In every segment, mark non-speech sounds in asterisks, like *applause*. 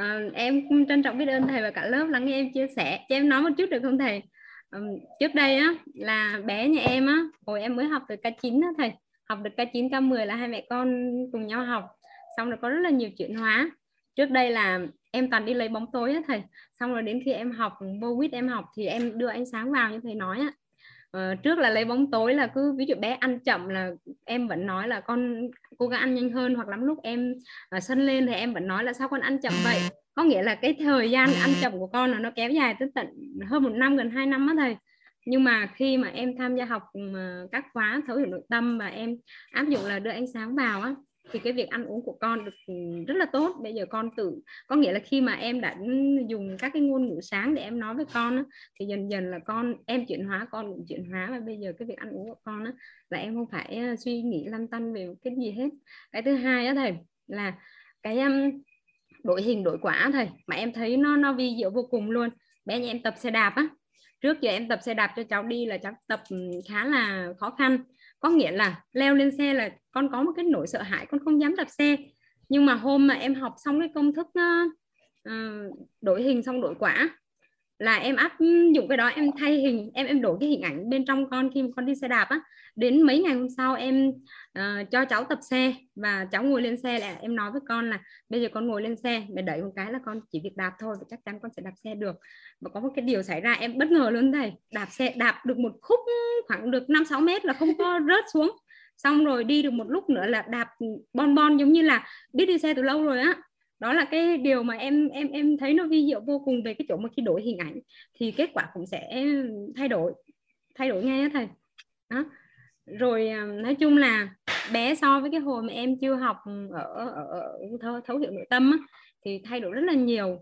À, em cũng trân trọng biết ơn thầy và cả lớp lắng nghe em chia sẻ. Cho em nói một chút được không thầy? À, trước đây á là bé nhà em á hồi em mới học từ K9 á thầy. Học được K9 K10 là hai mẹ con cùng nhau học. Xong rồi có rất là nhiều chuyển hóa. Trước đây là em toàn đi lấy bóng tối á thầy. Xong rồi đến khi em học vô quýt em học thì em đưa ánh sáng vào như thầy nói á uh, trước là lấy bóng tối là cứ ví dụ bé ăn chậm là em vẫn nói là con cố gắng ăn nhanh hơn hoặc lắm lúc em uh, sân lên thì em vẫn nói là sao con ăn chậm vậy? Có nghĩa là cái thời gian ăn chậm của con là nó kéo dài tới tận hơn một năm gần hai năm á thầy. Nhưng mà khi mà em tham gia học à, các khóa thấu hiểu nội tâm và em áp dụng là đưa ánh sáng vào á thì cái việc ăn uống của con được rất là tốt. Bây giờ con tự có nghĩa là khi mà em đã dùng các cái ngôn ngữ sáng để em nói với con á, thì dần dần là con em chuyển hóa con cũng chuyển hóa. Và bây giờ cái việc ăn uống của con á, là em không phải à, suy nghĩ lăn tăn về cái gì hết. Cái thứ hai á thầy là cái um, đổi hình đổi quả thầy mà em thấy nó nó vi diệu vô cùng luôn. Bé nhà em tập xe đạp á. Trước giờ em tập xe đạp cho cháu đi là cháu tập khá là khó khăn có nghĩa là leo lên xe là con có một cái nỗi sợ hãi con không dám đạp xe. Nhưng mà hôm mà em học xong cái công thức uh, đổi hình xong đổi quả là em áp dụng cái đó em thay hình em em đổi cái hình ảnh bên trong con khi mà con đi xe đạp á. Đến mấy ngày hôm sau em uh, cho cháu tập xe và cháu ngồi lên xe là em nói với con là bây giờ con ngồi lên xe mẹ đẩy một cái là con chỉ việc đạp thôi và chắc chắn con sẽ đạp xe được. Và có một cái điều xảy ra em bất ngờ luôn thầy đạp xe đạp được một khúc khoảng được 5 6 mét là không có rớt xuống. Xong rồi đi được một lúc nữa là đạp bon bon giống như là biết đi xe từ lâu rồi á đó là cái điều mà em em em thấy nó vi diệu vô cùng về cái chỗ mà khi đổi hình ảnh thì kết quả cũng sẽ thay đổi thay đổi ngay á thầy. Đó. Rồi à, nói chung là bé so với cái hồi mà em chưa học ở, ở, ở thấu, thấu hiểu nội tâm á, thì thay đổi rất là nhiều.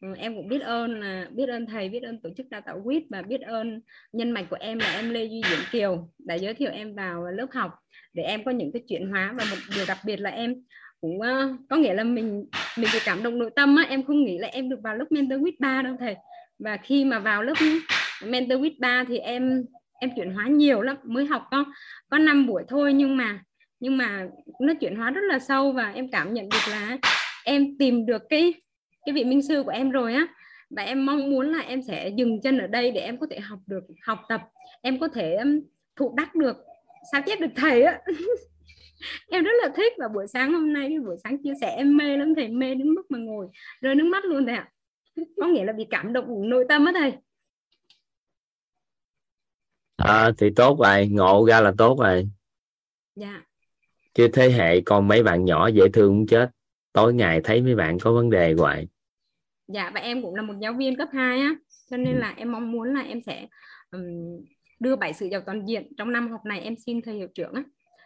Ừ, em cũng biết ơn là biết ơn thầy biết ơn tổ chức đào tạo quýt và biết ơn nhân mạch của em là em Lê Duy Diễn Kiều đã giới thiệu em vào lớp học để em có những cái chuyển hóa và một điều đặc biệt là em cũng à, có nghĩa là mình mình chỉ cảm động nội tâm á, em không nghĩ là em được vào lớp mentor quýt 3 đâu thầy. Và khi mà vào lớp mentor quýt 3 thì em em chuyển hóa nhiều lắm mới học có có 5 buổi thôi nhưng mà nhưng mà nó chuyển hóa rất là sâu và em cảm nhận được là em tìm được cái cái vị minh sư của em rồi á. Và em mong muốn là em sẽ dừng chân ở đây để em có thể học được học tập em có thể thụ đắc được sao chép được thầy á. *laughs* em rất là thích và buổi sáng hôm nay buổi sáng chia sẻ em mê lắm thầy mê đến mức mà ngồi rơi nước mắt luôn thầy ạ. Có nghĩa là bị cảm động nội tâm á thầy. À, thì tốt rồi ngộ ra là tốt rồi. Dạ. Chứ thế hệ con mấy bạn nhỏ dễ thương cũng chết tối ngày thấy mấy bạn có vấn đề hoài. Dạ và em cũng là một giáo viên cấp 2 á cho nên ừ. là em mong muốn là em sẽ um, đưa bảy sự giàu toàn diện trong năm học này em xin thầy hiệu trưởng á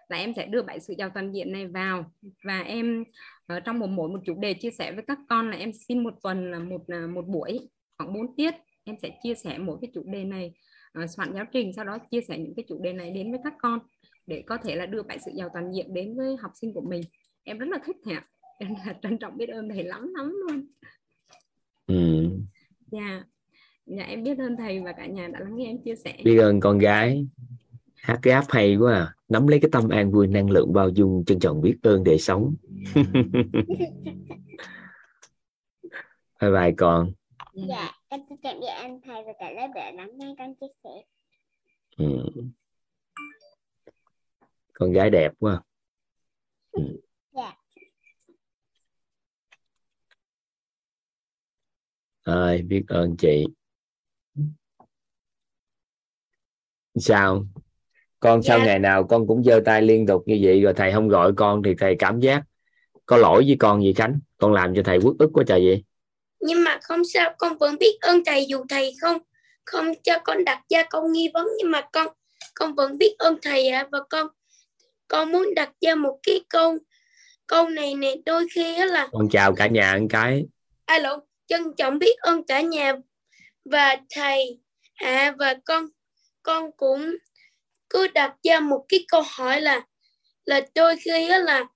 là em sẽ đưa bảy sự giàu toàn diện này vào. Và em ở trong một mỗi một chủ đề chia sẻ với các con là em xin một tuần là một là một buổi khoảng 4 tiết. Em sẽ chia sẻ mỗi cái chủ đề này uh, soạn giáo trình sau đó chia sẻ những cái chủ đề này đến với các con để có thể là đưa bảy sự giàu toàn diện đến với học sinh của mình. Em rất là thích ạ. *laughs* Em là trân trọng biết ơn thầy lắm lắm luôn. Ừ. dạ. Dạ em biết ơn thầy và cả nhà đã lắng nghe em chia sẻ. Biết ơn con gái hát cái áp hay quá à. Nắm lấy cái tâm an vui năng lượng bao dung trân trọng biết ơn để sống. *laughs* Bye bye con. Dạ em xin tạm biệt anh thầy và cả lớp để lắng nghe con chia sẻ. Ừ. con gái đẹp quá. Ừ. dạ. Ơi biết ơn chị. Sao con dạ. sau ngày nào con cũng giơ tay liên tục như vậy rồi thầy không gọi con thì thầy cảm giác có lỗi với con gì khánh? Con làm cho thầy quốc ức quá trời vậy. Nhưng mà không sao con vẫn biết ơn thầy dù thầy không không cho con đặt ra câu nghi vấn nhưng mà con con vẫn biết ơn thầy ạ. À, và con con muốn đặt ra một cái câu câu này nè đôi khi là con chào cả nhà một cái. Alo trân trọng biết ơn cả nhà và thầy. À và con con cũng cứ đặt ra một cái câu hỏi là là đôi khi á là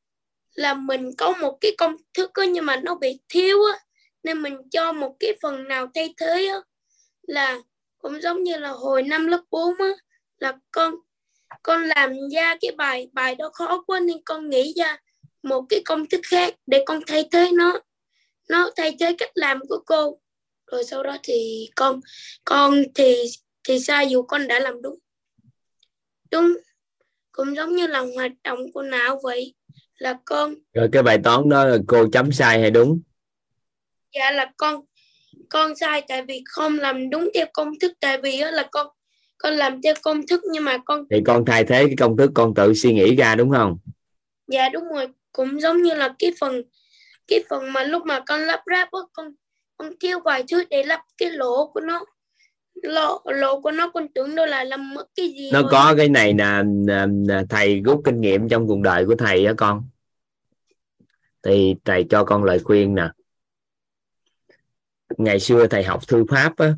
là mình có một cái công thức á, nhưng mà nó bị thiếu á, nên mình cho một cái phần nào thay thế á, là cũng giống như là hồi năm lớp 4 á, là con con làm ra cái bài bài đó khó quá nên con nghĩ ra một cái công thức khác để con thay thế nó nó thay thế cách làm của cô. Rồi sau đó thì con con thì thì sao? Dù con đã làm đúng đúng. Cũng giống như là hoạt động của não vậy. Là con. Rồi cái bài toán đó là cô chấm sai hay đúng? Dạ là con. Con sai tại vì không làm đúng theo công thức. Tại vì là con con làm theo công thức nhưng mà con thì con thay thế cái công thức con tự suy nghĩ ra đúng không? Dạ đúng rồi. Cũng giống như là cái phần cái phần mà lúc mà con lắp ráp con con thiếu vài thứ để lắp cái lỗ của nó lỗ lỗ của nó con tưởng đâu là làm mất cái gì nó rồi. có cái này nè thầy rút kinh nghiệm trong cuộc đời của thầy á con thì thầy cho con lời khuyên nè ngày xưa thầy học thư pháp á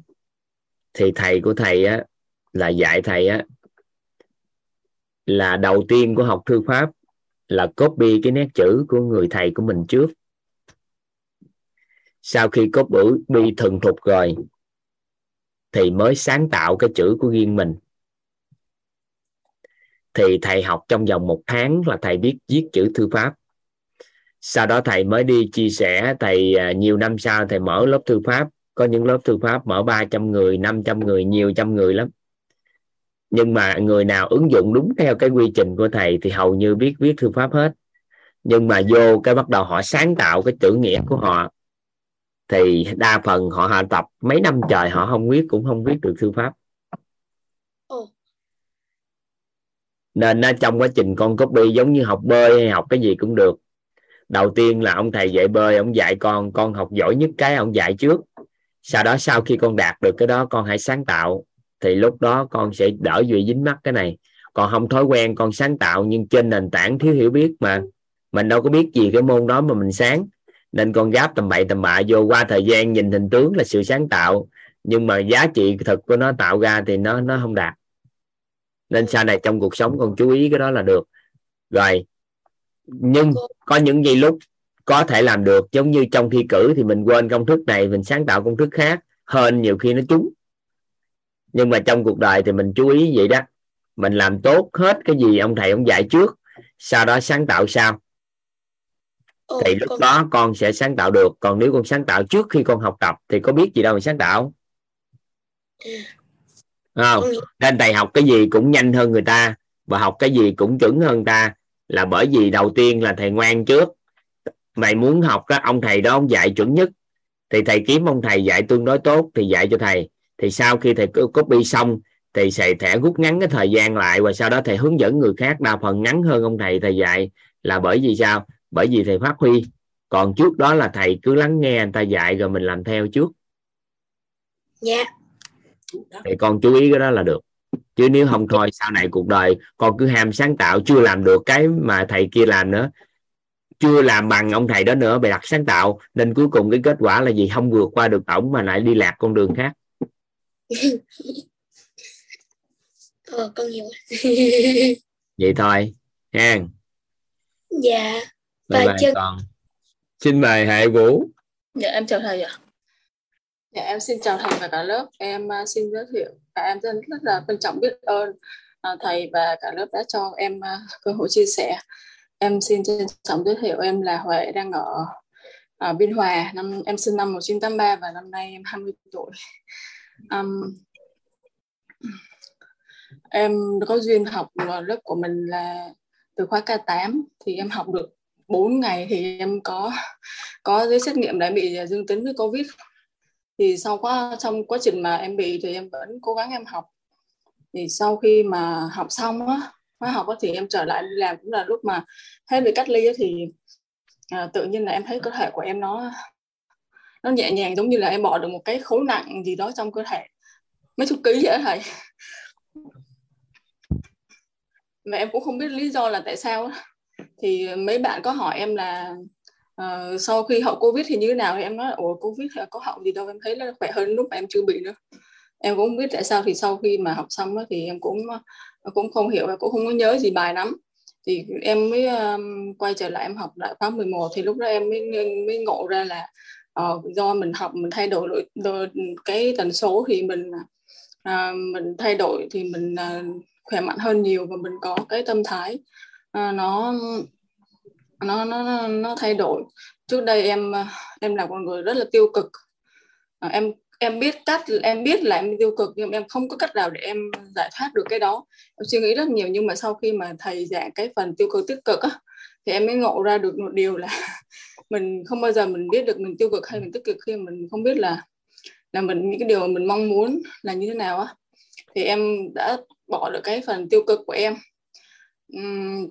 thì thầy của thầy á là dạy thầy á là đầu tiên của học thư pháp là copy cái nét chữ của người thầy của mình trước sau khi copy thuần thục rồi thì mới sáng tạo cái chữ của riêng mình. Thì thầy học trong vòng một tháng là thầy biết viết chữ thư pháp. Sau đó thầy mới đi chia sẻ, thầy à, nhiều năm sau thầy mở lớp thư pháp. Có những lớp thư pháp mở 300 người 500 người, nhiều trăm người lắm. Nhưng mà người nào ứng dụng đúng theo cái quy trình của thầy thì hầu như biết viết thư pháp hết. Nhưng mà vô cái bắt đầu họ sáng tạo cái chữ nghĩa của họ thì đa phần họ hạ tập mấy năm trời họ không viết cũng không viết được thư pháp. Nên trong quá trình con copy giống như học bơi hay học cái gì cũng được. Đầu tiên là ông thầy dạy bơi ông dạy con con học giỏi nhất cái ông dạy trước. Sau đó sau khi con đạt được cái đó con hãy sáng tạo. Thì lúc đó con sẽ đỡ duy dính mắc cái này. Còn không thói quen con sáng tạo nhưng trên nền tảng thiếu hiểu biết mà. Mình đâu có biết gì cái môn đó mà mình sáng nên con gáp tầm bậy tầm bạ, vô qua thời gian nhìn hình tướng là sự sáng tạo. Nhưng mà giá trị thực của nó tạo ra thì nó nó không đạt. Nên sau này trong cuộc sống con chú ý cái đó là được. Rồi, nhưng có những giây lúc có thể làm được. Giống như trong thi cử thì mình quên công thức này, mình sáng tạo công thức khác hơn nhiều khi nó trúng. Nhưng mà trong cuộc đời thì mình chú ý vậy đó. Mình làm tốt hết cái gì ông thầy ông dạy trước, sau đó sáng tạo sau thì lúc đó con sẽ sáng tạo được. Còn nếu con sáng tạo trước khi con học tập thì có biết gì đâu mà sáng tạo. Không? Nên thầy học cái gì cũng nhanh hơn người ta và học cái gì cũng chuẩn hơn ta là bởi vì đầu tiên là thầy ngoan trước. Mày muốn học đó ông thầy đó ông dạy chuẩn nhất. Thì thầy kiếm ông thầy dạy tương đối tốt thì dạy cho thầy. Thì sau khi thầy copy xong thì thầy thẻ rút ngắn cái thời gian lại và sau đó thầy hướng dẫn người khác. Đa phần ngắn hơn ông thầy thầy dạy là bởi vì sao bởi vì thầy phát huy còn trước đó là thầy cứ lắng nghe người ta dạy rồi mình làm theo trước. Dạ. Yeah. thì con chú ý cái đó là được. Chứ nếu không thôi sau này cuộc đời con cứ ham sáng tạo chưa làm được cái mà thầy kia làm nữa. Chưa làm bằng ông thầy đó nữa bày đặt sáng tạo. Nên cuối cùng cái kết quả là gì? Không vượt qua được ổng mà lại đi lạc con đường khác. *laughs* Ờ con hiểu. *laughs* Vậy thôi ha dạ và chân... con xin mời hệ vũ. Dạ em chào thầy ạ. Dạ em xin chào thầy và cả lớp. Em uh, xin giới thiệu. Và em rất, rất là trân trọng biết ơn uh, thầy và cả lớp đã cho em uh, cơ hội chia sẻ. Em xin trân trọng giới thiệu em là Huệ đang ở ở Biên Hòa. Năm em sinh năm 1983 và năm nay em 20 tuổi. Um, em có duyên học lớp của mình là từ khóa K8 thì em học được 4 ngày thì em có có giấy xét nghiệm đã bị dương tính với Covid. Thì sau quá trong quá trình mà em bị thì em vẫn cố gắng em học. Thì sau khi mà học xong á khóa học á, thì em trở lại đi làm cũng là lúc mà hết bị cách ly á, thì à, tự nhiên là em thấy cơ thể của em nó nó nhẹ nhàng giống như là em bỏ được một cái khối nặng gì đó trong cơ thể. Mấy chục ký vậy thầy. Mà em cũng không biết lý do là tại sao thì mấy bạn có hỏi em là uh, sau khi hậu covid thì như thế nào? Thì em nói ủa covid thì có hậu gì đâu em thấy nó khỏe hơn lúc mà em chưa bị nữa. Em cũng không biết tại sao thì sau khi mà học xong đó, thì em cũng cũng không hiểu và cũng không có nhớ gì bài lắm. Thì em mới um, quay trở lại em học lại khóa 11 thì lúc đó em mới mới ngộ ra là uh, do mình học mình thay đổi, đổi cái tần số thì mình uh, mình thay đổi thì mình uh, khỏe mạnh hơn nhiều và mình có cái tâm thái. Ờ, nó nó nó nó thay đổi. Trước đây em em là một người rất là tiêu cực. À, em em biết cách em biết là em tiêu cực nhưng em không có cách nào để em giải thoát được cái đó. Em suy nghĩ rất nhiều nhưng mà sau khi mà thầy giảng cái phần tiêu cực tích cực á thì em mới ngộ ra được một điều là *laughs* mình không bao giờ mình biết được mình tiêu cực hay mình tích cực khi mình không biết là là mình những cái điều mà mình mong muốn là như thế nào á. Thì em đã bỏ được cái phần tiêu cực của em. Uhm,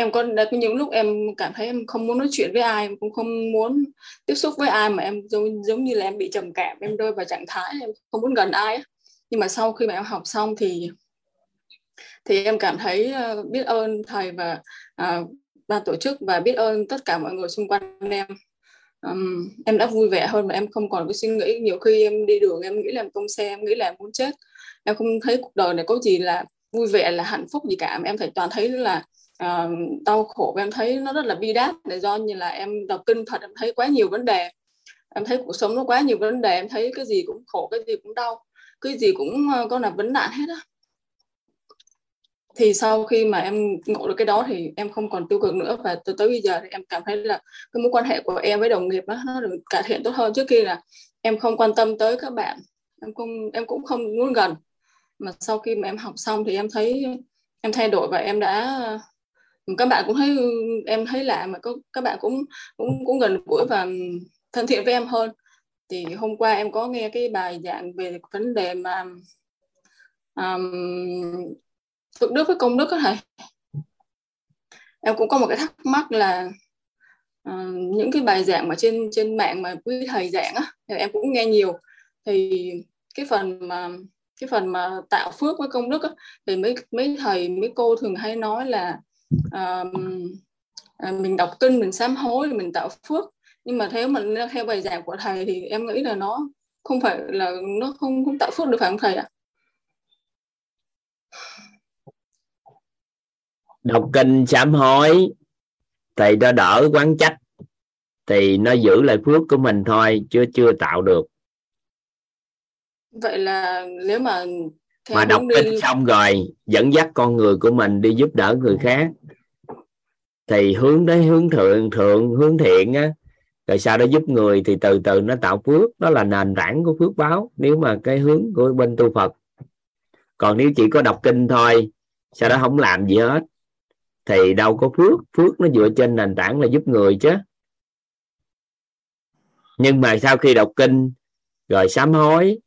em có những lúc em cảm thấy em không muốn nói chuyện với ai em cũng không muốn tiếp xúc với ai mà em giống giống như là em bị trầm cảm em rơi vào trạng thái em không muốn gần ai nhưng mà sau khi mà em học xong thì thì em cảm thấy ờ, biết ơn thầy và uh, ban tổ chức và biết ơn tất cả mọi người xung quanh em. Um, em đã vui vẻ hơn và em không còn cái suy nghĩ. Nhiều khi em đi đường em nghĩ là em tông xe em nghĩ là em muốn chết. Em không thấy cuộc đời này có gì là vui vẻ là hạnh phúc gì cả. Em thấy toàn thấy là uh, đau khổ em thấy nó rất là bi đát để do như là em đọc kinh thật em thấy quá nhiều vấn đề. Em thấy cuộc sống nó quá nhiều vấn đề em thấy cái gì cũng khổ cái gì cũng đau cái gì cũng ờ, có là vấn nạn hết á. Thì sau khi mà em ngộ được cái đó thì em không còn tiêu cực nữa và từ tới bây giờ thì em cảm thấy là cái mối quan hệ của em với đồng nghiệp đó, nó được cải thiện tốt hơn. Trước kia là em không quan tâm tới các bạn em không em cũng không muốn gần. Mà sau khi mà em học xong thì em thấy em thay đổi và em đã các bạn cũng thấy ừ, em thấy lạ mà có các bạn cũng cũng cũng gần gũi và thân thiện với em hơn. Thì hôm qua em có nghe cái bài giảng về vấn đề mà um, thực đức với công đức đó thầy em cũng có một cái thắc mắc là uh, những cái bài giảng mà trên trên mạng mà quý thầy giảng á thì em cũng nghe nhiều. Thì cái phần mà cái phần mà tạo phước với công đức á, thì mấy mấy thầy mấy cô thường hay nói là uh, mình đọc kinh mình sám hối mình tạo phước nhưng mà theo mình theo bài giảng của thầy thì em nghĩ là nó không phải là nó không không tạo phước được phải không thầy ạ? đọc kinh sám hối thì nó đỡ quán trách thì nó giữ lại phước của mình thôi chưa chưa tạo được vậy là nếu mà mà đọc đi... kinh xong rồi dẫn dắt con người của mình đi giúp đỡ người khác. Thì hướng đến hướng thượng thượng hướng thiện á. Rồi sau đó giúp người thì từ từ nó tạo phước. Đó là nền tảng của phước báo nếu mà cái hướng của bên tu Phật. Còn nếu chỉ có đọc kinh thôi sau đó không làm gì hết thì đâu có phước. Phước nó dựa trên nền tảng là giúp người chứ. Nhưng mà sau khi đọc kinh rồi sám hối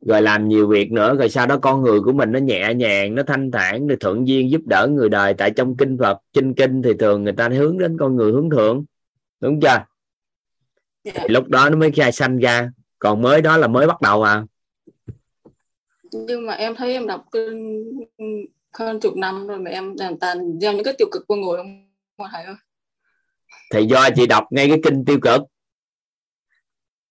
rồi làm nhiều việc nữa rồi sau đó con người của mình nó nhẹ nhàng nó thanh thản được thuận duyên giúp đỡ người đời. Tại trong kinh Phật trên kinh thì thường người ta hướng đến con người hướng thượng đúng chưa? Thì lúc đó nó mới khai sanh ra. Còn mới đó là mới bắt đầu à? Nhưng mà em thấy em đọc kinh hơn chục năm rồi mà em hoàn toàn gieo những cái tiêu cực của người không? Thầy ơi thì do chị đọc ngay cái kinh tiêu cực.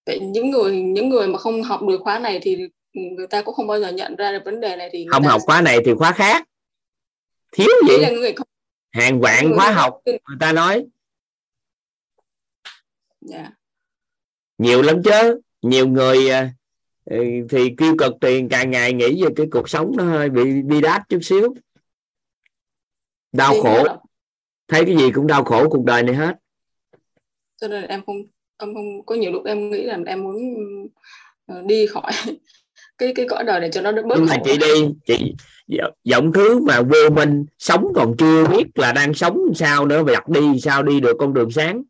Vậy những người những người mà không học được khóa này thì người ta cũng không bao giờ nhận ra được vấn đề này thì không ta... học khóa này thì khóa khác. Thiếu gì? là người không... hàng vạn khóa học người ta nói. Yeah. Dạ. nhiều lắm chứ. Nhiều người à, ừ, thì kêu cực tiền càng ngày nghĩ về cái cuộc sống nó hơi bị bi đát chút xíu. Đau khổ. thấy cái gì cũng đau khổ cuộc đời này hết. Cho nên em không em không có nhiều lúc em nghĩ là em muốn ờ, đi khỏi cái cái cõi đời này cho nó bớt nhưng mà chị đi chị giọng thứ mà vô minh sống còn chưa biết là đang sống sao nữa và đặt đi sao đi được con đường sáng.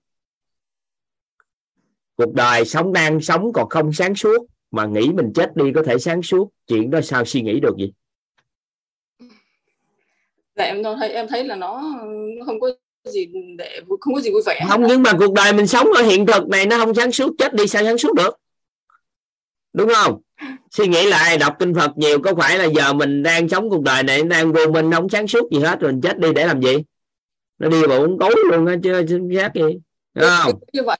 Cuộc đời sống đang sống còn không sáng suốt mà nghĩ mình chết đi có thể sáng suốt. Chuyện đó sao suy nghĩ được gì là em thấy em thấy là nó không có gì để không có gì vui vẻ. Không nhưng mà cuộc đời mình sống ở hiện thực này nó không sáng suốt chết đi sao sáng suốt được đúng không? Suy nghĩ lại đọc kinh Phật nhiều có phải là giờ mình đang sống cuộc đời này đang vô minh không sáng suốt gì hết rồi mình chết đi để làm gì? Nó đi vào uống tối luôn á chứ giác gì. Đúng không? như vậy.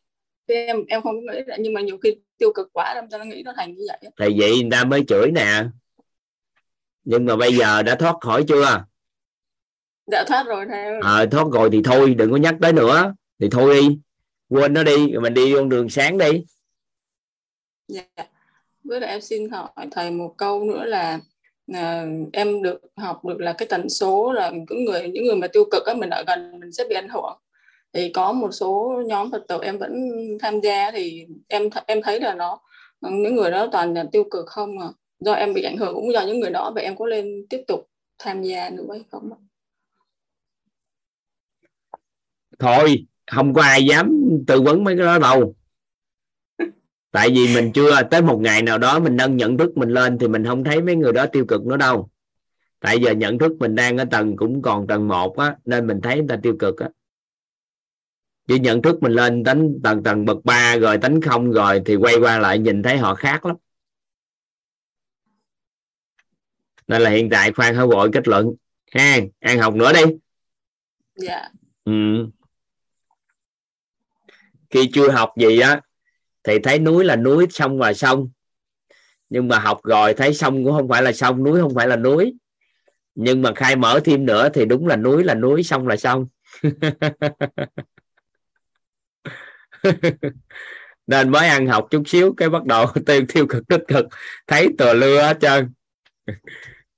Em em không nghĩ là nhưng mà nhiều khi tiêu cực quá làm cho nó nghĩ nó thành như vậy thì vậy người ta mới chửi nè. Nhưng mà bây giờ đã thoát khỏi chưa? Dạ thoát rồi theo à, thoát rồi thì thôi đừng có nhắc tới nữa. Thì thôi đi quên nó đi rồi mình đi con đường sáng đi. Dạ với lại em xin hỏi thầy một câu nữa là à, em được học được là cái tần số là những người những người mà tiêu cực á mình ở gần mình sẽ bị ảnh hưởng. Thì có một số nhóm Phật tử em vẫn tham gia thì em em thấy là nó những người đó toàn là tiêu cực không à? Do em bị ảnh hưởng cũng do những người đó vậy em có lên tiếp tục tham gia nữa hay không thôi không có ai dám tư vấn mấy cái đó đâu tại vì mình chưa tới một ngày nào đó mình nâng nhận thức mình lên thì mình không thấy mấy người đó tiêu cực nữa đâu. Tại giờ nhận thức mình đang ở tầng cũng còn tầng một á nên mình thấy người ta tiêu cực á. Chứ nhận thức mình lên đánh tầng tầng bậc ba rồi tánh không rồi thì quay qua lại nhìn thấy họ khác lắm. Nên là hiện tại khoan hơi vội kết luận. Ha ăn học nữa đi. Dạ. Ừ. khi chưa học gì á thì thấy núi là núi, sông là sông. Nhưng mà học rồi, thấy sông cũng không phải là sông, núi không phải là núi. Nhưng mà khai mở thêm nữa thì đúng là núi là núi, sông là sông. *laughs* Nên mới ăn học chút xíu, cái bắt đầu *laughs* tiêu tiêu cực, tích cực. Thấy tờ lưa hết trơn. *laughs*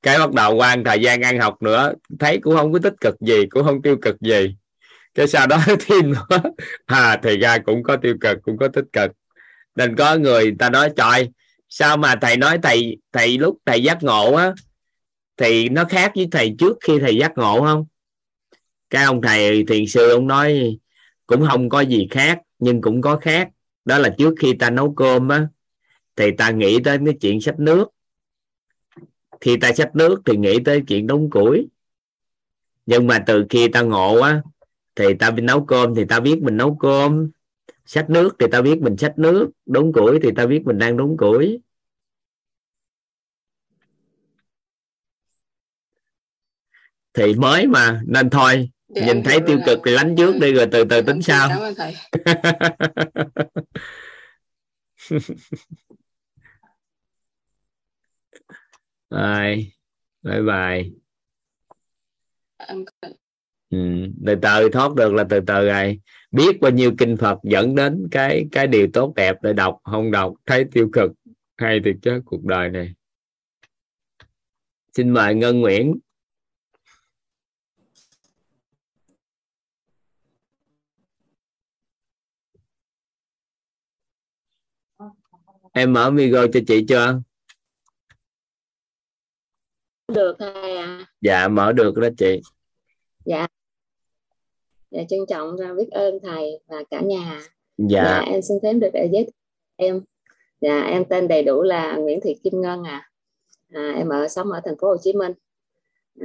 Cái bắt đầu qua thời gian ăn học nữa, thấy cũng không có tích cực gì, cũng không tiêu cực gì. Cái sau đó thêm nữa. À thì ra cũng có tiêu cực, cũng có tích cực nên có người ta nói, trời, sao mà thầy nói thầy thầy lúc thầy giác ngộ á thì nó khác với thầy trước khi thầy giác ngộ không? Cái ông thầy thiền sư ông nói, cũng không có gì khác, nhưng cũng có khác. Đó là trước khi ta nấu cơm á, thì ta nghĩ tới cái chuyện sách nước. Khi ta xách nước thì nghĩ tới chuyện đóng củi. Nhưng mà từ khi ta ngộ á, thì ta nấu cơm thì ta biết mình nấu cơm xách nước thì ta biết mình xách nước đốn củi thì ta biết mình đang đốn củi. Thì mới mà nên thôi Để nhìn thấy tiêu cực thì lánh trước đi rồi từ từ tính sau. *laughs* rồi bye bye. Ừ. từ từ thoát được là từ từ rồi biết bao nhiêu kinh Phật dẫn đến cái cái điều tốt đẹp để đọc không đọc thấy tiêu cực hay thiệt chứ cuộc đời này. Xin mời Ngân Nguyễn. Em mở micro cho chị chưa? Được thầy à dạ mở được đó chị. Dạ dạ trân trọng ra biết ơn thầy và cả nhà. Dạ, dạ em xin phép được giới thiệu em. Dạ em tên đầy đủ là Nguyễn Thị Kim Ngân à, à em ở sống ở thành phố Hồ Chí Minh.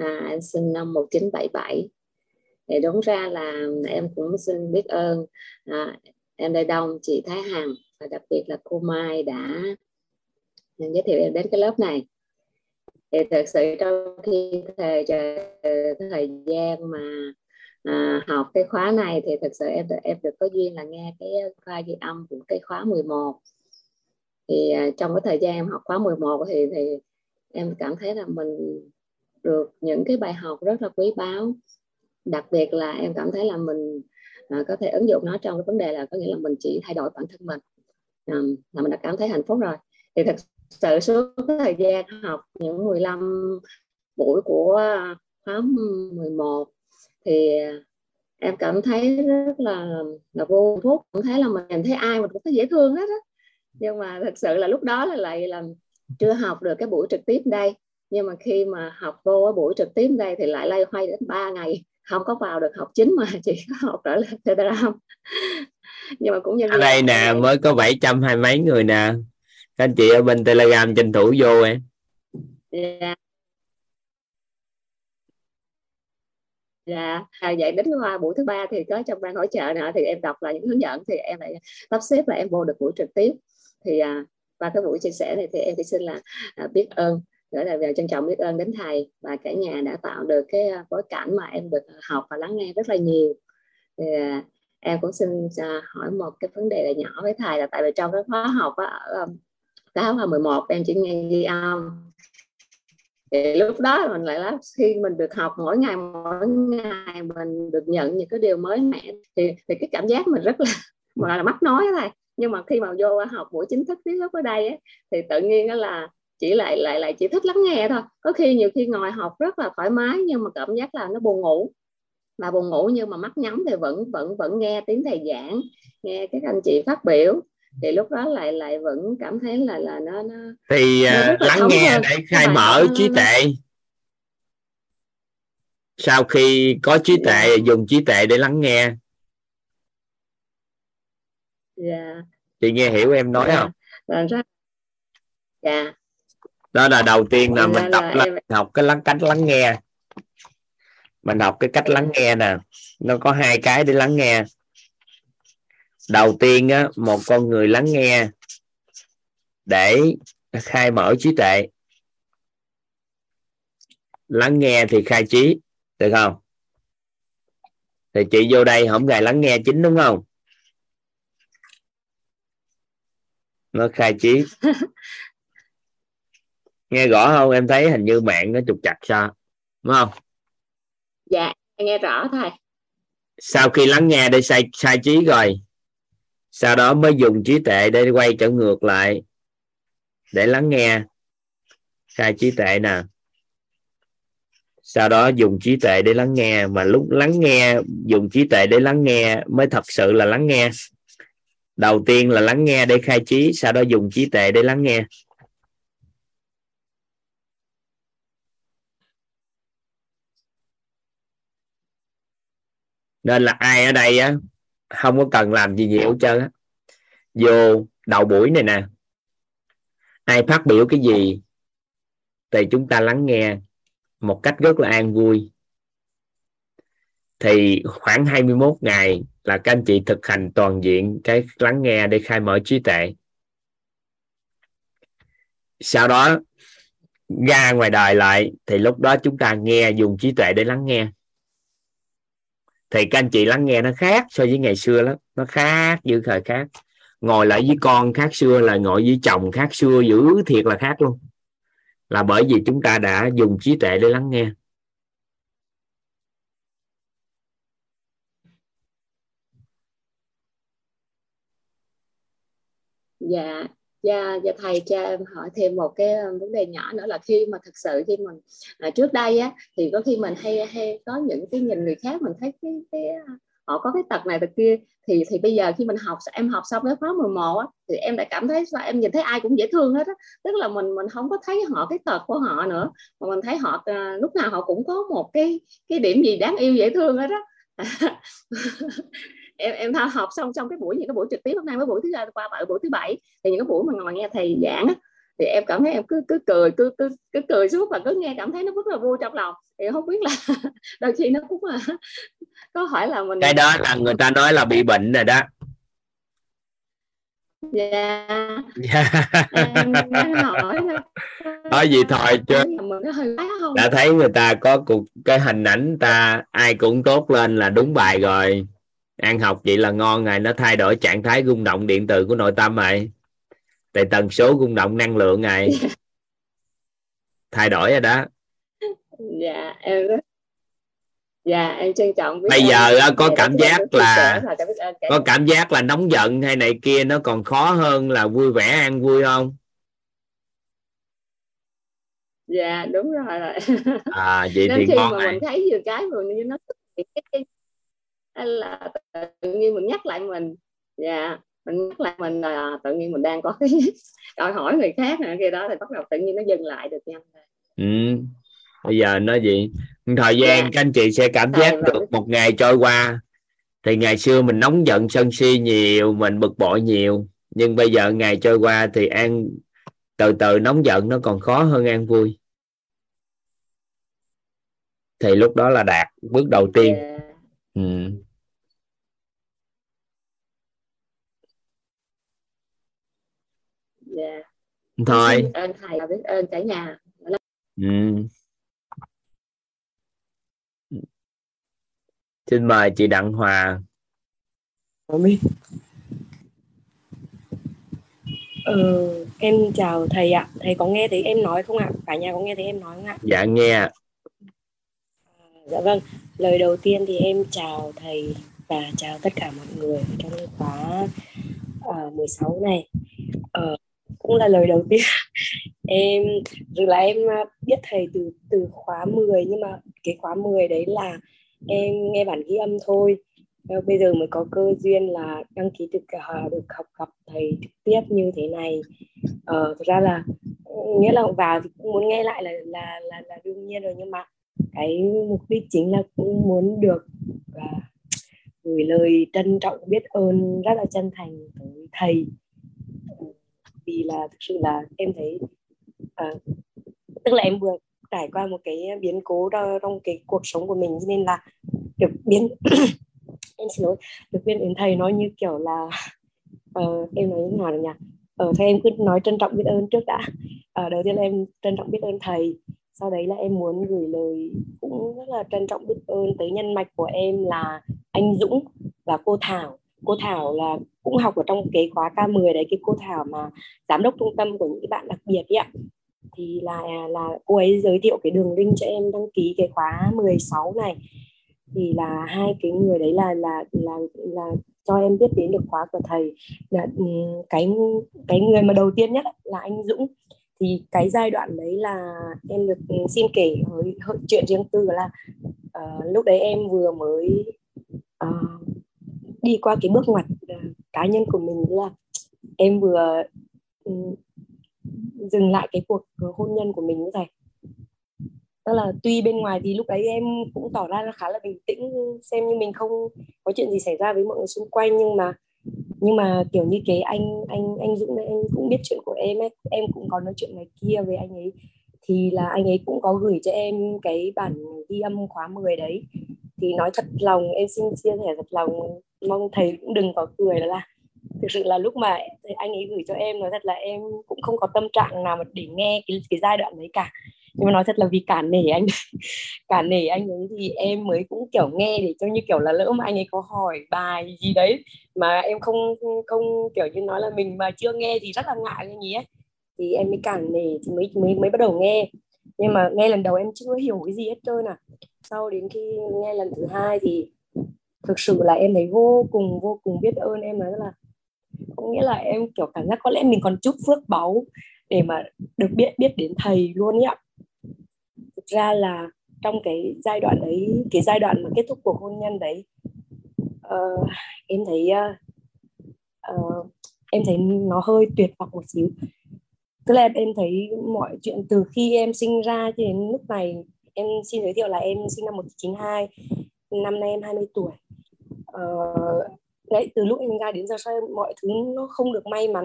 À, em sinh năm 1977 thì đúng ra là em cũng xin biết ơn à, em Lê Đông chị Thái Hằng và đặc biệt là cô Mai đã giới thiệu em đến cái lớp này. Thì thật sự trong khi thời thời gian mà à, học cái khóa này thì thật sự em em được có duyên là nghe cái khoa ghi âm của cái khóa 11 thì à, trong cái thời gian em học khóa 11 thì thì em cảm thấy là mình được những cái bài học rất là quý báu. Đặc biệt là em cảm thấy là mình à, có thể ứng dụng nó trong cái vấn đề là có nghĩa là mình chỉ thay đổi bản thân mình. À, là mình đã cảm thấy hạnh phúc rồi. Thì thật sự suốt thời gian học những 15 buổi của khóa 11 thì em cảm thấy rất là là vô phúc cũng thấy là mình thấy ai mình cũng thấy dễ thương hết á. Nhưng mà thật sự là lúc đó là lại là chưa học được cái buổi trực tiếp đây. Nhưng mà khi mà học vô cái buổi trực tiếp đây thì lại lay hoay đến 3 ngày không có vào được học chính mà chỉ có học trở lại Telegram. *laughs* Nhưng mà cũng như ở đây nè mới có 700 hai mấy người nè. Các anh chị ở bên telegram tranh thủ vô em. Dạ dạ à, vậy đến qua buổi thứ ba thì có trong ban hỗ trợ nữa thì em đọc là những hướng dẫn thì em lại sắp xếp là em vô được buổi trực tiếp. Thì à, qua cái buổi chia sẻ này thì em chỉ xin là à, biết ơn nữa là trân trọng biết ơn đến thầy và cả nhà đã tạo được cái à, bối cảnh mà em được à, học và lắng nghe rất là nhiều. Thì à, em cũng xin à, hỏi một cái vấn đề là nhỏ với thầy là tại vì trong cái khóa học á, ở cái khóa 11 em chỉ nghe ghi âm thì lúc đó mình lại là khi mình được học mỗi ngày mỗi ngày mình được nhận những cái điều mới mẻ. Thì thì cái cảm giác mình rất là *laughs* mà là mắc nói thôi nhưng mà khi mà vô học buổi chính thức tiếng lúc ở đây ấy, thì tự nhiên đó là chỉ lại lại lại chỉ thích lắng nghe thôi. Có khi nhiều khi ngồi học rất là thoải mái nhưng mà cảm giác là nó buồn ngủ. Mà buồn ngủ nhưng mà mắt nhắm thì vẫn vẫn vẫn nghe tiếng thầy giảng nghe các anh chị phát biểu thì lúc đó lại lại vẫn cảm thấy là là nó nó thì nó uh, lắng nghe hơn. để khai mở trí tuệ sau khi có trí tuệ yeah. Dạ. dùng trí tuệ để lắng nghe dạ chị nghe hiểu em nói yeah. Dạ. không dạ đó là đầu tiên là mình tập là em... học cái lắng cách lắng nghe mình học cái cách lắng nghe nè nó có hai cái để lắng nghe đầu tiên á một con người lắng nghe để khai mở trí tuệ. Lắng nghe thì khai trí được không? Thì chị vô đây không gài lắng nghe chính đúng không? Nó khai trí. *laughs* Nghe rõ không? Em thấy hình như mạng nó trục chặt sao đúng không? Dạ nghe rõ thầy sau khi lắng nghe để sai sai trí rồi sau đó mới dùng trí tuệ để quay trở ngược lại, để lắng nghe. Khai trí tuệ nè. Sau đó dùng trí tuệ để lắng nghe, mà lúc lắng nghe, dùng trí tuệ để lắng nghe mới thật sự là lắng nghe. Đầu tiên là lắng nghe để khai trí, sau đó dùng trí tuệ để lắng nghe. Nên là ai ở đây á? Không có cần làm gì nhiều hết trơn á. Vô đầu buổi này nè, ai phát biểu cái gì thì chúng ta lắng nghe một cách rất là an vui. Thì khoảng 21 ngày là các anh chị thực hành toàn diện cái lắng nghe để khai mở trí tuệ. Sau đó ra ngoài đời lại thì lúc đó chúng ta nghe dùng trí tuệ để lắng nghe thì các anh chị lắng nghe nó khác so với ngày xưa lắm. Nó khác như thời khác. Ngồi lại với con khác xưa là ngồi với chồng khác xưa dữ thiệt là khác luôn. Là bởi vì chúng ta đã dùng trí tuệ để lắng nghe. Dạ dạ dạ thầy cho em hỏi thêm một cái ờ, vấn đề nhỏ nữa là khi mà thực sự khi mình à, trước đây á thì có khi mình hay hay có những cái nhìn người khác mình thấy cái cái ờ, họ có cái tật này tật kia thì thì bây giờ khi mình học em học xong cái khóa 11 á thì em đã cảm thấy sao em nhìn thấy ai cũng dễ thương hết á. Tức là mình mình không có thấy họ cái tật của họ nữa mà mình thấy họ à, lúc nào họ cũng có một cái cái điểm gì đáng yêu dễ thương hết á. *laughs* em em học xong xong cái buổi những cái buổi trực tiếp hôm nay với buổi thứ qua bảy buổi thứ bảy thì những cái buổi mà ngồi nghe thầy giảng thì em cảm thấy em cứ cứ cười cứ cứ cứ cười suốt và cứ nghe cảm thấy nó rất là vui trong lòng. Thì không biết là *laughs* đôi khi nó cũng là *laughs* có hỏi là mình cái đó là người ta nói là bị bệnh rồi đó. Dạ. Em hỏi nói *laughs* gì thôi chứ. Đã thấy người ta có cuộc cái hình ảnh ta ai cũng tốt lên là đúng bài rồi ăn học vậy là ngon rồi nó thay đổi trạng thái rung động điện từ của nội tâm rồi tại tần số rung động năng lượng này. *laughs* Thay đổi rồi đó. Dạ em rất dạ em trân trọng bây giờ em. có cảm giác là có cảm giác là nóng giận hay này kia nó còn khó hơn là vui vẻ ăn vui không? Dạ đúng rồi. À vậy *laughs* Nên thì khi ngon mà này. mình thấy nhiều cái rồi như nó hay là tự nhiên mình nhắc lại mình dạ mình nhắc lại mình là tự nhiên mình đang có cái *laughs* đòi hỏi người khác này kia đó thì bắt đầu tự nhiên nó dừng lại được nhanh ừ. bây giờ nói gì thời gian yeah. Dạ. các anh chị sẽ cảm giác được một ngày trôi qua thì ngày xưa mình nóng giận sân si nhiều mình bực bội nhiều nhưng bây giờ ngày trôi qua thì an từ từ nóng giận nó còn khó hơn an vui thì lúc đó là đạt bước đầu tiên yeah. Dạ. ừ. yeah. thôi biết ơn thầy biết ơn cả nhà ừ. xin mời chị đặng hòa Ừ, em chào thầy ạ. Thầy có nghe thấy em nói không ạ? Cả nhà có nghe thấy em nói không ạ? Dạ nghe. Dạ vâng. Lời đầu tiên thì em chào thầy và chào tất cả mọi người trong khóa ờ, uh, 16 này. Uh, cũng là lời đầu tiên *laughs* em rồi là em ờ, biết thầy từ từ khóa 10 nhưng mà cái khóa 10 đấy là em nghe bản ghi âm thôi bây giờ mới có cơ duyên là đăng ký được uh, được học gặp thầy trực tiếp như thế này uh, thực ra là nghĩa là vào thì cũng muốn nghe lại là là là, là đương nhiên rồi nhưng mà cái mục đích chính là cũng muốn được uh, gửi lời trân trọng biết ơn rất là chân thành tới thầy. Vì là thực sự là em thấy uh, tức là em vừa trải qua một cái biến cố trong cái cuộc sống của mình nên là được biến *coughs* em xin lỗi được biết đến thầy nói như kiểu là uh, em nói như nào được nhỉ? Ờ uh, thôi em cứ nói trân trọng biết ơn trước đã. Uh, đầu tiên là em trân trọng biết ơn thầy sau đấy là em muốn gửi lời cũng rất là trân trọng biết ơn tới nhân mạch của em là anh Dũng và cô Thảo. Cô Thảo là cũng học ở trong cái khóa K10 đấy, cái cô Thảo mà giám đốc trung tâm của những bạn đặc biệt ấy ạ. Thì là là cô ấy giới thiệu cái đường link cho em đăng ký cái khóa 16 này. Thì là hai cái người đấy là là là là cho em biết đến được khóa của thầy. Là cái cái người mà đầu tiên nhất là anh Dũng thì cái giai đoạn đấy là em được ừ, xin kể với chuyện riêng tư là uh, lúc đấy em vừa mới uh, đi qua cái bước ngoặt uh, cá nhân của mình là em vừa um, dừng lại cái cuộc hôn nhân của mình như thầy tức là tuy bên ngoài thì lúc đấy em cũng tỏ ra là khá là bình tĩnh xem như mình không có chuyện gì xảy ra với mọi người xung quanh nhưng mà nhưng mà, kiểu như cái anh anh anh Dũng này, anh cũng biết chuyện của em ấy. Em cũng có nói chuyện này kia với anh ấy. Thì là anh ấy cũng có gửi cho em cái bản ghi âm khóa 10 đấy. Thì nói thật lòng, em xin chia sẻ thật lòng, mong thầy cũng đừng có cười đó là. Thực sự là lúc mà anh ấy gửi cho em, nói thật là em cũng không có tâm trạng nào mà để nghe cái cái giai đoạn đấy cả nhưng mà nói thật là vì cả nể anh. *laughs* Cả nể anh ấy thì em mới cũng, kiểu, nghe để cho như kiểu là lỡ mà anh ấy có hỏi bài gì đấy mà em không không, kiểu như nói là mình mà chưa nghe thì rất là ngại anh ấy thì em mới cản nể, thì mới mới mới bắt đầu nghe. Nhưng mà nghe lần đầu em chưa hiểu cái gì hết trơn à. Sau đến khi nghe lần thứ hai thì thực sự là em thấy vô cùng vô cùng biết ơn. Em nói là, có nghĩa là em, kiểu, cảm giác có lẽ mình còn chút phước báu để mà được biết biết đến thầy luôn ấy ạ thực ra là trong cái giai đoạn đấy cái giai đoạn mà kết thúc cuộc hôn nhân đấy uh, em thấy uh, uh, em thấy nó hơi tuyệt vọng một xíu. Tức là em thấy mọi chuyện từ khi em sinh ra cho đến lúc này em xin giới thiệu là em sinh năm 1992 năm nay em 20 tuổi. Uh, đấy từ lúc em ra đến giờ sau mọi thứ nó không được may mắn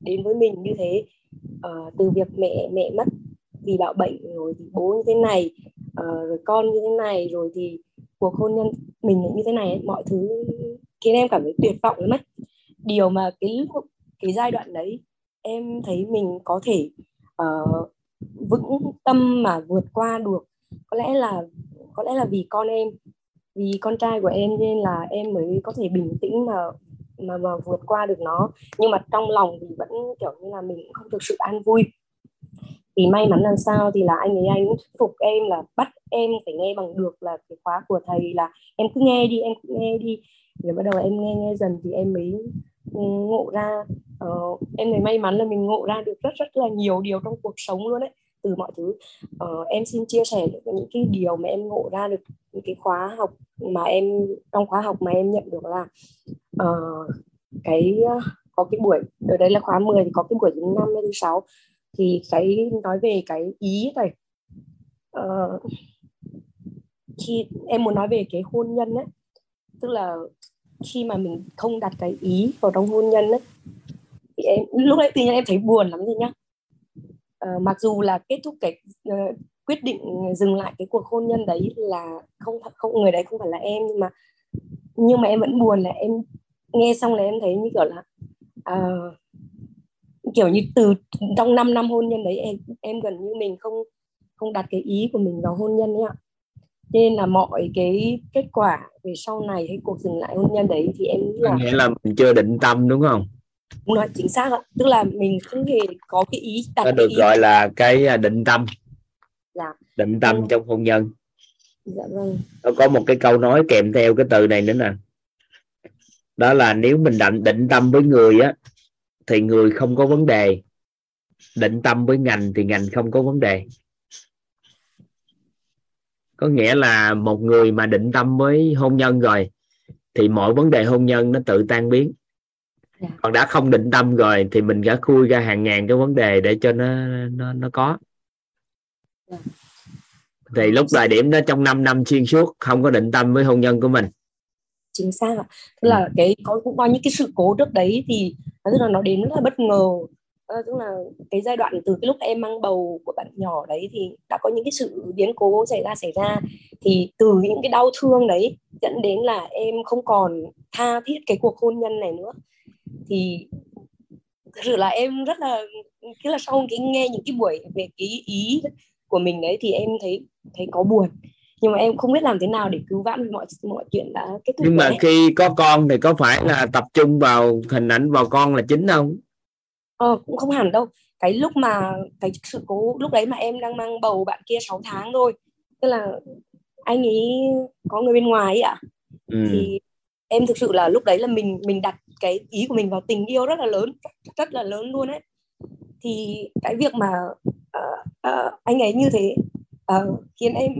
đến với mình như thế. Uh, từ việc mẹ mẹ mất vì bạo bệnh rồi thì bố như thế này uh, rồi con như thế này rồi thì cuộc hôn nhân mình như thế này mọi thứ khiến em cảm thấy tuyệt vọng lắm ấy. Điều mà cái lúc cái giai đoạn đấy em thấy mình có thể uh, vững tâm mà vượt qua được có lẽ là có lẽ là vì con em vì con trai của em nên là em mới có thể bình tĩnh mà mà mà vượt qua được nó. Nhưng mà trong lòng thì vẫn kiểu như là mình cũng không thực sự an vui thì may mắn làm sao thì là anh ấy anh thuyết phục em là bắt em phải nghe bằng được là cái khóa của thầy là em cứ nghe đi em cứ nghe đi. Rồi bắt đầu em nghe nghe dần thì em mới ừ, ngộ ra uh, em thấy may mắn là mình ngộ ra được rất rất là nhiều điều trong cuộc sống luôn đấy từ mọi thứ uh, em xin chia sẻ những cái điều mà em ngộ ra được những cái khóa học mà em trong khóa học mà em nhận được là uh, cái có cái buổi ở đây là khóa 10 thì có cái buổi thứ năm thứ sáu thì cái nói về cái ý này uh, khi em muốn nói về cái hôn nhân ấy tức là khi mà mình không đặt cái ý vào trong hôn nhân ấy thì em lúc đấy tự nhiên em thấy buồn lắm rồi nhá. Uh, mặc dù là kết thúc cái uh, quyết định dừng lại cái cuộc hôn nhân đấy là không không người đấy không phải là em nhưng mà nhưng mà em vẫn buồn là em nghe xong là em thấy như kiểu là uh, kiểu như từ trong 5 năm hôn nhân đấy em em gần như mình không không đặt cái ý của mình vào hôn nhân ấy ạ nên là mọi cái kết quả về sau này hay cuộc dừng lại hôn nhân đấy thì em nghĩ là nghĩa là mình chưa định tâm đúng không đúng nói chính xác ạ tức là mình không hề có cái ý đặt nó được ý. gọi là cái à, định tâm dạ. định tâm ừ. trong hôn nhân dạ vâng nó có một cái câu nói kèm theo cái từ này nữa nè đó là nếu mình định định tâm với người á thì người không có vấn đề. Định tâm với ngành thì ngành không có vấn đề. Có nghĩa là một người mà định tâm với hôn nhân rồi thì mọi vấn đề hôn nhân nó tự tan biến. Dạ. còn đã không định tâm rồi thì mình đã khui ra hàng ngàn cái vấn đề để cho nó nó nó có. Dạ. thì lúc thời điểm đó trong 5 năm xuyên suốt không có định tâm với hôn nhân của mình chính xác ạ. Tức là cái có cũng có những cái sự cố trước đấy thì tức là nó đến rất là bất ngờ. Ờ, tức là cái giai đoạn từ cái lúc em mang bầu của bạn nhỏ đấy thì đã có những cái sự biến cố xảy ra xảy ra. Thì từ những cái đau thương đấy dẫn đến là em không còn tha thiết cái cuộc hôn nhân này nữa. Thì thực sự là em rất là cứ là sau cái nghe những cái buổi về cái ý của mình đấy thì em thấy thấy có buồn nhưng mà em không biết làm thế nào để cứu vãn mọi mọi chuyện đã kết thúc nhưng mà khi có con thì có phải là tập trung vào hình ảnh vào con là chính không? Ờ, cũng không hẳn đâu. Cái lúc mà cái sự cố lúc đấy mà em đang mang bầu bạn kia 6 tháng thôi. Tức là anh ấy có người bên ngoài ấy ạ. Ừ. thì em thực sự là lúc đấy là mình mình đặt cái ý của mình vào tình yêu rất là lớn rất, rất là lớn luôn ấy. Thì cái việc mà uh, uh, anh ấy như thế uh, khiến em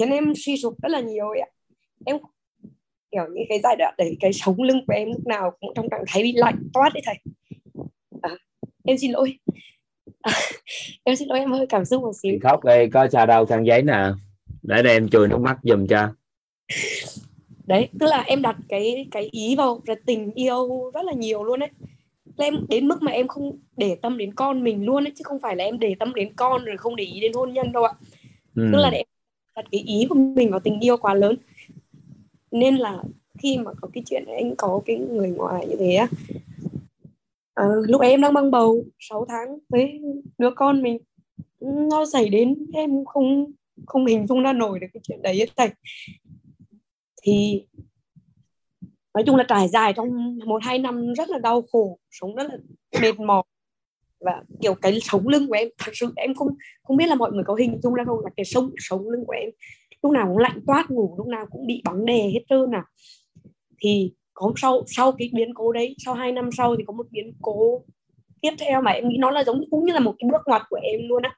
khiến em suy sụp rất là nhiều ạ. Em kiểu như cái giai đoạn đấy cái sống lưng của em lúc nào cũng trong trạng thái bị lạnh toát đấy thầy. À, em xin lỗi. À, *laughs* em xin lỗi em hơi cảm xúc một xíu. Khóc đây có trà đâu khăn giấy nè. Để đây em chùi nước mắt giùm cho. Đấy tức là em đặt cái cái ý vào là tình yêu rất là nhiều luôn đấy em đến mức mà em không để tâm đến con mình luôn ấy chứ không phải là em để tâm đến con rồi không để ý đến hôn nhân đâu ạ. Ừ. tức là để em đặt cái ý của mình vào tình yêu quá lớn. Nên là khi mà có cái chuyện anh có cái người ngoài như thế á à, lúc ấy em đang mang bầu 6 tháng với đứa con mình nó xảy đến em không không hình dung ra nổi được cái chuyện đấy hết thầy. Thì nói chung là trải dài trong một hai năm rất là đau khổ sống rất là mệt mỏi và kiểu cái sống lưng của em, thật sự em không không biết là mọi người có hình dung ra không, là cái sống sống lưng của em lúc nào cũng lạnh toát, ngủ lúc nào cũng bị bóng đè hết trơn à. Thì có sau sau cái biến cố đấy, sau hai năm sau thì có một biến cố tiếp theo mà em nghĩ nó là giống, cũng như là một cái bước ngoặt của em luôn á.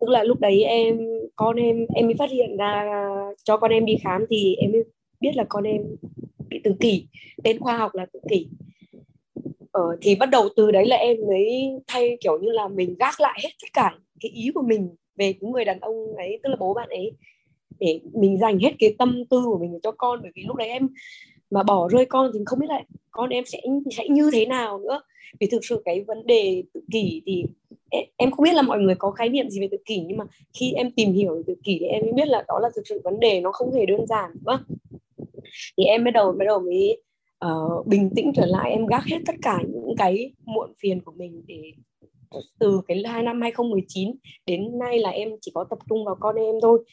Tức là lúc đấy em, con em em mới phát hiện ra cho con em đi khám thì em mới biết là con em bị tự kỷ, tên khoa học là tự kỷ ờ, thì bắt đầu từ đấy là em mới thay kiểu như là mình gác lại hết tất cả cái ý của mình về cái người đàn ông ấy tức là bố bạn ấy để mình dành hết cái tâm tư của mình cho con. Bởi vì lúc đấy em mà bỏ rơi con thì không biết là con em sẽ sẽ như thế nào nữa. Vì thực sự cái vấn đề tự kỷ thì em, không biết là mọi người có khái niệm gì về tự kỷ nhưng mà khi em tìm hiểu về tự kỷ thì em mới biết là đó là thực sự vấn đề nó không hề đơn giản nữa thì em bắt đầu bắt đầu mới uh, bình tĩnh trở lại em gác hết tất cả những cái muộn phiền của mình để từ cái hai năm 2019 đến nay là em chỉ có tập trung vào con em thôi.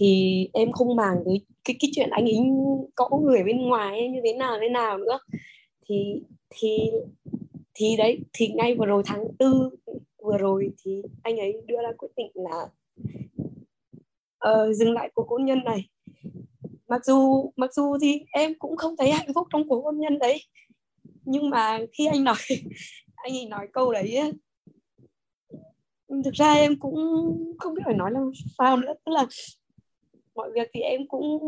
Thì em không màng tới cái cái chuyện anh ấy có người bên ngoài ấy, như thế nào thế nào nữa. Thì thì thì đấy thì ngay vừa rồi tháng tư vừa rồi thì anh ấy đưa ra quyết định là uh, dừng lại cuộc hôn nhân này mặc dù mặc dù thì em cũng không thấy hạnh phúc trong cuộc hôn nhân đấy. Nhưng mà khi anh nói, *laughs* anh ấy nói câu đấy thực ra em cũng không biết phải nói làm sao nữa. Tức là mọi việc thì em cũng,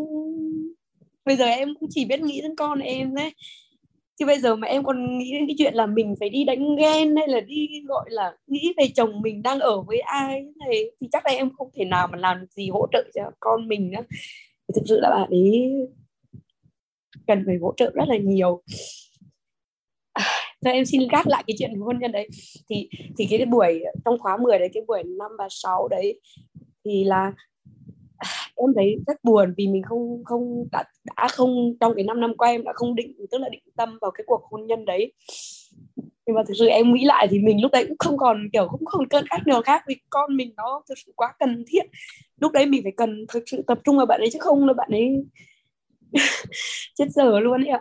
bây giờ em cũng chỉ biết nghĩ đến con em đấy. Chứ bây giờ mà em còn nghĩ đến cái chuyện là mình phải đi đánh ghen hay là đi, gọi là, nghĩ về chồng mình đang ở với ai này, thì chắc là em không thể nào mà làm gì hỗ trợ cho con mình nữa thì thực sự là bạn ấy cần phải hỗ trợ rất là nhiều. *sighs* Cho em xin gác lại cái chuyện hôn nhân đấy. Thì thì cái buổi trong khóa 10 đấy cái buổi năm và sáu đấy thì là *sighs* em thấy rất buồn vì mình không không đã, đã không trong cái 5 năm qua em đã không định tức là định tâm vào cái cuộc hôn nhân đấy nhưng mà thực sự em nghĩ lại thì mình lúc đấy cũng không còn kiểu cũng không cơn cách nào khác vì con mình nó thực sự quá cần thiết. Lúc đấy mình phải cần thực sự tập trung vào bạn ấy chứ không là bạn ấy *laughs* chết dở luôn ấy ạ.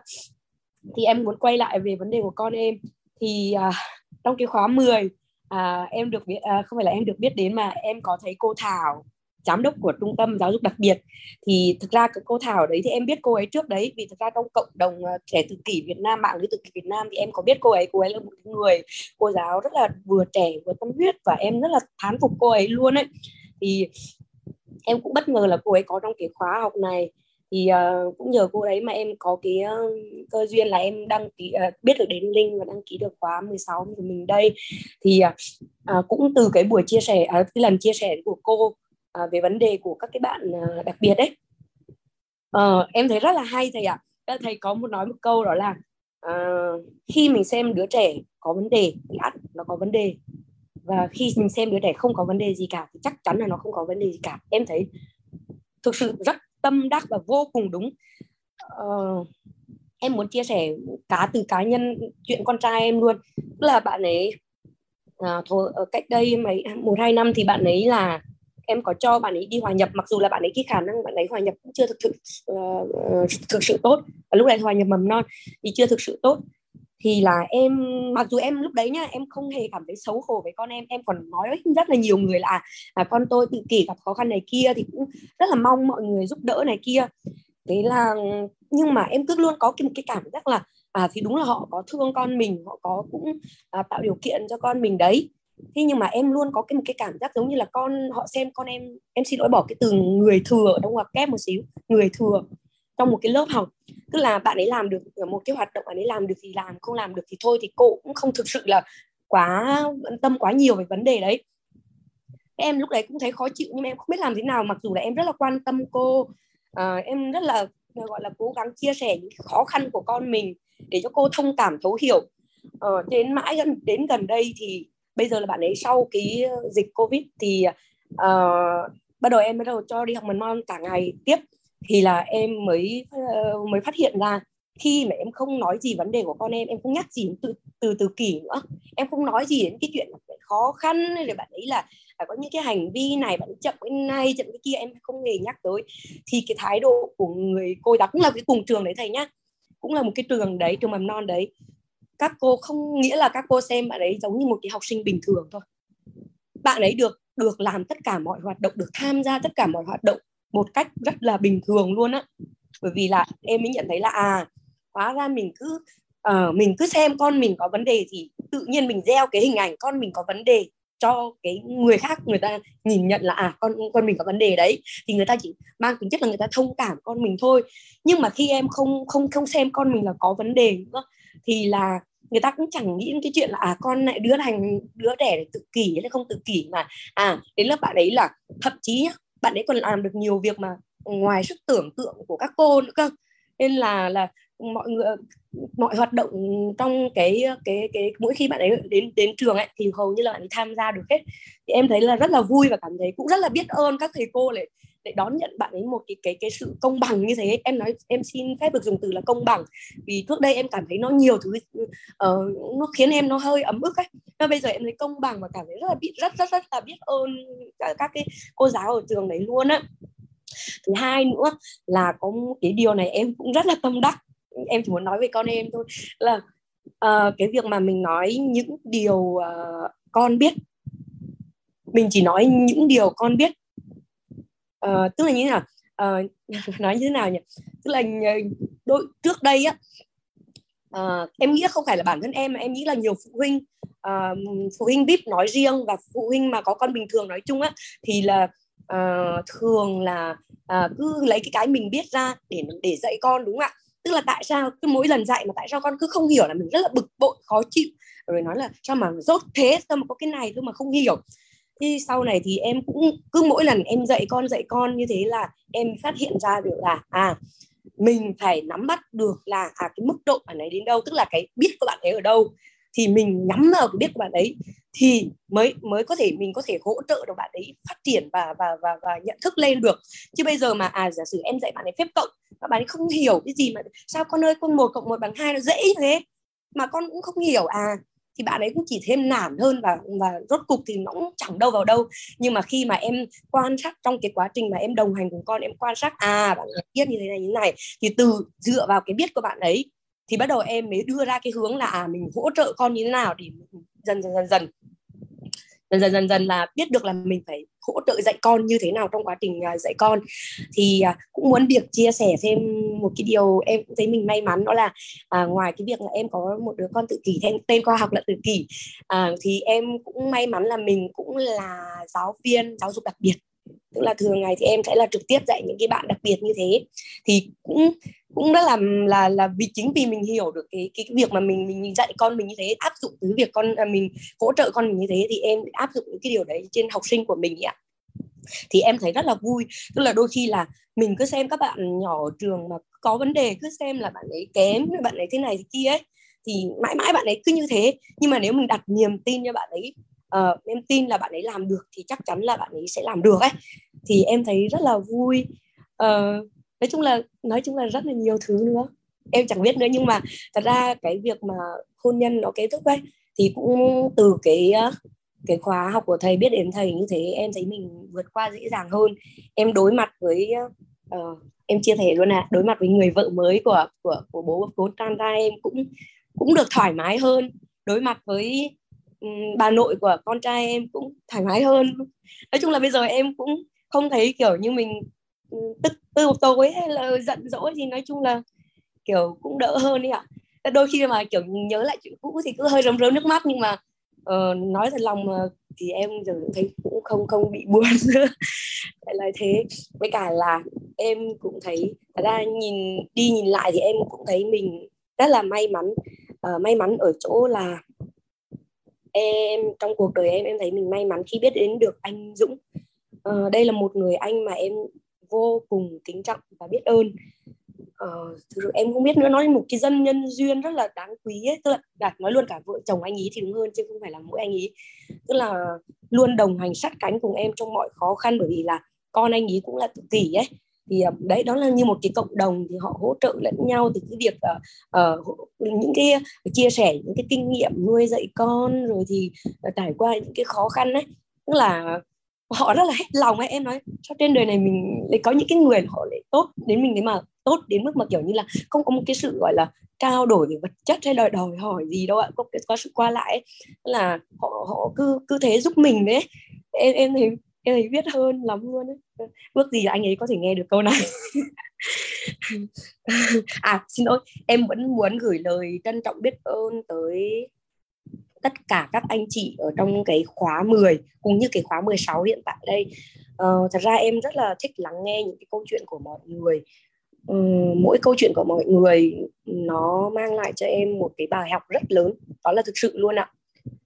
Thì em muốn quay lại về vấn đề của con em. Thì à, trong cái khóa 10 à, em được biết à, không phải là em được biết đến mà em có thấy cô Thảo giám đốc của trung tâm giáo dục đặc biệt. Thì thực ra cái cô Thảo đấy thì em biết cô ấy trước đấy vì thực ra trong cộng đồng ờ, trẻ tự kỷ Việt Nam mạng lưới tự kỷ Việt Nam thì em có biết cô ấy cô ấy là một người cô giáo rất là vừa trẻ vừa tâm huyết và em rất là thán phục cô ấy luôn ấy. Thì em cũng bất ngờ là cô ấy có trong cái khóa học này. Thì uh, cũng nhờ cô đấy mà em có cái uh, cơ duyên là em đăng ký uh, biết được đến linh và đăng ký được khóa 16 của mình đây. Thì uh, cũng từ cái buổi chia sẻ uh, cái lần chia sẻ của cô à, về vấn đề của các cái bạn à, đặc biệt đấy. À, em thấy rất là hay thầy ạ. À. thầy có một nói một câu đó là à, khi mình xem đứa trẻ có vấn đề thì ắt nó có vấn đề. Và khi mình xem đứa trẻ không có vấn đề gì cả thì chắc chắn là nó không có vấn đề gì cả. Em thấy thực sự rất tâm đắc và vô cùng đúng. Uh, em muốn chia sẻ cá từ cá nhân chuyện con trai em luôn. Tức là bạn ấy à, thôi cách đây mấy một hai năm thì bạn ấy là em có cho bạn ấy đi hòa nhập mặc dù là bạn ấy cái khả năng bạn ấy hòa nhập cũng chưa thực sự uh, thực sự tốt. Và lúc này hòa nhập mầm non thì chưa thực sự tốt. Thì là em mặc dù em lúc đấy nhá em không hề cảm thấy xấu hổ với con em em còn nói với rất là nhiều người là à, con tôi tự kỷ gặp khó khăn này kia thì cũng rất là mong mọi người giúp đỡ này kia. Thế là nhưng mà em cứ luôn có cái một cái cảm giác là à thì đúng là họ có thương con mình họ có cũng à, tạo điều kiện cho con mình đấy thế nhưng mà em luôn có cái một cái cảm giác giống như là con họ xem con em em xin lỗi bỏ cái từ người thừa ở trong ngoặc kép một xíu người thừa trong một cái lớp học. Tức là bạn ấy làm được một cái hoạt động bạn ấy làm được thì làm không làm được thì thôi thì cô cũng không thực sự là quá bận tâm quá nhiều về vấn đề đấy. Em lúc đấy cũng thấy khó chịu nhưng mà em không biết làm thế nào mặc dù là em rất là quan tâm cô à, em rất là gọi là cố gắng chia sẻ những khó khăn của con mình để cho cô thông cảm thấu hiểu. Ờ, đến mãi gần đến gần đây thì bây giờ là bạn ấy sau cái ờ, dịch covid thì uh, bắt đầu em bắt đầu cho đi học mầm non cả ngày. Tiếp thì là em mới uh, mới phát hiện ra khi mà em không nói gì vấn đề của con em em không nhắc gì từ từ từ kỷ nữa. Em không nói gì đến cái chuyện khó khăn rồi bạn ấy là phải có những cái hành vi này bạn ấy chậm cái này chậm cái kia em không hề nhắc tới. Thì cái thái độ của người cô đó cũng là cái cùng trường đấy thầy nhá. Cũng là một cái trường đấy trường mầm non đấy các cô không nghĩa là các cô xem bạn ấy giống như một cái học sinh bình thường thôi. Bạn ấy được được làm tất cả mọi hoạt động được tham gia tất cả mọi hoạt động một cách rất là bình thường luôn á. Bởi vì là em mới nhận thấy là à hóa ra mình cứ uh, mình cứ xem con mình có vấn đề thì tự nhiên mình gieo cái hình ảnh con mình có vấn đề cho cái người khác người ta nhìn nhận là à con con mình có vấn đề đấy. Thì người ta chỉ mang tính chất là người ta thông cảm con mình thôi. Nhưng mà khi em không không không xem con mình là có vấn đề nữa thì là người ta cũng chẳng nghĩ đến cái chuyện là à con lại đứa thành đứa đẻ tự kỷ hay không tự kỷ mà. À đến lớp bạn ấy là, thậm chí bạn ấy còn làm được nhiều việc mà ngoài sức tưởng tượng của các cô nữa cơ. Nên là là mọi người, mọi hoạt động trong cái cái cái, mỗi khi bạn ấy đến đến trường ấy thì hầu như là bạn ấy tham gia được hết. Thì em thấy là rất là vui và cảm thấy cũng rất là biết ơn các thầy cô để để đón nhận bạn ấy một cái cái cái sự công bằng như thế em nói em xin phép được dùng từ là công bằng. Vì trước đây em cảm thấy nó nhiều thứ uh, nó khiến em nó hơi ấm ức ấy. Nhưng bây giờ em thấy công bằng và cảm thấy rất là biết rất rất rất là biết ơn các, các cái cô giáo ở trường đấy luôn á. Thứ hai nữa là có một cái điều này em cũng rất là tâm đắc. Em chỉ muốn nói với con em thôi. Là uh, cái việc mà mình nói những điều uh, con biết. Mình chỉ nói những điều con biết uh, tức là như thế nào? Uh, *laughs* nói như thế nào nhỉ? Tức là ờ, đôi trước đây á uh, em nghĩ không phải là bản thân em mà em nghĩ là nhiều phụ huynh uh, phụ huynh vip nói riêng và phụ huynh mà có con bình thường nói chung á thì là uh, thường là uh, cứ lấy cái cái mình biết ra để để dạy con đúng không ạ? Tức là tại sao cứ mỗi lần dạy mà tại sao con cứ không hiểu là mình rất là bực bội khó chịu rồi nói là sao mà dốt thế? Sao mà có cái này? Thôi mà không hiểu? Thì sau này thì em cũng cứ mỗi lần em dạy con dạy con như thế là em phát hiện ra được là à mình phải nắm bắt được là à cái mức độ bạn ấy đến đâu, tức là cái biết của bạn ấy ở đâu. Thì mình nhắm vào cái biết của bạn ấy thì mới mới có thể, mình có thể hỗ trợ được bạn ấy phát triển và và và và nhận thức lên được. Chứ bây giờ mà à giả sử em dạy bạn ấy phép cộng và bạn ấy không hiểu cái gì mà, sao con ơi, con một cộng một bằng hai nó dễ như thế? Mà con cũng không hiểu à thì bạn ấy cũng chỉ thêm nản hơn và và rốt cục thì nó cũng chẳng đâu vào đâu. Nhưng mà khi mà em quan sát trong cái quá trình mà em đồng hành cùng con, em quan sát à bạn ấy biết như thế này, như thế này, thì từ dựa vào cái biết của bạn ấy, thì bắt đầu em mới đưa ra cái hướng là à mình hỗ trợ con như thế nào để dần dần dần dần dần dần dần dần là biết được là mình phải hỗ trợ dạy con như thế nào trong quá trình à, dạy con. Thì à, cũng muốn được chia sẻ thêm một cái điều em cũng thấy mình may mắn đó là à, ngoài cái việc là em có một đứa con tự kỷ tên, tên khoa học là tự kỷ à, thì em cũng may mắn là mình cũng là giáo viên giáo dục đặc biệt tức là thường ngày thì em sẽ là trực tiếp dạy những cái bạn đặc biệt như thế. Thì cũng cũng đã làm là là vì chính vì mình hiểu được cái cái, việc mà mình mình dạy con mình như thế áp dụng từ việc con à, mình hỗ trợ con mình như thế thì em áp dụng những cái điều đấy trên học sinh của mình ạ. Thì em thấy rất là vui. Tức là đôi khi là mình cứ xem các bạn nhỏ ở trường mà có vấn đề cứ xem là bạn ấy kém bạn ấy thế này thế kia ấy thì mãi mãi bạn ấy cứ như thế. Nhưng mà nếu mình đặt niềm tin cho bạn ấy uh, em tin là bạn ấy làm được thì chắc chắn là bạn ấy sẽ làm được ấy. Thì em thấy rất là vui. Uh, nói chung là nói chung là rất là nhiều thứ nữa. Em chẳng biết nữa nhưng mà thật ra cái việc mà hôn nhân nó kết thúc ấy thì cũng từ cái ờ, cái khóa học của thầy biết đến thầy như thế em thấy mình vượt qua dễ dàng hơn. Em đối mặt với uh, em chia sẻ luôn à đối mặt với người vợ mới của của của bố của tan ra em cũng cũng được thoải mái hơn. Đối mặt với bà nội của con trai em cũng thoải mái hơn. Nói chung là bây giờ em cũng không thấy kiểu như mình ừ, tức tư tối hay là giận dỗi thì nói chung là kiểu cũng đỡ hơn đi ạ. Ờ, đôi khi mà kiểu nhớ lại chuyện cũ thì cứ hơi rơm rớm nước mắt nhưng mà uh, nói thật lòng mà thì em giờ cũng thấy cũng không không bị *laughs* buồn nữa. Lại thế. Với cả là em cũng thấy thật ra nhìn đi nhìn lại thì em cũng thấy mình rất là may mắn. Uh, may mắn ở chỗ là em trong cuộc đời em em thấy mình may mắn khi biết đến được anh Dũng. Uh, đây là một người anh mà em vô cùng kính trọng và biết ơn. Uh, thực sự em không biết nữa nói một cái dân nhân duyên rất là đáng quý ấy. Tức là đặt nói luôn cả vợ chồng anh ý thì đúng hơn chứ không phải là mỗi anh ý. Tức là luôn đồng hành sát cánh cùng em trong mọi khó khăn bởi vì là con anh ý cũng là tự kỷ ấy thì ờ, đấy đó là như một cái cộng đồng thì họ hỗ trợ lẫn nhau từ cái việc uh, uh, những cái chia sẻ những cái kinh nghiệm nuôi dạy con rồi thì uh, trải qua những cái khó khăn đấy tức là họ rất là hết lòng ấy em nói cho trên đời này mình lại có những cái người họ lại tốt đến mình đấy mà tốt đến mức mà kiểu như là không có một cái sự gọi là trao đổi về vật chất hay đòi đòi hỏi gì đâu ạ có, có sự qua lại ấy. là họ họ cứ cứ thế giúp mình đấy em em thấy em thấy biết hơn lắm luôn ấy ước gì anh ấy có thể nghe được câu này. À xin lỗi em vẫn muốn gửi lời trân trọng biết ơn tới tất cả các anh chị ở trong cái khóa 10 cũng như cái khóa 16 hiện tại đây. Uh, thật ra em rất là thích lắng nghe những cái câu chuyện của mọi người. Um, mỗi câu chuyện của mọi người nó mang lại cho em một cái bài học rất lớn đó là thực sự luôn ạ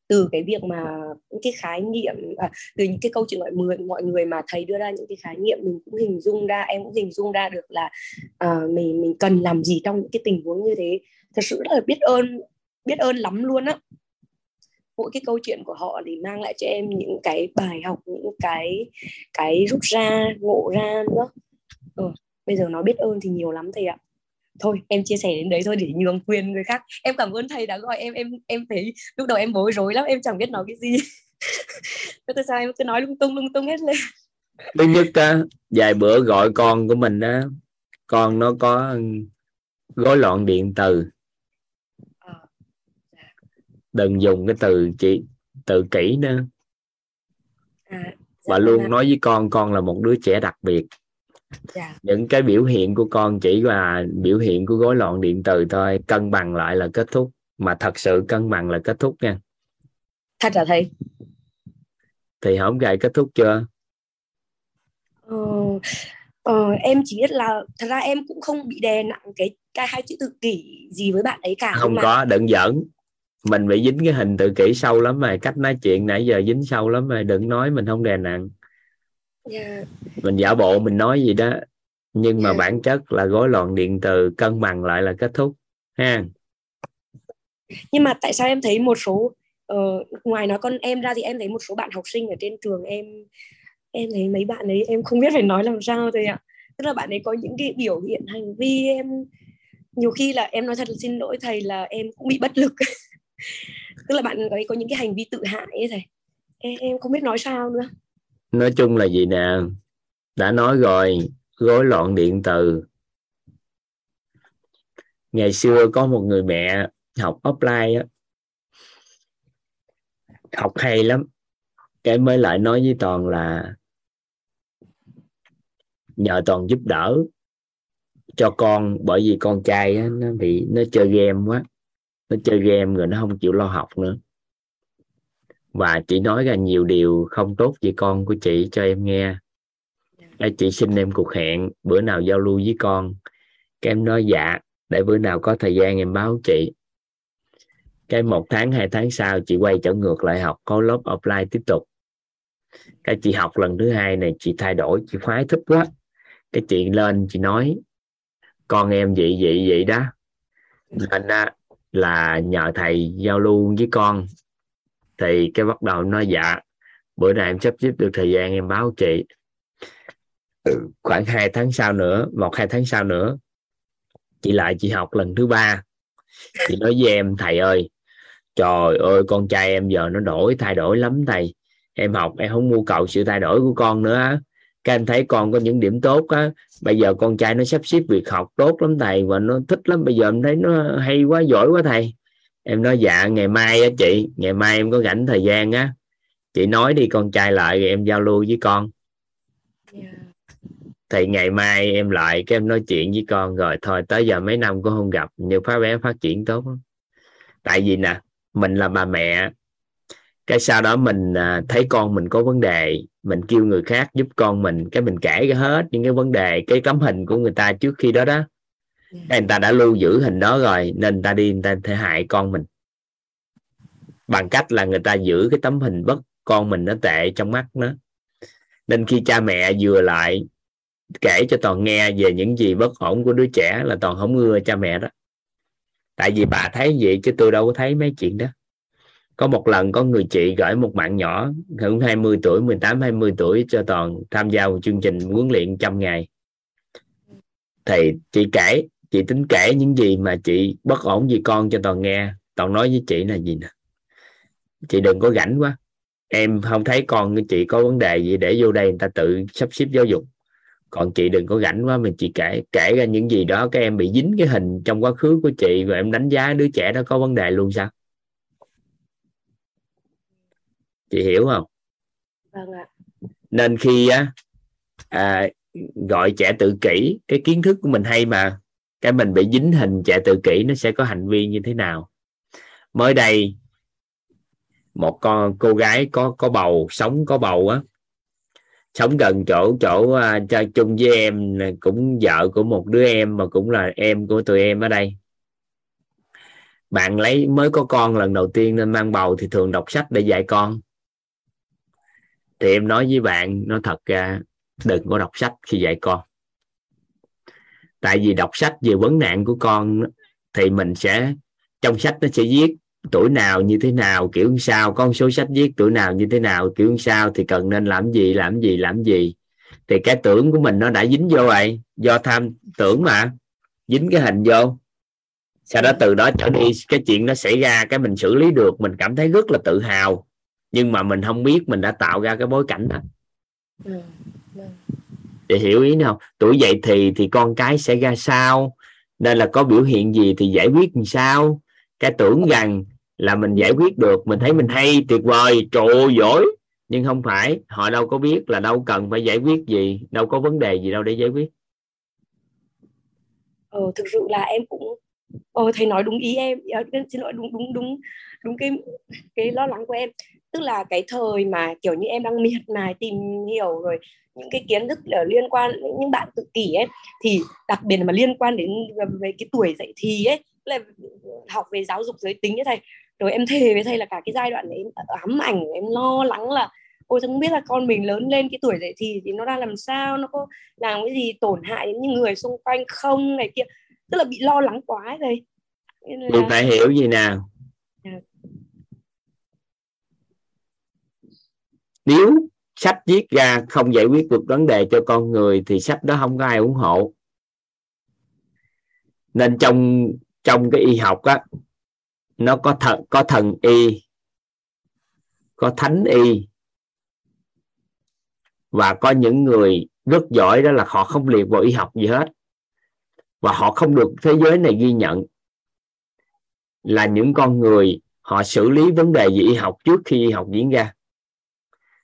từ cái việc mà những cái khái niệm à, từ những cái câu chuyện mọi người mọi người mà thầy đưa ra những cái khái niệm mình cũng hình dung ra em cũng hình dung ra được là à, mình mình cần làm gì trong những cái tình huống như thế. Thật sự rất là biết ơn biết ơn lắm luôn á. Mỗi cái câu chuyện của họ thì mang lại cho em những cái bài học những cái cái rút ra ngộ ra nữa. Ừ, bây giờ nó biết ơn thì nhiều lắm thầy ạ thôi em chia sẻ đến đấy thôi để nhường quyền người khác. Em cảm ơn thầy đã gọi em em em thấy lúc đầu em bối rối lắm em chẳng biết nói cái gì. *laughs* Tại sao em cứ nói lung tung lung tung hết lên? Thứ nhất á vài bữa gọi con của mình á con nó có rối loạn điện từ. Đừng dùng cái từ chị tự kỷ nữa. À, dạ và vâng luôn nói với con con là một đứa trẻ đặc biệt dạ. những cái biểu hiện của con chỉ là biểu hiện của rối loạn điện từ thôi. Cân bằng lại là kết thúc. Mà thật sự cân bằng là kết thúc nha. Thật là thầy? Thì không gài kết thúc chưa? Ờ, ờ, em chỉ biết là thật ra em cũng không bị đè nặng cái cái hai chữ tự kỷ gì với bạn ấy cả không có đừng giỡn. Mình bị dính cái hình tự kỷ sâu lắm rồi. Cách nói chuyện nãy giờ dính sâu lắm rồi. Đừng nói mình không đè nặng yeah. Mình giả bộ mình nói gì đó nhưng mà yeah. Bản chất là rối loạn điện từ cân bằng lại là kết thúc ha? Nhưng mà tại sao em thấy một số uh, ngoài nói con em ra thì em thấy một số bạn học sinh ở trên trường em em thấy mấy bạn ấy em không biết phải nói làm sao thôi ạ. Tức là bạn ấy có những cái biểu hiện hành vi em nhiều khi là em nói thật là xin lỗi thầy là em cũng bị bất lực. *laughs* Tức là bạn ấy có những cái hành vi tự hại ấy thầy. Em, em không biết nói sao nữa nói chung là gì nè? Đã nói rồi rối loạn điện từ. Ngày xưa có một người mẹ học offline á. Học hay lắm. Cái mới lại nói với toàn là nhờ toàn giúp đỡ cho con bởi vì con trai á, nó bị nó chơi game quá. Nó chơi game rồi nó không chịu lo học nữa và chị nói ra nhiều điều không tốt với con của chị cho em nghe. Đây, chị xin em cuộc hẹn bữa nào giao lưu với con. Cái em nói dạ để bữa nào có thời gian em báo chị. Cái một tháng hai tháng sau chị quay trở ngược lại học có lớp offline tiếp tục. Cái chị học lần thứ hai này chị thay đổi chị khoái thích quá. Cái chị lên chị nói con em vậy vậy vậy đó. Nên á, là nhờ thầy giao lưu với con thì cái bắt đầu nói dạ. Bữa nay em sắp xếp được thời gian em báo chị. Ừ, khoảng hai tháng sau nữa một hai tháng sau nữa chị lại chị học lần thứ ba. Chị nói với em thầy ơi trời ơi con trai em giờ nó đổi thay đổi lắm thầy. Em học em không mưu cầu sự thay đổi của con nữa các anh thấy con có những điểm tốt á. Bây giờ con trai nó sắp xếp việc học tốt lắm thầy và nó thích lắm. Bây giờ em thấy nó hay quá giỏi quá thầy em nói dạ ngày mai á chị ngày mai em có rảnh thời gian á chị nói đi con trai lại rồi em giao lưu với con yeah. thì ngày mai em lại cái em nói chuyện với con rồi thôi tới giờ mấy năm cũng không gặp nhưng phá bé phát triển tốt lắm. tại vì nè mình là bà mẹ cái sau đó mình à, thấy con mình có vấn đề mình kêu người khác giúp con mình cái mình kể ra hết những cái vấn đề cái tấm hình của người ta trước khi đó đó cái người ta đã lưu giữ hình đó rồi, nên người ta đi, người ta thể hại con mình. Bằng cách là người ta giữ cái tấm hình bất con mình nó tệ trong mắt nó. Nên khi cha mẹ vừa lại kể cho toàn nghe về những gì bất ổn của đứa trẻ là toàn không ưa cha mẹ đó. Tại vì bà thấy vậy chứ tôi đâu có thấy mấy chuyện đó. Có một lần có người chị gửi một bạn nhỏ hơn 20 tuổi 18 20 tuổi cho toàn tham gia một chương trình huấn luyện trăm ngày. Thì chị kể chị tính kể những gì mà chị bất ổn vì con cho toàn nghe. Toàn nói với chị là gì nè? Chị đừng có rảnh quá. Em không thấy con của chị có vấn đề gì để vô đây người ta tự sắp xếp giáo dục. Còn chị đừng có rảnh quá mình chị kể kể ra những gì đó các em bị dính cái hình trong quá khứ của chị và em đánh giá đứa trẻ đó có vấn đề luôn sao? Chị hiểu không? Vâng ạ. Nên khi á à, gọi trẻ tự kỷ cái kiến thức của mình hay mà cái mình bị dính hình trẻ tự kỷ nó sẽ có hành vi như thế nào? Mới đây, một con, cô gái có có bầu, sống có bầu á. Sống gần chỗ chỗ à, cho chung với em cũng vợ của một đứa em mà cũng là em của tụi em ở đây. Bạn lấy, mới có con lần đầu tiên nên mang bầu thì thường đọc sách để dạy con. Thì em nói với bạn nó thật ra, đừng có đọc sách khi dạy con tại vì đọc sách về vấn nạn của con thì mình sẽ, trong sách nó sẽ viết tuổi nào như thế nào, kiểu sao con số sách viết tuổi nào như thế nào, kiểu sao, thì cần nên làm gì làm gì làm gì. Thì cái tưởng của mình nó đã dính vô rồi, do tham tưởng mà, dính cái hình vô. Sau đó từ đó trở đi, cái chuyện nó xảy ra, cái mình xử lý được, mình cảm thấy rất là tự hào. Nhưng mà mình không biết mình đã tạo ra cái bối cảnh đó. Ừ, vâng để hiểu ý nào tuổi dậy thì thì con cái sẽ ra sao? Nên là có biểu hiện gì thì giải quyết làm sao? Cái tưởng rằng là mình giải quyết được mình thấy mình hay tuyệt vời trụ giỏi nhưng không phải họ đâu có biết là đâu cần phải giải quyết gì đâu có vấn đề gì đâu để giải quyết. Ờ, thực sự là em cũng ờ, thầy nói đúng ý em. Ờ, xin lỗi đúng đúng đúng đúng cái cái lo lắng của em tức là cái thời mà, kiểu như, em đang miệt mài tìm hiểu rồi những cái kiến thức ở liên quan, những bạn tự kỷ ấy, thì đặc biệt là mà liên quan đến ờ, về cái tuổi dậy thì ấy, là học về giáo dục giới tính ấy thầy. Rồi em thề với thầy là cả cái giai đoạn đấy em ờ, ám ảnh, em lo lắng là, ôi không biết là con mình lớn lên cái tuổi dậy thì thì nó đang làm sao, nó có làm cái gì tổn hại đến những người xung quanh không? này kia. Tức là bị lo lắng quá ấy thầy. Nên mình là phải hiểu gì nào? Nếu sách viết ra không giải quyết được vấn đề cho con người thì sách đó không có ai ủng hộ. Nên trong trong cái y học á, nó có thần có thần y, có thánh y. Và có những người rất giỏi đó là họ không liệt vào y học gì hết. Và họ không được thế giới này ghi nhận là những con người họ xử lý vấn đề về y học trước khi y học diễn ra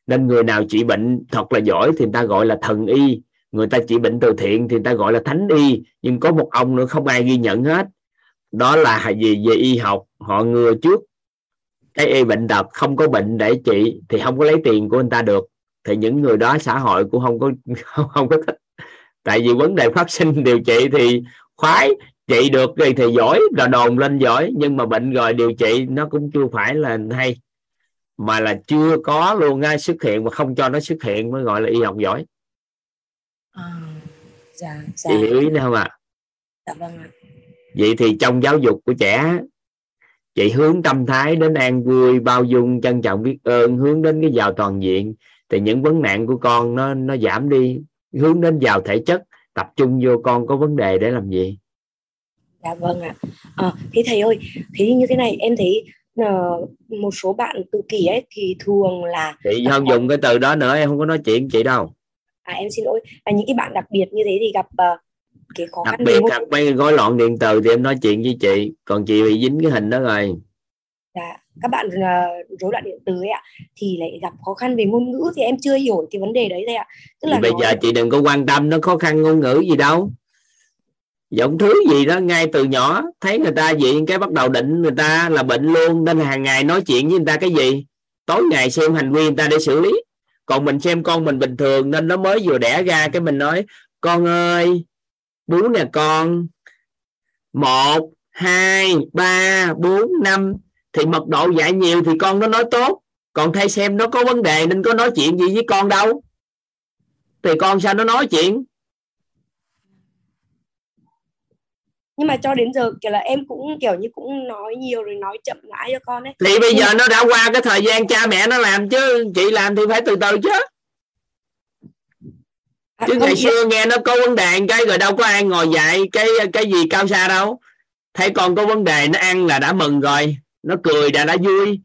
nên người nào trị bệnh thật là giỏi thì người ta gọi là thần y. Người ta trị bệnh từ thiện thì người ta gọi là thánh y. Nhưng có một ông nữa không ai ghi nhận hết. Đó là gì về y học họ ngừa trước cái y bệnh tật không có bệnh để trị thì không có lấy tiền của người ta được. Thì những người đó xã hội cũng không có không, *laughs* không có thích. Tại vì vấn đề phát sinh điều trị thì khoái trị được thì, thì giỏi là đồn lên giỏi. Nhưng mà bệnh rồi điều trị nó cũng chưa phải là hay mà là chưa có luôn ngay xuất hiện mà không cho nó xuất hiện mới gọi là y học giỏi. À, dạ, dạ. chị hiểu ý này không ạ? À? dạ vâng ạ. Vậy thì trong giáo dục của trẻ chị hướng tâm thái đến an vui bao dung trân trọng biết ơn hướng đến cái giàu toàn diện thì những vấn nạn của con nó nó giảm đi. Hướng đến giàu thể chất tập trung vô con có vấn đề để làm gì? Dạ vâng ạ. À, thế thầy ơi thế như thế này em thấy uh, một số bạn tự kỷ ấy thì thường là chị không dùng cái từ đó nữa em không có nói chuyện chị đâu. À em xin lỗi. À, những cái bạn đặc biệt như thế thì gặp uh, cái khó đặc biệt gặp mấy gói loạn điện từ thì em nói chuyện với chị còn chị bị dính cái hình đó rồi. Dạ các bạn uh, rối loạn điện từ ấy ạ thì lại gặp khó khăn về ngôn ngữ thì em chưa hiểu cái vấn đề đấy thôi ạ. Tức là bây nói... giờ chị đừng có quan tâm nó khó khăn ngôn ngữ gì đâu giọng thứ gì đó, ngay từ nhỏ, thấy người ta vậy, cái bắt đầu định người ta là bệnh luôn, nên hàng ngày nói chuyện với người ta cái gì? Tối ngày xem hành vi người ta để xử lý. Còn mình xem con mình bình thường, nên nó mới vừa đẻ ra cái mình nói, con ơi bú nè con, một, hai, ba, bốn, năm. Thì mật độ dạy nhiều thì con nó nói tốt. Còn thay xem nó có vấn đề nên có nói chuyện gì với con đâu? Thì con sao nó nói chuyện? Nhưng mà cho đến giờ kiểu là em cũng kiểu như cũng nói nhiều rồi nói chậm lại cho con ấy. Thì bây giờ nó đã qua cái thời gian cha mẹ nó làm chứ chị làm thì phải từ từ chứ. À, chứ ngày xưa nghe nó có vấn đề cái rồi đâu có ai ngồi dạy cái cái gì cao xa đâu. Thấy con có vấn đề nó ăn là đã mừng rồi nó cười đã đã vui.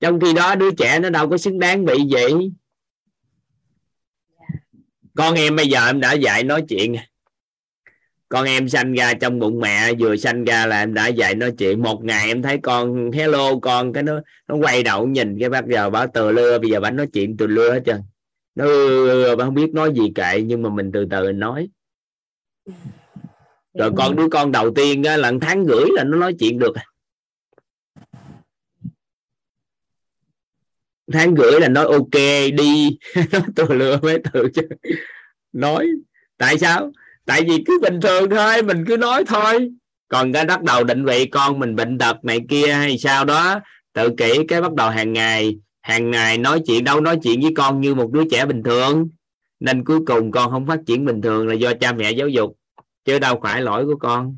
Trong khi đó đứa trẻ nó đâu có xứng đáng bị vậy. Con em bây giờ em đã dạy nói chuyện con em sanh ra trong bụng mẹ vừa sanh ra là em đã dạy nói chuyện. Một ngày em thấy con hello con cái nó nó quay đầu nhìn cái bác giờ bảo từ lưa bây giờ bánh nói chuyện từ lưa hết trơn. Nó không biết nói gì kệ nhưng mà mình từ từ nói. Rồi con đứa con đầu tiên á, là tháng rưỡi là nó nói chuyện được. Tháng rưỡi là nói ok đi. *laughs* Nói từ lừa mấy từ chứ. Nói. Tại sao? Tại vì cứ bình thường thôi mình cứ nói thôi. Còn cái bắt đầu định vị con mình bệnh tật này kia hay sao đó tự kỷ cái bắt đầu hàng ngày hàng ngày nói chuyện đâu nói chuyện với con như một đứa trẻ bình thường. Nên cuối cùng con không phát triển bình thường là do cha mẹ giáo dục chứ đâu phải lỗi của con.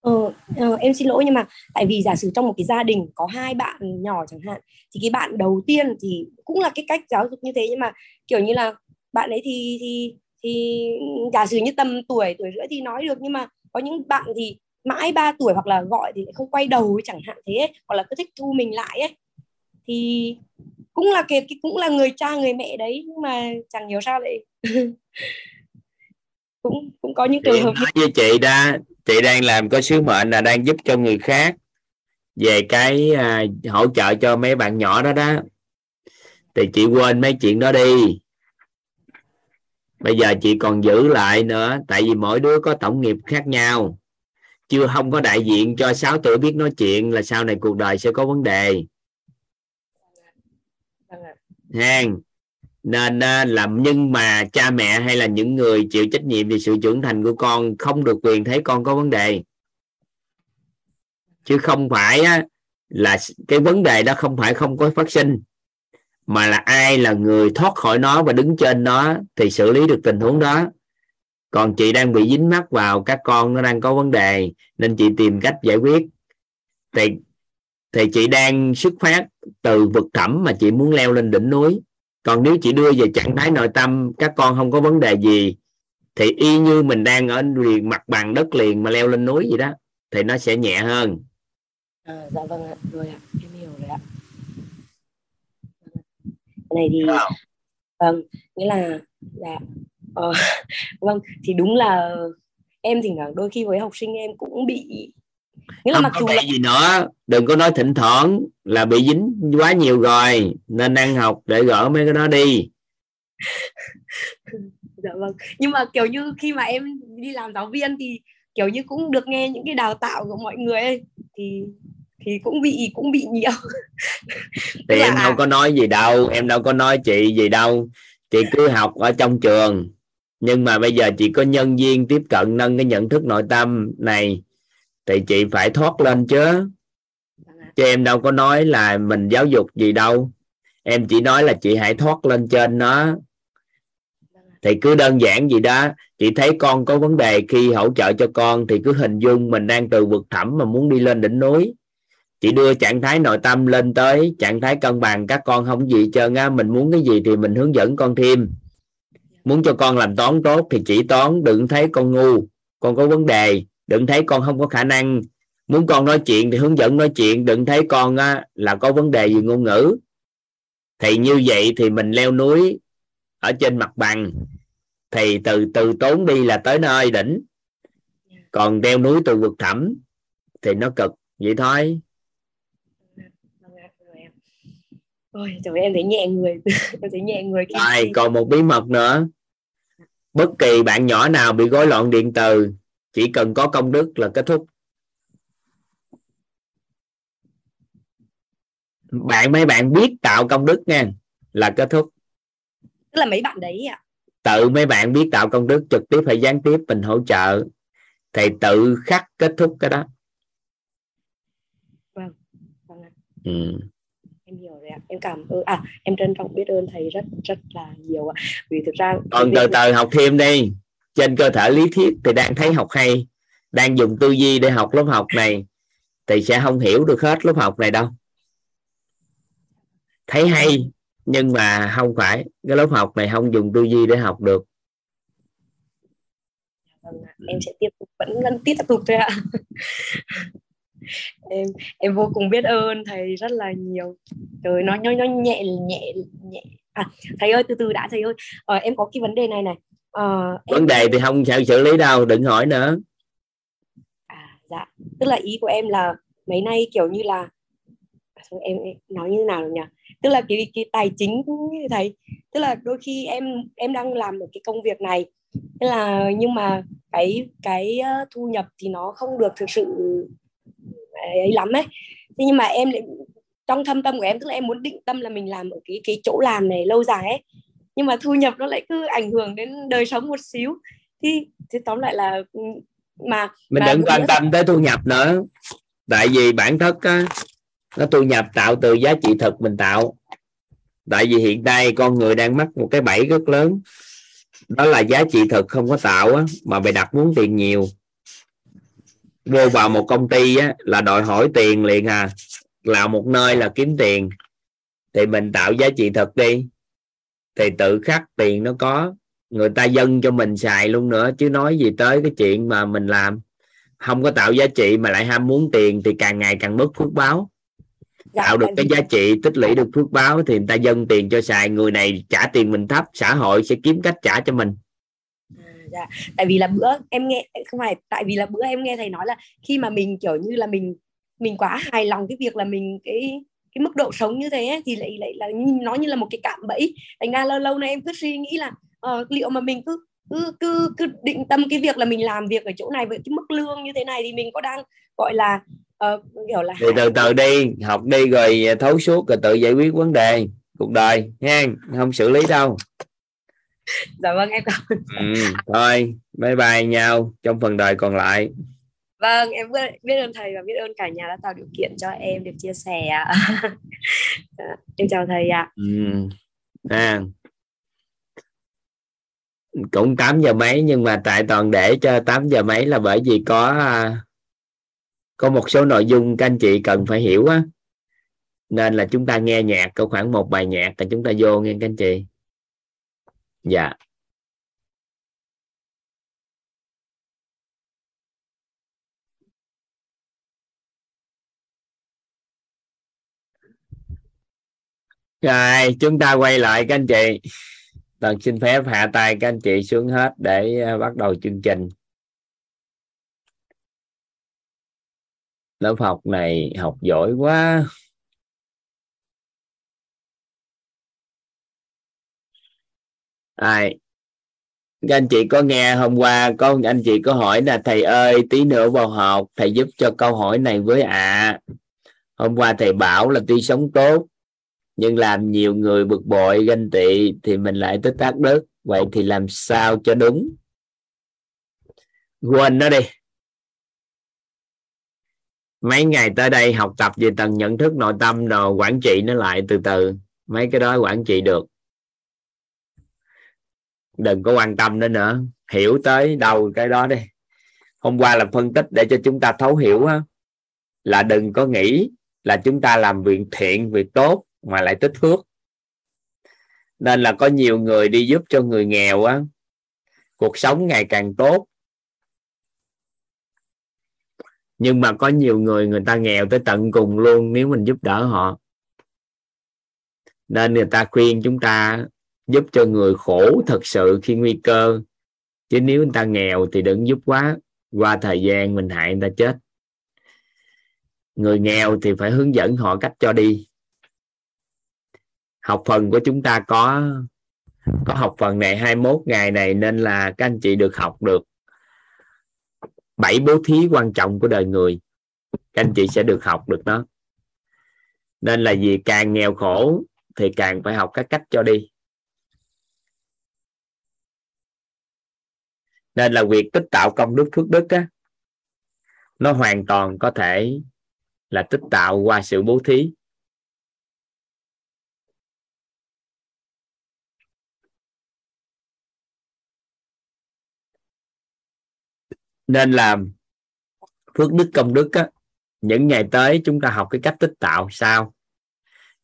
Ờ, ờ, em xin lỗi nhưng mà tại vì giả sử trong một cái gia đình có hai bạn nhỏ chẳng hạn thì cái bạn đầu tiên thì cũng là cái cách giáo dục như thế nhưng mà kiểu như là bạn ấy thì thì thì giả sử như tầm tuổi tuổi rưỡi thì nói được nhưng mà có những bạn thì mãi 3 tuổi hoặc là gọi thì không quay đầu chẳng hạn thế ấy, hoặc là cứ thích thu mình lại ấy. Thì cũng là cái, cái cũng là người cha người mẹ đấy nhưng mà chẳng hiểu sao lại *laughs* cũng cũng có những trường hợp với chị đó chị đang làm có sứ mệnh là đang giúp cho người khác về cái à, hỗ trợ cho mấy bạn nhỏ đó đó. Thì chị quên mấy chuyện đó đi bây giờ chị còn giữ lại nữa tại vì mỗi đứa có tổng nghiệp khác nhau. Chưa không có đại diện cho 6 tuổi biết nói chuyện là sau này cuộc đời sẽ có vấn đề. Hàng nên à, làm nhưng mà cha mẹ hay là những người chịu trách nhiệm về sự trưởng thành của con không được quyền thấy con có vấn đề. Chứ không phải á, là cái vấn đề đó không phải không có phát sinh mà là ai là người thoát khỏi nó và đứng trên nó thì xử lý được tình huống đó. Còn chị đang bị dính mắc vào các con nó đang có vấn đề nên chị tìm cách giải quyết. Thì thì chị đang xuất phát từ vực thẳm mà chị muốn leo lên đỉnh núi. Còn nếu chị đưa về trạng thái nội tâm các con không có vấn đề gì thì y như mình đang ở liền mặt bằng đất liền mà leo lên núi vậy đó thì nó sẽ nhẹ hơn. À, dạ vâng ạ rồi ạ em hiểu rồi ạ này thì vâng nghĩa là dạ ờ, *laughs* vâng thì đúng là em thỉnh thoảng đôi khi với học sinh em cũng bị nghĩa là không mặc dù là... gì nữa đừng có nói thỉnh thoảng là bị dính quá nhiều rồi nên ăn học để gỡ mấy cái đó đi. *laughs* Dạ vâng nhưng mà kiểu như khi mà em đi làm giáo viên thì kiểu như cũng được nghe những cái đào tạo của mọi người ấy thì thì cũng bị cũng bị nhiều. *laughs* Thì em đâu có nói gì đâu em đâu có nói chị gì đâu. Chị cứ học ở trong trường. Nhưng mà bây giờ chị có nhân viên tiếp cận nâng cái nhận thức nội tâm này thì chị phải thoát lên chứ. Chứ em đâu có nói là mình giáo dục gì đâu. Em chỉ nói là chị hãy thoát lên trên nó thì cứ đơn giản gì đó. Chị thấy con có vấn đề khi hỗ trợ cho con thì cứ hình dung mình đang từ vực thẳm mà muốn đi lên đỉnh núi chị đưa trạng thái nội tâm lên tới trạng thái cân bằng. Các con không gì trơn á mình muốn cái gì thì mình hướng dẫn con thêm. Muốn cho con làm toán tốt thì chỉ toán đừng thấy con ngu con có vấn đề. Đừng thấy con không có khả năng. Muốn con nói chuyện thì hướng dẫn nói chuyện đừng thấy con á, là có vấn đề gì ngôn ngữ. Thì như vậy thì mình leo núi ở trên mặt bằng. Thì từ từ tốn đi là tới nơi đỉnh. Còn leo núi từ vực thẳm thì nó cực. Vậy thôi. Ôi, trời em thấy nhẹ người. *laughs* Em thấy nhẹ người rồi còn một bí mật nữa. Bất kỳ bạn nhỏ nào bị rối loạn điện từ chỉ cần có công đức là kết thúc. Bạn mấy bạn biết tạo công đức nha là kết thúc. Tức là mấy bạn đấy ạ? Tự mấy bạn biết tạo công đức trực tiếp hay gián tiếp mình hỗ trợ thì tự khắc kết thúc cái đó. Vâng, vâng ừ. Em ạ cảm ơn. À em trân trọng biết ơn thầy rất rất là nhiều ạ. Vì thực ra còn từ từ học thêm đi. Trên cơ thể lý thuyết thì đang thấy học hay. Đang dùng tư duy để học lớp học này thì sẽ không hiểu được hết lớp học này đâu. Thấy hay nhưng mà không phải. Cái lớp học này không dùng tư duy để học được. Vâng, em sẽ tiếp tục vẫn vẫn tiếp tục thôi ạ em em vô cùng biết ơn thầy rất là nhiều. Trời nó nó nó nhẹ nhẹ nhẹ. À thầy ơi từ từ đã thầy ơi. Ờ, em có cái vấn đề này này. Vấn em... đề thì không sao xử lý đâu đừng hỏi nữa. À dạ. Tức là ý của em là mấy nay kiểu như là em, em nói như thế nào nhỉ? Tức là cái cái tài chính như thầy. Tức là đôi khi em em đang làm một cái công việc này. Thế là nhưng mà cái cái ờ, thu nhập thì nó không được thực sự ấy lắm ấy. Thế nhưng mà em lại trong thâm tâm của em tức là em muốn định tâm là mình làm ở cái cái chỗ làm này lâu dài ấy. Nhưng mà thu nhập nó lại cứ ảnh hưởng đến đời sống một xíu. Thì thì tóm lại là ừ, mà mình mà đừng quan tâm tới thu nhập nữa. Tại vì bản thân á, nó thu nhập tạo từ giá trị thực mình tạo. Tại vì hiện nay con người đang mắc một cái bẫy rất lớn. Đó là giá trị thực không có tạo á, mà bày đặt muốn tiền nhiều vô vào một công ty á, là đòi hỏi tiền liền à. Là một nơi là kiếm tiền. Thì mình tạo giá trị thật đi. Thì tự khắc tiền nó có. Người ta dâng cho mình xài luôn nữa chứ nói gì tới cái chuyện mà mình làm. Không có tạo giá trị mà lại ham muốn tiền thì càng ngày càng mất phước báo. Dạ, tạo được cái giá trị tích lũy được phước báo thì người ta dâng tiền cho xài. Người này trả tiền mình thấp xã hội sẽ kiếm cách trả cho mình dạ. tại vì là bữa em nghe không phải tại vì là bữa em nghe thầy nói là khi mà mình kiểu như là mình mình quá hài lòng cái việc là mình cái cái mức độ sống như thế ấy, thì lại lại là nó như là một cái cạm bẫy thành ra lâu lâu nay em cứ suy nghĩ là uh, liệu mà mình cứ cứ cứ cứ định tâm cái việc là mình làm việc ở chỗ này với cái mức lương như thế này thì mình có đang gọi là uh, kiểu là thì từ từ đi học đi rồi thấu suốt rồi tự giải quyết vấn đề cuộc đời nha không xử lý đâu *laughs* dạ vâng em cảm ơn. Ừ, thôi bye bye nhau trong phần đời còn lại. Vâng em biết ơn thầy và biết ơn cả nhà đã tạo điều kiện cho em được chia sẻ. *laughs* Dạ, em chào thầy ạ. Ừ. à cũng 8 giờ mấy nhưng mà tại toàn để cho 8 giờ mấy là bởi vì có à, có một số nội dung các anh chị cần phải hiểu á. Nên là chúng ta nghe nhạc có khoảng một bài nhạc là chúng ta vô nghe các anh chị dạ. Rồi, chúng ta quay lại các anh chị. Toàn xin phép hạ tay các anh chị xuống hết để ờ, bắt đầu chương trình. Lớp học này học giỏi quá. Ai các anh chị có nghe hôm qua có anh chị có hỏi là, thầy ơi, tí nữa vào học, thầy giúp cho câu hỏi này với ạ. À. hôm qua thầy bảo là tuy sống tốt, nhưng làm nhiều người bực bội, ganh tị thì mình lại tích tác đức. Vậy thì làm sao cho đúng? Quên nó đi. Mấy ngày tới đây học tập về tầng nhận thức nội tâm rồi quản trị nó lại từ từ. Mấy cái đó quản trị được đừng có quan tâm đến nữa. Hiểu tới đâu cái đó đi. Hôm qua là phân tích để cho chúng ta thấu hiểu á, là đừng có nghĩ là chúng ta làm việc thiện việc tốt mà lại tích phước. Nên là có nhiều người đi giúp cho người nghèo á cuộc sống ngày càng tốt. Nhưng mà có nhiều người người ta nghèo tới tận cùng luôn nếu mình giúp đỡ họ. Nên người ta khuyên chúng ta giúp cho người khổ thật sự khi nguy cơ. Chứ nếu người ta nghèo thì đừng giúp quá. Qua thời gian mình hại người ta chết. Người nghèo thì phải hướng dẫn họ cách cho đi. Học phần của chúng ta có có học phần này 21 ngày này nên là các anh chị được học được bảy bố thí quan trọng của đời người. Các anh chị sẽ được học được đó nên là vì càng nghèo khổ thì càng phải học các cách cho đi. Nên là việc tích tạo công đức phước đức á, nó hoàn toàn có thể là tích tạo qua sự bố thí. Nên là phước đức công đức á, những ngày tới chúng ta học cái cách tích tạo sao?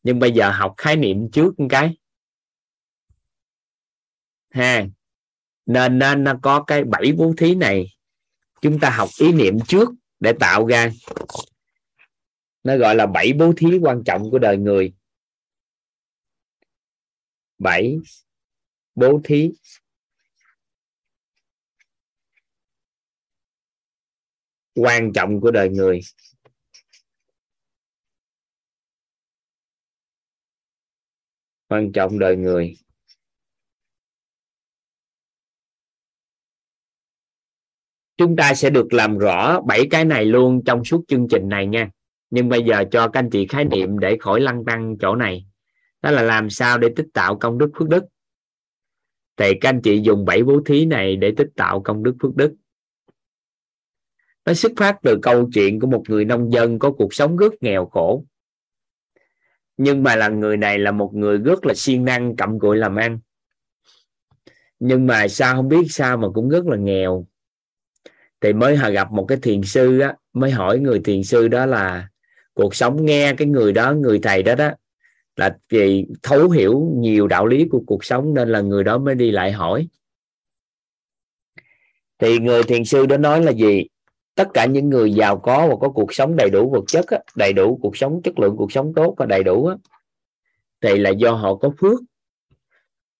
Nhưng bây giờ học khái niệm trước một cái. Ha nên nên nó có cái bảy bố thí này. Chúng ta học ý niệm trước để tạo ra. Nó gọi là bảy bố thí quan trọng của đời người. Bảy bố thí. Quan trọng của đời người. Quan trọng đời người. Chúng ta sẽ được làm rõ bảy cái này luôn trong suốt chương trình này nha. Nhưng bây giờ cho các anh chị khái niệm để khỏi lăng tăng chỗ này. Đó là làm sao để tích tạo công đức phước đức. Thì các anh chị dùng bảy bố thí này để tích tạo công đức phước đức. Nó xuất phát từ câu chuyện của một người nông dân có cuộc sống rất nghèo khổ. Nhưng mà là người này là một người rất là siêng năng, cặm cụi làm ăn. Nhưng mà sao không biết sao mà cũng rất là nghèo thì mới gặp một cái thiền sư á, mới hỏi người thiền sư đó là cuộc sống nghe cái người đó, người thầy đó đó, là vì thấu hiểu nhiều đạo lý của cuộc sống nên là người đó mới đi lại hỏi. Thì người thiền sư đó nói là gì? Tất cả những người giàu có và có cuộc sống đầy đủ vật chất đầy đủ cuộc sống, chất lượng cuộc sống tốt và đầy đủ thì là do họ có phước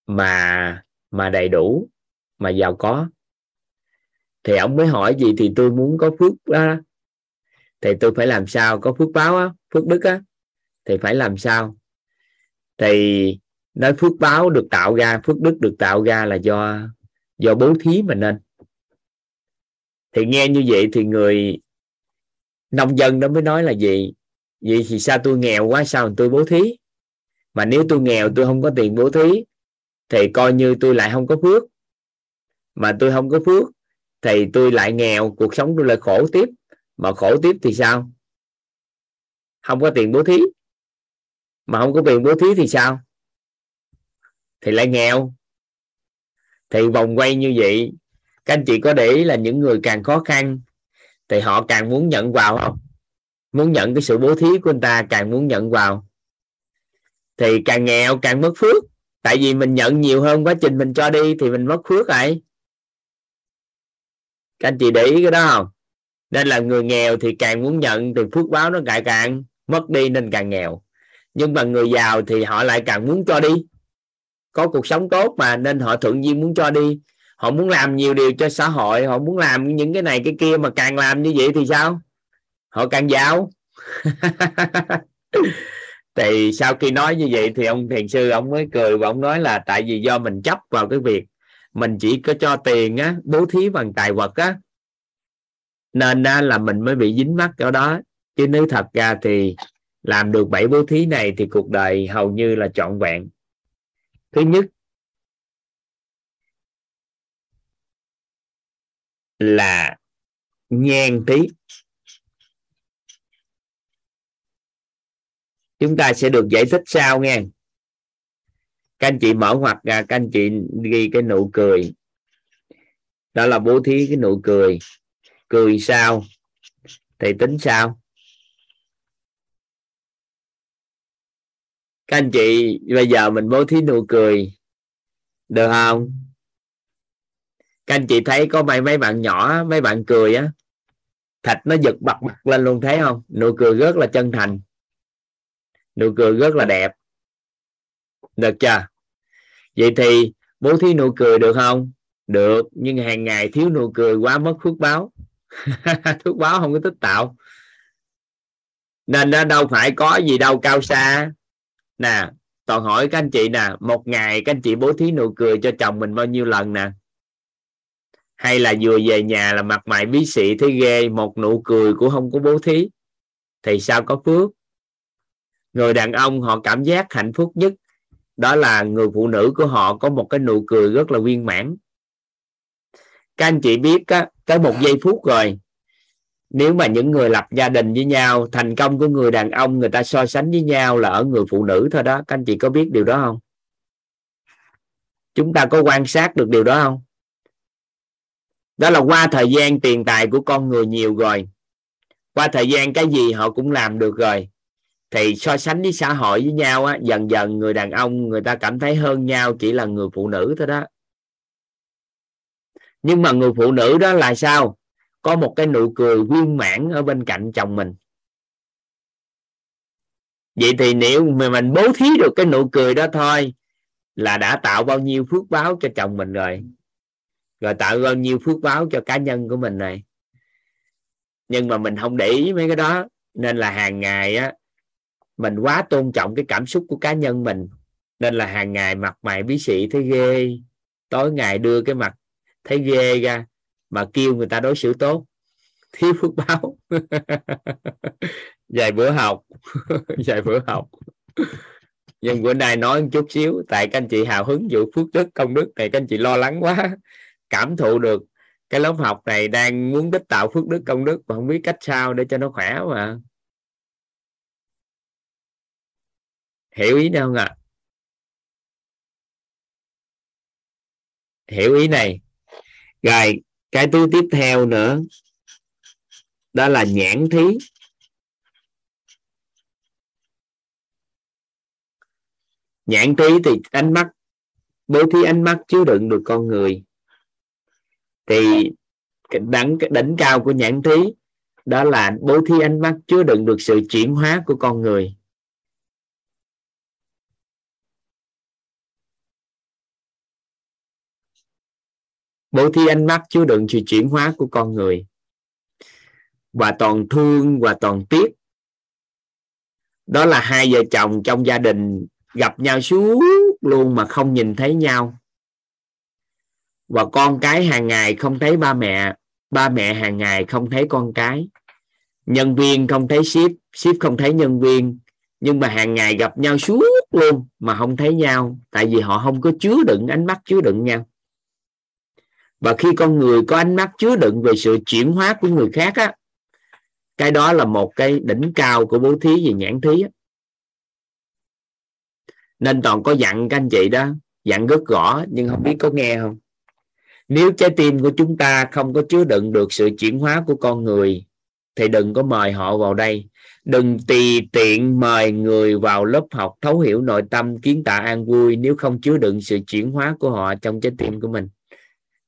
mà mà đầy đủ, mà giàu có thì ông mới hỏi gì thì tôi muốn có phước đó thì tôi phải làm sao? Có phước báo á, phước đức á. Thì phải làm sao? Thì nói phước báo được tạo ra, phước đức được tạo ra là do do bố thí mà nên. Thì nghe như vậy thì người nông dân đó mới nói là gì? Vậy thì sao tôi nghèo quá, sao tôi bố thí? Mà nếu tôi nghèo, tôi không có tiền bố thí, thì coi như tôi lại không có phước. Mà tôi không có phước thì tôi lại nghèo, cuộc sống tôi lại khổ tiếp. Mà khổ tiếp thì sao? Không có tiền bố thí. Mà không có tiền bố thí thì sao? Thì lại nghèo. Thì vòng quay như vậy, các anh chị có để ý là những người càng khó khăn thì họ càng muốn nhận vào không? Muốn nhận cái sự bố thí của người ta, càng muốn nhận vào. Thì càng nghèo, càng mất phước. Tại vì mình nhận nhiều hơn quá trình mình cho đi thì mình mất phước lại các anh chị để ý cái đó không? Nên là người nghèo thì càng muốn nhận thì phước báo nó càng càng mất đi nên càng nghèo. Nhưng mà người giàu thì họ lại càng muốn cho đi. Có cuộc sống tốt mà nên họ thượng duyên muốn cho đi. Họ muốn làm nhiều điều cho xã hội, họ muốn làm những cái này cái kia mà càng làm như vậy thì sao? Họ càng giàu. *laughs* Thì sau khi nói như vậy thì ông thiền sư ông mới cười và ông nói là tại vì do mình chấp vào cái việc mình chỉ có cho tiền á bố thí bằng tài vật á. Nên á, là mình mới bị dính mắc chỗ đó. Chứ nếu thật ra thì làm được bảy bố thí này thì cuộc đời hầu như là trọn vẹn. Thứ nhất là nhan tí. Chúng ta sẽ được giải thích sau nghe các anh chị mở hoặc ra, các anh chị ghi cái nụ cười. Đó là bố thí cái nụ cười. Cười sao? Thì tính sao? Các anh chị, bây giờ mình bố thí nụ cười. Được không? Các anh chị thấy có mấy mấy bạn nhỏ, mấy bạn cười á. Thịt nó giật bật bật lên luôn, thấy không? Nụ cười rất là chân thành. Nụ cười rất là đẹp. Được chưa? Vậy thì bố thí nụ cười được không? Được, nhưng hàng ngày thiếu nụ cười quá mất phước báo. *laughs* Phước báo không có tích tạo. Nên nó đâu phải có gì đâu, cao xa. Nè, toàn hỏi các anh chị nè, một ngày các anh chị bố thí nụ cười cho chồng mình bao nhiêu lần nè? Hay là vừa về nhà là mặt mày bí xị thấy ghê, một nụ cười cũng không có bố thí? Thì sao có phước? Người đàn ông họ cảm giác hạnh phúc nhất đó là người phụ nữ của họ có một cái nụ cười rất là viên mãn. Các anh chị biết á, tới một giây phút rồi nếu mà những người lập gia đình với nhau thành công của người đàn ông người ta so sánh với nhau là ở người phụ nữ thôi đó. Các anh chị có biết điều đó không? Chúng ta có quan sát được điều đó không? Đó là qua thời gian tiền tài của con người nhiều rồi. Qua thời gian cái gì họ cũng làm được rồi thì so sánh với xã hội với nhau á, dần dần người đàn ông người ta cảm thấy hơn nhau chỉ là người phụ nữ thôi đó. Nhưng mà người phụ nữ đó là sao? Có một cái nụ cười viên mãn ở bên cạnh chồng mình. Vậy thì nếu mà mình bố thí được cái nụ cười đó thôi, là đã tạo bao nhiêu phước báo cho chồng mình rồi. Rồi tạo bao nhiêu phước báo cho cá nhân của mình này nhưng mà mình không để ý mấy cái đó, nên là hàng ngày á mình quá tôn trọng cái cảm xúc của cá nhân mình, nên là hàng ngày mặt mày bí xị thấy ghê. Tối ngày đưa cái mặt thấy ghê ra, mà kêu người ta đối xử tốt. *laughs* Thiếu phước báo. *laughs* Vài bữa học. *laughs* Vài bữa học. Nhưng bữa nay nói một chút xíu, tại các anh chị hào hứng vụ phước đức, công đức này, các anh chị lo lắng quá. Cảm thụ được cái lớp học này đang muốn đích tạo phước đức, công đức, mà không biết cách sao để cho nó khỏe mà. Hiểu ý đâu không ạ? À? hiểu ý này. Rồi, cái thứ tiếp theo nữa. Đó là nhãn thí. Nhãn thí thì ánh mắt, bố thí ánh mắt chứa đựng được con người. Thì cái đẳng đỉnh cao của nhãn thí đó là bố thí ánh mắt chứa đựng được sự chuyển hóa của con người. Bố thí ánh mắt chứa đựng sự chuyển hóa của con người. Và toàn thương và toàn tiếc. Đó là hai vợ chồng trong gia đình gặp nhau suốt luôn mà không nhìn thấy nhau. Và con cái hàng ngày không thấy ba mẹ ba mẹ hàng ngày không thấy con cái. Nhân viên không thấy ship ship không thấy nhân viên. Nhưng mà hàng ngày gặp nhau suốt luôn mà không thấy nhau. Tại vì họ không có chứa đựng ánh mắt, chứa đựng nhau và khi con người có ánh mắt chứa đựng về sự chuyển hóa của người khác á, cái đó là một cái đỉnh cao của bố thí về nhãn thí á. nên toàn có dặn các anh chị đó, dặn rất rõ nhưng không biết có nghe không? Nếu trái tim của chúng ta không có chứa đựng được sự chuyển hóa của con người, thì đừng có mời họ vào đây. Đừng tùy tiện mời người vào lớp học thấu hiểu nội tâm, kiến tạo an vui nếu không chứa đựng sự chuyển hóa của họ trong trái tim của mình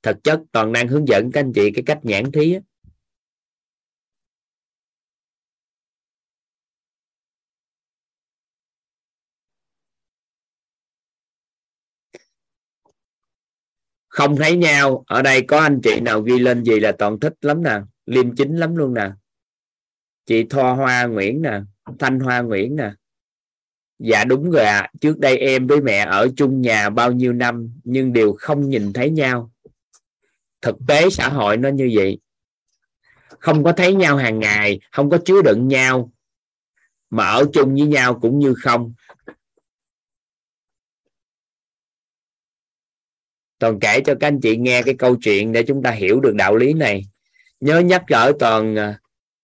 thực chất toàn đang hướng dẫn, các anh chị, cái cách nhãn thí á. không thấy nhau, ở đây có anh chị nào ghi lên gì là toàn thích lắm nè, liêm chính lắm luôn nè chị thoa hoa nguyễn nè, thanh hoa nguyễn nè dạ đúng rồi ạ à. trước đây em với mẹ ở chung nhà bao nhiêu năm, nhưng đều không nhìn thấy nhau thực tế xã hội nó như vậy. Không có thấy nhau hàng ngày, không có chứa đựng nhau, mà ở chung với nhau cũng như không. Toàn kể cho các anh chị nghe cái câu chuyện để chúng ta hiểu được đạo lý này. Nhớ nhắc gỡ toàn à,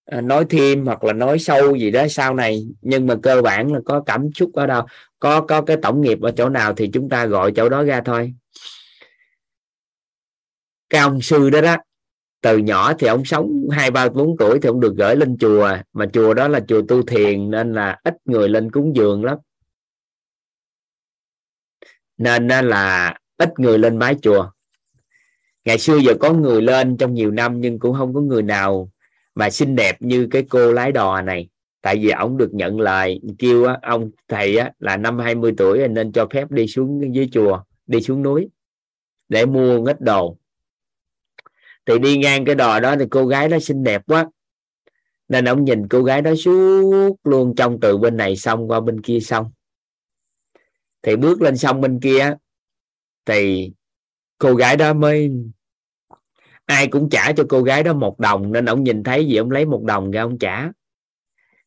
à, nói thêm hoặc là nói sâu gì đó sau này. Nhưng mà cơ bản là có cảm xúc ở đâu, có có cái tổng nghiệp ở chỗ nào thì chúng ta gọi chỗ đó ra thôi cái ông sư đó đó từ nhỏ thì ông sống hai ba bốn tuổi thì ông được gửi lên chùa mà chùa đó là chùa tu thiền nên là ít người lên cúng dường lắm. Nên là ít người lên mái chùa. Ngày xưa giờ có người lên trong nhiều năm nhưng cũng không có người nào mà xinh đẹp như cái cô lái đò này. Tại vì ông được nhận lời kêu á, ông thầy á, là năm 20 tuổi nên cho phép đi xuống dưới chùa đi xuống núi để mua ít đồ thì đi ngang cái đò đó thì cô gái đó xinh đẹp quá. Nên ông nhìn cô gái đó suốt luôn trong từ bên này xong qua bên kia xong. Thì bước lên sông bên kia thì cô gái đó mới, ai cũng trả cho cô gái đó một đồng, nên ông nhìn thấy gì ông lấy một đồng ra ông trả.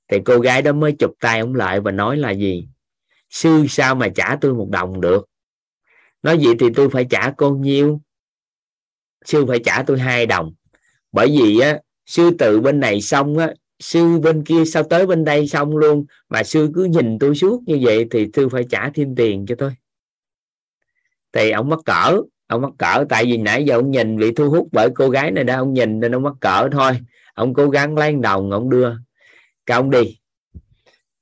Thì cô gái đó mới chụp tay ông lại và nói là gì? Sư, sao mà trả tôi một đồng được? Nói vậy thì tôi phải trả cô nhiêu? Sư phải trả tôi hai đồng. Bởi vì á, sư từ bên này xong á, sư bên kia sao tới bên đây xong luôn, mà sư cứ nhìn tôi suốt như vậy thì sư phải trả thêm tiền cho tôi. Thì ông mắc cỡ, ông mắc cỡ, tại vì nãy giờ ông nhìn bị thu hút bởi cô gái này đó, ông nhìn nên ông mắc cỡ thôi. Ông cố gắng lấy đồng, ông đưa. Cái ông đi.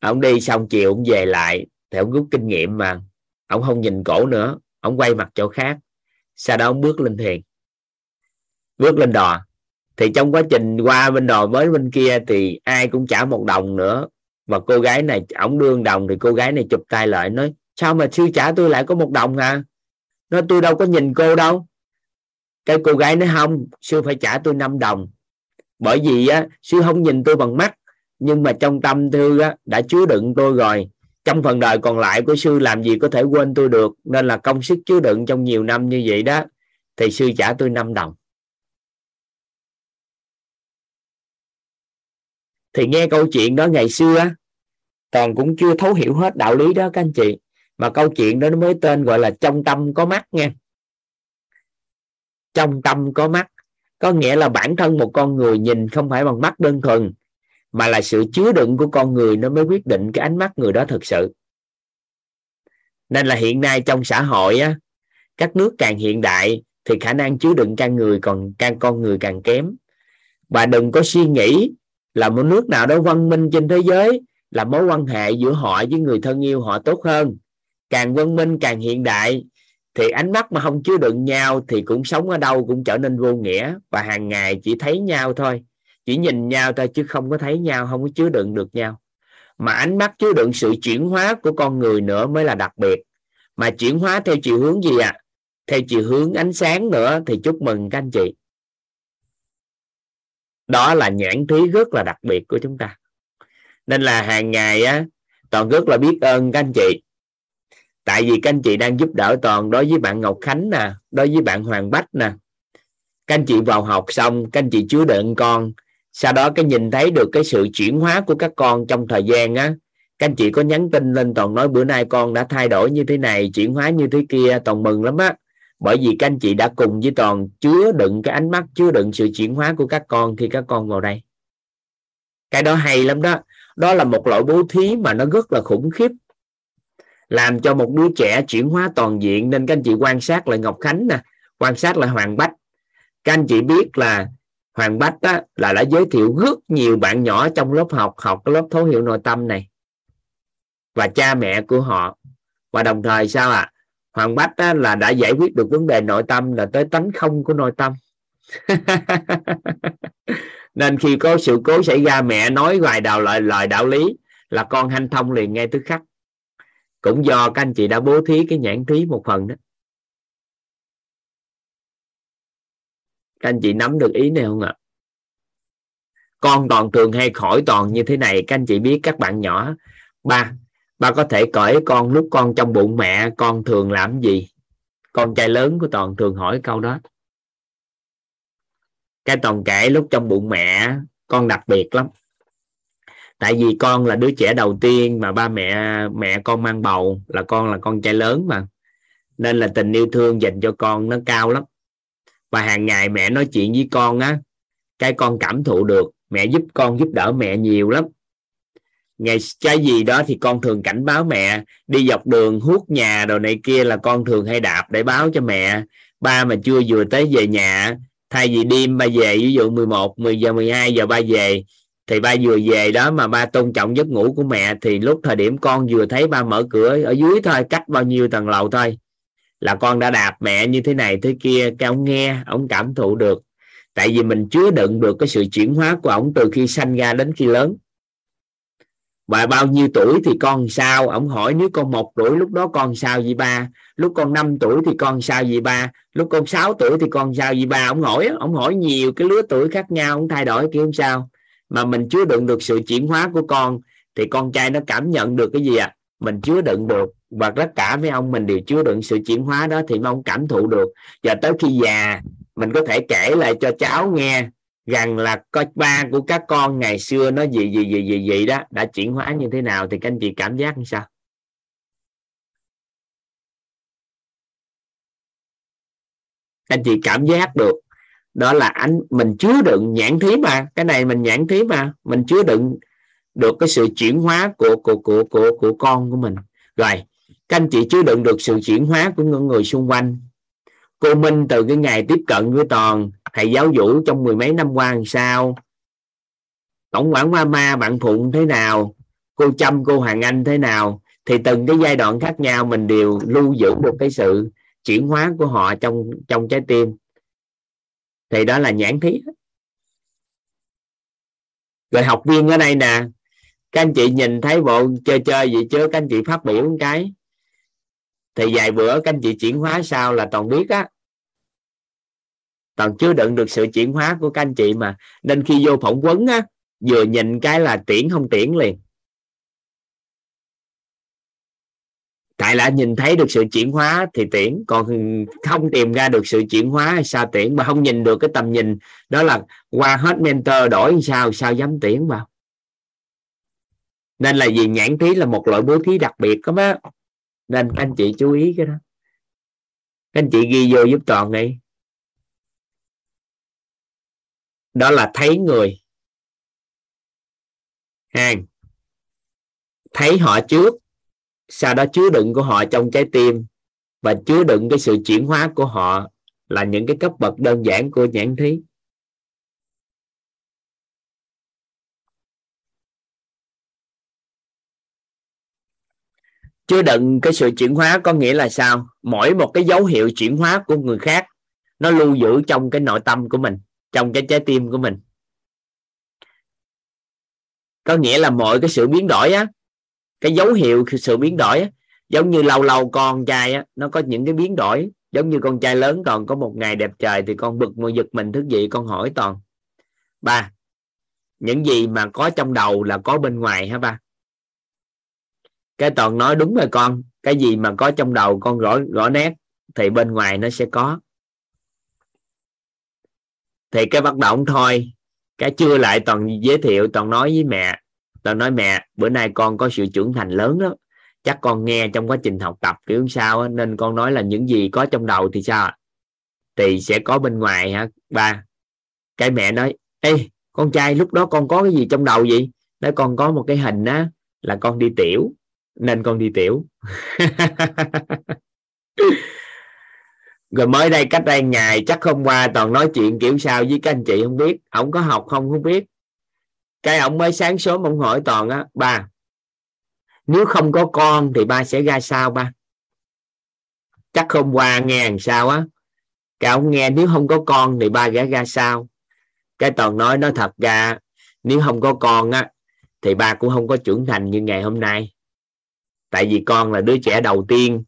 Ông đi xong chiều ông về lại, thì ông rút kinh nghiệm mà. Ông không nhìn cổ nữa, ông quay mặt chỗ khác. Sau đó ông bước lên thiền bước lên đò. Thì trong quá trình qua bên đò với bên kia thì ai cũng trả một đồng nữa. Và cô gái này ổng đương đồng thì cô gái này chụp tay lại nói sao mà sư trả tôi lại có một đồng à? Nó tôi đâu có nhìn cô đâu. Cái cô gái nói không sư phải trả tôi 5 đồng. Bởi vì á sư không nhìn tôi bằng mắt nhưng mà trong tâm thư á, đã chứa đựng tôi rồi. Trong phần đời còn lại của sư làm gì có thể quên tôi được nên là công sức chứa đựng trong nhiều năm như vậy đó. Thì sư trả tôi 5 đồng. Thì nghe câu chuyện đó ngày xưa toàn cũng chưa thấu hiểu hết đạo lý đó các anh chị. Mà câu chuyện đó nó mới tên gọi là trong tâm có mắt nha. Trong tâm có mắt. Có nghĩa là bản thân một con người nhìn không phải bằng mắt đơn thuần, mà là sự chứa đựng của con người nó mới quyết định cái ánh mắt người đó thực sự. Nên là hiện nay trong xã hội á, các nước càng hiện đại thì khả năng chứa đựng can người còn, càng con người càng kém. Và đừng có suy nghĩ là một nước nào đó văn minh trên thế giới, là mối quan hệ giữa họ với người thân yêu họ tốt hơn. Càng văn minh, càng hiện đại, thì ánh mắt mà không chứa đựng nhau thì cũng sống ở đâu cũng trở nên vô nghĩa và hàng ngày chỉ thấy nhau thôi. Chỉ nhìn nhau thôi chứ không có thấy nhau, không có chứa đựng được nhau. Mà ánh mắt chứa đựng sự chuyển hóa của con người nữa mới là đặc biệt. Mà chuyển hóa theo chiều hướng gì ạ? À? theo chiều hướng ánh sáng nữa, thì chúc mừng các anh chị đó là nhãn thí rất là đặc biệt của chúng ta. Nên là hàng ngày á, toàn rất là biết ơn các anh chị. Tại vì các anh chị đang giúp đỡ toàn đối với bạn Ngọc Khánh nè, đối với bạn Hoàng Bách nè. Các anh chị vào học xong, các anh chị chứa đựng con. Sau đó cái nhìn thấy được cái sự chuyển hóa của các con trong thời gian á, các anh chị có nhắn tin lên toàn nói bữa nay con đã thay đổi như thế này, chuyển hóa như thế kia, toàn mừng lắm á bởi vì các anh chị đã cùng với toàn chứa đựng cái ánh mắt chứa đựng sự chuyển hóa của các con khi các con vào đây. Cái đó hay lắm đó. Đó là một loại bố thí mà nó rất là khủng khiếp. Làm cho một đứa trẻ chuyển hóa toàn diện nên các anh chị quan sát lại Ngọc Khánh nè quan sát lại Hoàng Bách. Các anh chị biết là Hoàng Bách á, là đã giới thiệu rất nhiều bạn nhỏ trong lớp học học cái lớp thấu hiểu nội tâm này. Và cha mẹ của họ. Và đồng thời sao ạ? à? Hoàng Bách á, là đã giải quyết được vấn đề nội tâm là tới tánh không của nội tâm. *laughs* Nên khi có sự cố xảy ra mẹ nói vài đạo lời lời đạo lý là con hanh thông liền ngay tức khắc. Cũng do các anh chị đã bố thí cái nhãn thí một phần đó. Các anh chị nắm được ý này không ạ? Con toàn thường hay khỏi toàn như thế này các anh chị biết các bạn nhỏ. Ba ba có thể cởi con lúc con trong bụng mẹ, con thường làm gì? Con trai lớn của toàn thường hỏi câu đó. Cái toàn kể lúc trong bụng mẹ, con đặc biệt lắm. Tại vì con là đứa trẻ đầu tiên mà ba mẹ mẹ con mang bầu, là con là con trai lớn mà. Nên là tình yêu thương dành cho con nó cao lắm. Và hàng ngày mẹ nói chuyện với con á, cái con cảm thụ được, mẹ giúp con giúp đỡ mẹ nhiều lắm ngày cái gì đó thì con thường cảnh báo mẹ, đi dọc đường hút nhà đồ này kia là con thường hay đạp để báo cho mẹ. Ba mà chưa vừa tới về nhà, thay vì đêm ba về, ví dụ 11 10 giờ 12 giờ ba về, thì ba vừa về đó mà ba tôn trọng giấc ngủ của mẹ, thì lúc thời điểm con vừa thấy ba mở cửa, ở dưới thôi, cách bao nhiêu tầng lầu thôi, là con đã đạp mẹ như thế này thế kia, cái ông nghe, ông cảm thụ được. Tại vì mình chứa đựng được cái sự chuyển hóa của ông từ khi sanh ra đến khi lớn và bao nhiêu tuổi thì con sao? Ông hỏi, nếu con một tuổi, lúc đó con sao gì ba? Lúc con 5 tuổi thì con sao gì ba? Lúc con 6 tuổi thì con sao gì ba? Ông hỏi ông hỏi nhiều cái lứa tuổi khác nhau, ông thay đổi kiểu sao? Mà mình chứa đựng được sự chuyển hóa của con, thì con trai nó cảm nhận được cái gì à mình chứa đựng được, và tất cả mấy ông mình đều chứa đựng sự chuyển hóa đó thì ông cảm thụ được. Và tới khi già, mình có thể kể lại cho cháu nghe rằng là có ba của các con ngày xưa nó gì gì gì gì gì đó, đã chuyển hóa như thế nào thì các anh chị cảm giác như sao? Các anh chị cảm giác được. Đó là anh mình chứa đựng nhãn thí mà, cái này mình nhãn thí mà, mình chứa đựng được cái sự chuyển hóa của của của của của con của mình. Rồi, các anh chị chứa đựng được sự chuyển hóa của những người xung quanh. Cô Minh từ cái ngày tiếp cận với toàn thầy giáo vũ trong mười mấy năm qua làm sao? Tổng quản ma ma bạn phụng thế nào? Cô trâm cô hoàng anh thế nào? Thì từng cái giai đoạn khác nhau mình đều lưu giữ được cái sự chuyển hóa của họ trong trong trái tim. Thì đó là nhãn thí rồi học viên ở đây nè. Các anh chị nhìn thấy bộ chơi chơi gì chứ? Các anh chị phát biểu một cái. Thì vài bữa các anh chị chuyển hóa sao là toàn biết á còn chứa đựng được sự chuyển hóa của các anh chị mà. Nên khi vô phỏng vấn á, vừa nhìn cái là tiễn không tiễn liền. Tại là nhìn thấy được sự chuyển hóa thì tiễn, còn không tìm ra được sự chuyển hóa sao tiễn? Mà không nhìn được cái tầm nhìn, đó là qua hết mentor đổi sao sao dám tiễn vào? Nên là vì nhãn thí là một loại bố thí đặc biệt đó á. Nên anh chị chú ý cái đó. Anh chị ghi vô giúp toàn đi đó là thấy người. Hàng. Thấy họ trước. Sau đó chứa đựng của họ trong trái tim. Và chứa đựng cái sự chuyển hóa của họ là những cái cấp bậc đơn giản của nhãn thí. Chứa đựng cái sự chuyển hóa có nghĩa là sao? Mỗi một cái dấu hiệu chuyển hóa của người khác, nó lưu giữ trong cái nội tâm của mình trong cái trái tim của mình. Có nghĩa là mọi cái sự biến đổi á cái dấu hiệu sự biến đổi á, giống như lâu lâu con trai á nó có những cái biến đổi. Giống như con trai lớn còn có một ngày đẹp trời thì con bực mà giật mình thức dậy con hỏi toàn ba những gì mà có trong đầu là có bên ngoài hả ba? Cái toàn nói đúng rồi con cái gì mà có trong đầu con rõ rõ nét thì bên ngoài nó sẽ có thì cái bắt đầu thôi. Cái chưa lại toàn giới thiệu, toàn nói với mẹ. Toàn nói mẹ, bữa nay con có sự trưởng thành lớn đó chắc con nghe trong quá trình học tập, kiểu sao nên con nói là những gì có trong đầu thì sao thì sẽ có bên ngoài hả, ba? Cái mẹ nói, ê, con trai, lúc đó con có cái gì trong đầu vậy? Nói, con có một cái hình á, là con đi tiểu. Nên con đi tiểu. *laughs* rồi mới đây cách đây ngày, chắc hôm qua toàn nói chuyện kiểu sao với các anh chị không biết. Ổng có học không không biết. Cái ổng mới sáng sớm ông hỏi toàn á, ba, nếu không có con thì ba sẽ ra sao ba? Chắc hôm qua nghe làm sao á, cái ông nghe, nếu không có con thì ba sẽ ra sao? Cái toàn nói nó thật ra, nếu không có con á, thì ba cũng không có trưởng thành như ngày hôm nay. Tại vì con là đứa trẻ đầu tiên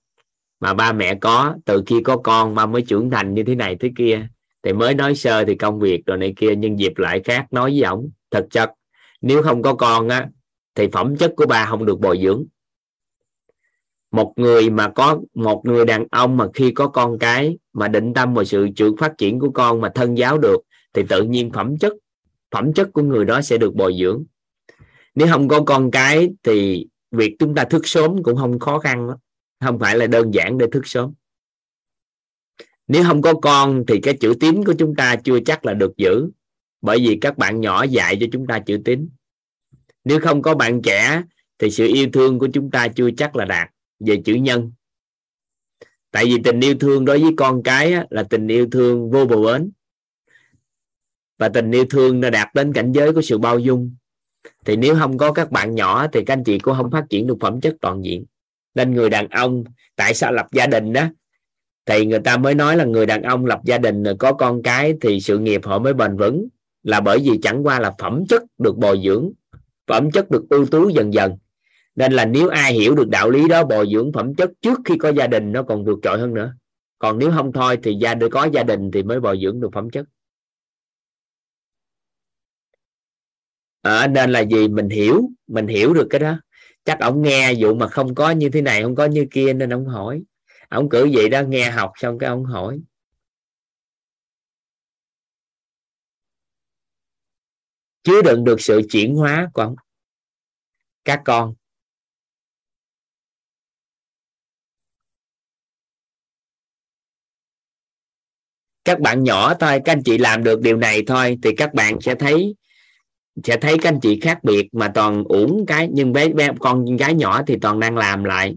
mà ba mẹ có, từ khi có con ba mới trưởng thành như thế này thế kia. Thì mới nói sơ thì công việc rồi này kia, nhưng dịp lại khác nói với ổng, thật chất. Nếu không có con á, thì phẩm chất của ba không được bồi dưỡng. Một người mà có, một người đàn ông mà khi có con cái mà định tâm vào sự trưởng phát triển của con mà thân giáo được, thì tự nhiên phẩm chất phẩm chất của người đó sẽ được bồi dưỡng. Nếu không có con cái thì việc chúng ta thức sớm cũng không khó khăn đó không phải là đơn giản để thức sớm. Nếu không có con thì cái chữ tín của chúng ta chưa chắc là được giữ, bởi vì các bạn nhỏ dạy cho chúng ta chữ tín nếu không có bạn trẻ thì sự yêu thương của chúng ta chưa chắc là đạt về chữ nhân. Tại vì tình yêu thương đối với con cái là tình yêu thương vô bờ bến và tình yêu thương nó đạt đến cảnh giới của sự bao dung. Thì nếu không có các bạn nhỏ thì các anh chị cũng không phát triển được phẩm chất toàn diện nên người đàn ông tại sao lập gia đình đó thì người ta mới nói là người đàn ông lập gia đình có con cái thì sự nghiệp họ mới bền vững. Là bởi vì chẳng qua là phẩm chất được bồi dưỡng phẩm chất được ưu tú dần dần. Nên là nếu ai hiểu được đạo lý đó bồi dưỡng phẩm chất trước khi có gia đình nó còn vượt trội hơn nữa. Còn nếu không thôi thì gia đình có gia đình thì mới bồi dưỡng được phẩm chất. À, nên là gì? Mình hiểu mình hiểu được cái đó chắc ông nghe dụ mà không có như thế này, không có như kia nên ông hỏi. Ông cử vậy đó, nghe học xong cái ông hỏi. Chứa đựng được sự chuyển hóa của ông. Các con. Các bạn nhỏ thôi, các anh chị làm được điều này thôi, thì các bạn sẽ thấy sẽ thấy các anh chị khác biệt mà toàn uổng cái nhưng bé bé con gái nhỏ thì toàn đang làm lại.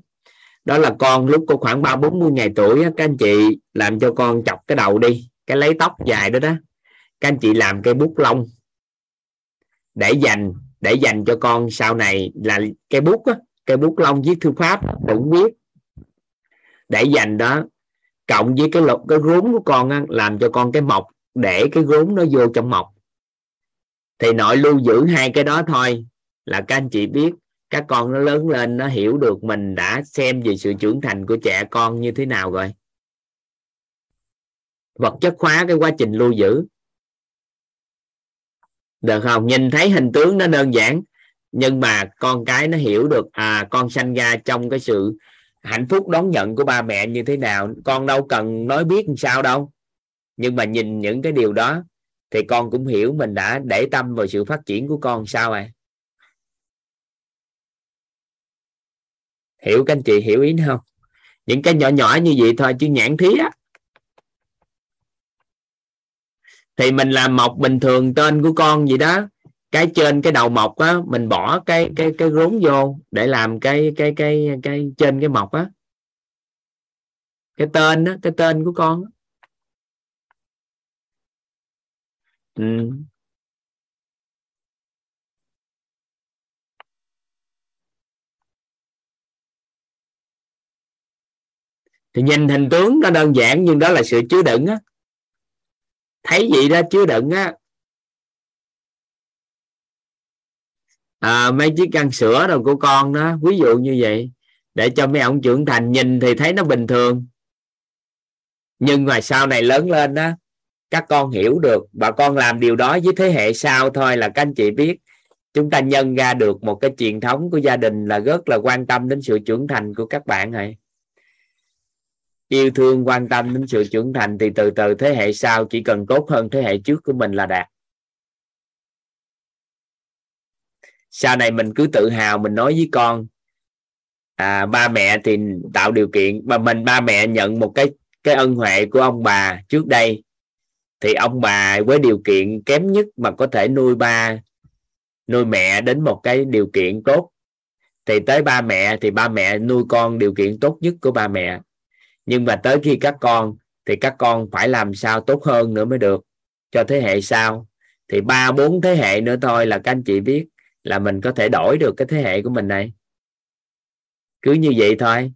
Đó là con lúc có khoảng ba bốn mươi ngày tuổi các anh chị làm cho con chọc cái đầu đi cái lấy tóc dài đó đó. Các anh chị làm cây bút lông. Để dành để dành cho con sau này là cây bút á cây bút lông viết thư pháp cũng viết. Để dành đó cộng với cái lục cái rốn của con á, làm cho con cái mọc để cái rốn nó vô trong mọc thì nội lưu giữ hai cái đó thôi. Là các anh chị biết, các con nó lớn lên, nó hiểu được mình đã xem về sự trưởng thành của trẻ con như thế nào rồi. Vật chất hóa cái quá trình lưu giữ. Được không? Nhìn thấy hình tướng nó đơn giản, nhưng mà con cái nó hiểu được à con sanh ra trong cái sự hạnh phúc đón nhận của ba mẹ như thế nào. Con đâu cần nói biết làm sao đâu. Nhưng mà nhìn những cái điều đó thì con cũng hiểu mình đã để tâm vào sự phát triển của con, sao à hiểu các anh chị hiểu ý không? Những cái nhỏ nhỏ như vậy thôi chứ nhãn thí á. Thì mình làm mọc bình thường, tên của con gì đó. Cái trên cái đầu mọc á, mình bỏ cái cái cái rốn vô để làm cái cái cái cái trên cái mọc á. Cái tên á, cái tên của con ừ. thì nhìn hình tướng nó đơn giản nhưng đó là sự chứa đựng á. Thấy gì đó chứa đựng á. À, mấy chiếc căn sữa rồi của con đó ví dụ như vậy để cho mấy ông trưởng thành nhìn thì thấy nó bình thường. Nhưng mà sau này lớn lên đó các con hiểu được và con làm điều đó với thế hệ sau thôi là các anh chị biết. Chúng ta nhân ra được một cái truyền thống của gia đình là rất là quan tâm đến sự trưởng thành của các bạn này yêu thương quan tâm đến sự trưởng thành thì từ từ thế hệ sau chỉ cần tốt hơn thế hệ trước của mình là đạt. Sau này mình cứ tự hào mình nói với con à, ba mẹ thì tạo điều kiện mà mình ba mẹ nhận một cái cái ân huệ của ông bà trước đây thì ông bà với điều kiện kém nhất mà có thể nuôi ba, nuôi mẹ đến một cái điều kiện tốt. Thì tới ba mẹ, thì ba mẹ nuôi con điều kiện tốt nhất của ba mẹ. Nhưng mà tới khi các con, thì các con phải làm sao tốt hơn nữa mới được, cho thế hệ sau. Thì ba, bốn thế hệ nữa thôi là các anh chị biết là mình có thể đổi được cái thế hệ của mình này. Cứ như vậy thôi.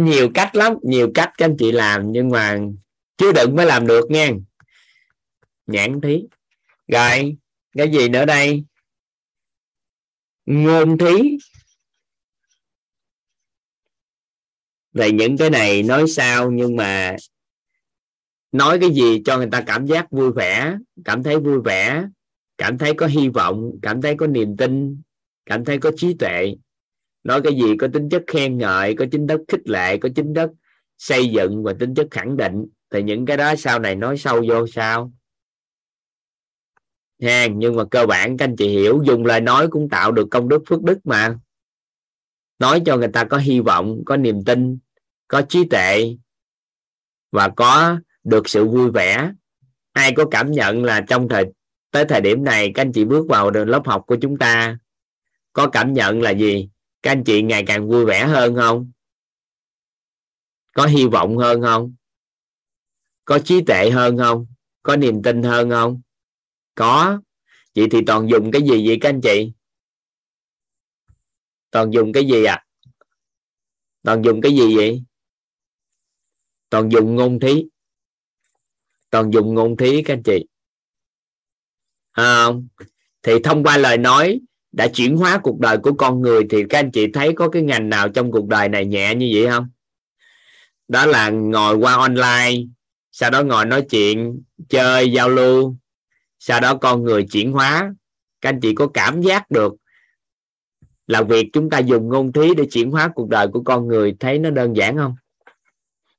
Nhiều cách lắm, nhiều cách các anh chị làm, nhưng mà chưa đựng mới làm được nha nhãn thí. Rồi, cái gì nữa đây? Ngôn thí. Về những cái này nói sao, nhưng mà nói cái gì cho người ta cảm giác vui vẻ, cảm thấy vui vẻ, cảm thấy có hy vọng, cảm thấy có niềm tin, cảm thấy có trí tuệ nói cái gì có tính chất khen ngợi, có tính chất khích lệ, có tính chất xây dựng và tính chất khẳng định. Thì những cái đó sau này nói sâu vô sao? Ha nhưng mà cơ bản các anh chị hiểu, dùng lời nói cũng tạo được công đức phước đức mà. Nói cho người ta có hy vọng, có niềm tin, có trí tuệ và có được sự vui vẻ. Ai có cảm nhận là trong thời, tới thời điểm này các anh chị bước vào lớp học của chúng ta, có cảm nhận là gì? Các anh chị ngày càng vui vẻ hơn không? Có hy vọng hơn không? Có trí tuệ hơn không? Có niềm tin hơn không? Có. Vậy thì toàn dùng cái gì vậy các anh chị? Toàn dùng cái gì à toàn dùng cái gì vậy? Toàn dùng ngôn thí. Toàn dùng ngôn thí các anh chị. À, không? Thì thông qua lời nói đã chuyển hóa cuộc đời của con người thì các anh chị thấy có cái ngành nào trong cuộc đời này nhẹ như vậy không? Đó là ngồi qua online, sau đó ngồi nói chuyện, chơi, giao lưu, sau đó con người chuyển hóa. Các anh chị có cảm giác được là việc chúng ta dùng ngôn thí để chuyển hóa cuộc đời của con người, thấy nó đơn giản không?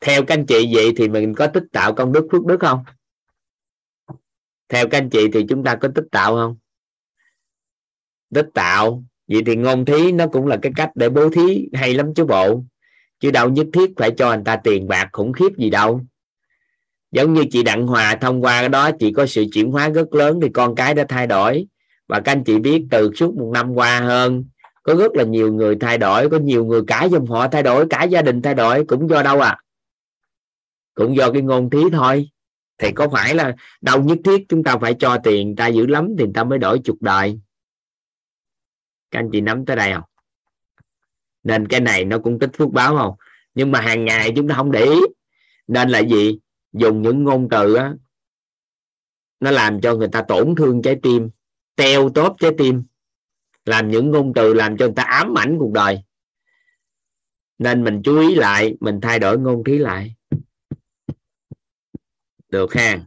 Theo các anh chị vậy thì mình có tích tạo công đức phước đức không? Theo các anh chị thì chúng ta có tích tạo không? Tích tạo. Vậy thì ngôn thí nó cũng là cái cách để bố thí, hay lắm chứ bộ. Chứ đâu nhất thiết phải cho anh ta tiền bạc khủng khiếp gì đâu. Giống như chị đặng hòa thông qua cái đó, chị có sự chuyển hóa rất lớn thì con cái đã thay đổi. Và các anh chị biết từ suốt một năm qua hơn, có rất là nhiều người thay đổi, có nhiều người cả dòng họ thay đổi, cả gia đình thay đổi, cũng do đâu à? Cũng do cái ngôn thí thôi. Thì có phải là đâu nhất thiết chúng ta phải cho tiền ta dữ lắm thì ta mới đổi chục đời các anh chị nắm tới đây không? Nên cái này nó cũng tích phước báo không? Nhưng mà hàng ngày chúng ta không để ý. Nên là gì? Dùng những ngôn từ á, nó làm cho người ta tổn thương trái tim, teo tóp trái tim. Làm những ngôn từ làm cho người ta ám ảnh cuộc đời. Nên mình chú ý lại, mình thay đổi ngôn khí lại. Được ha?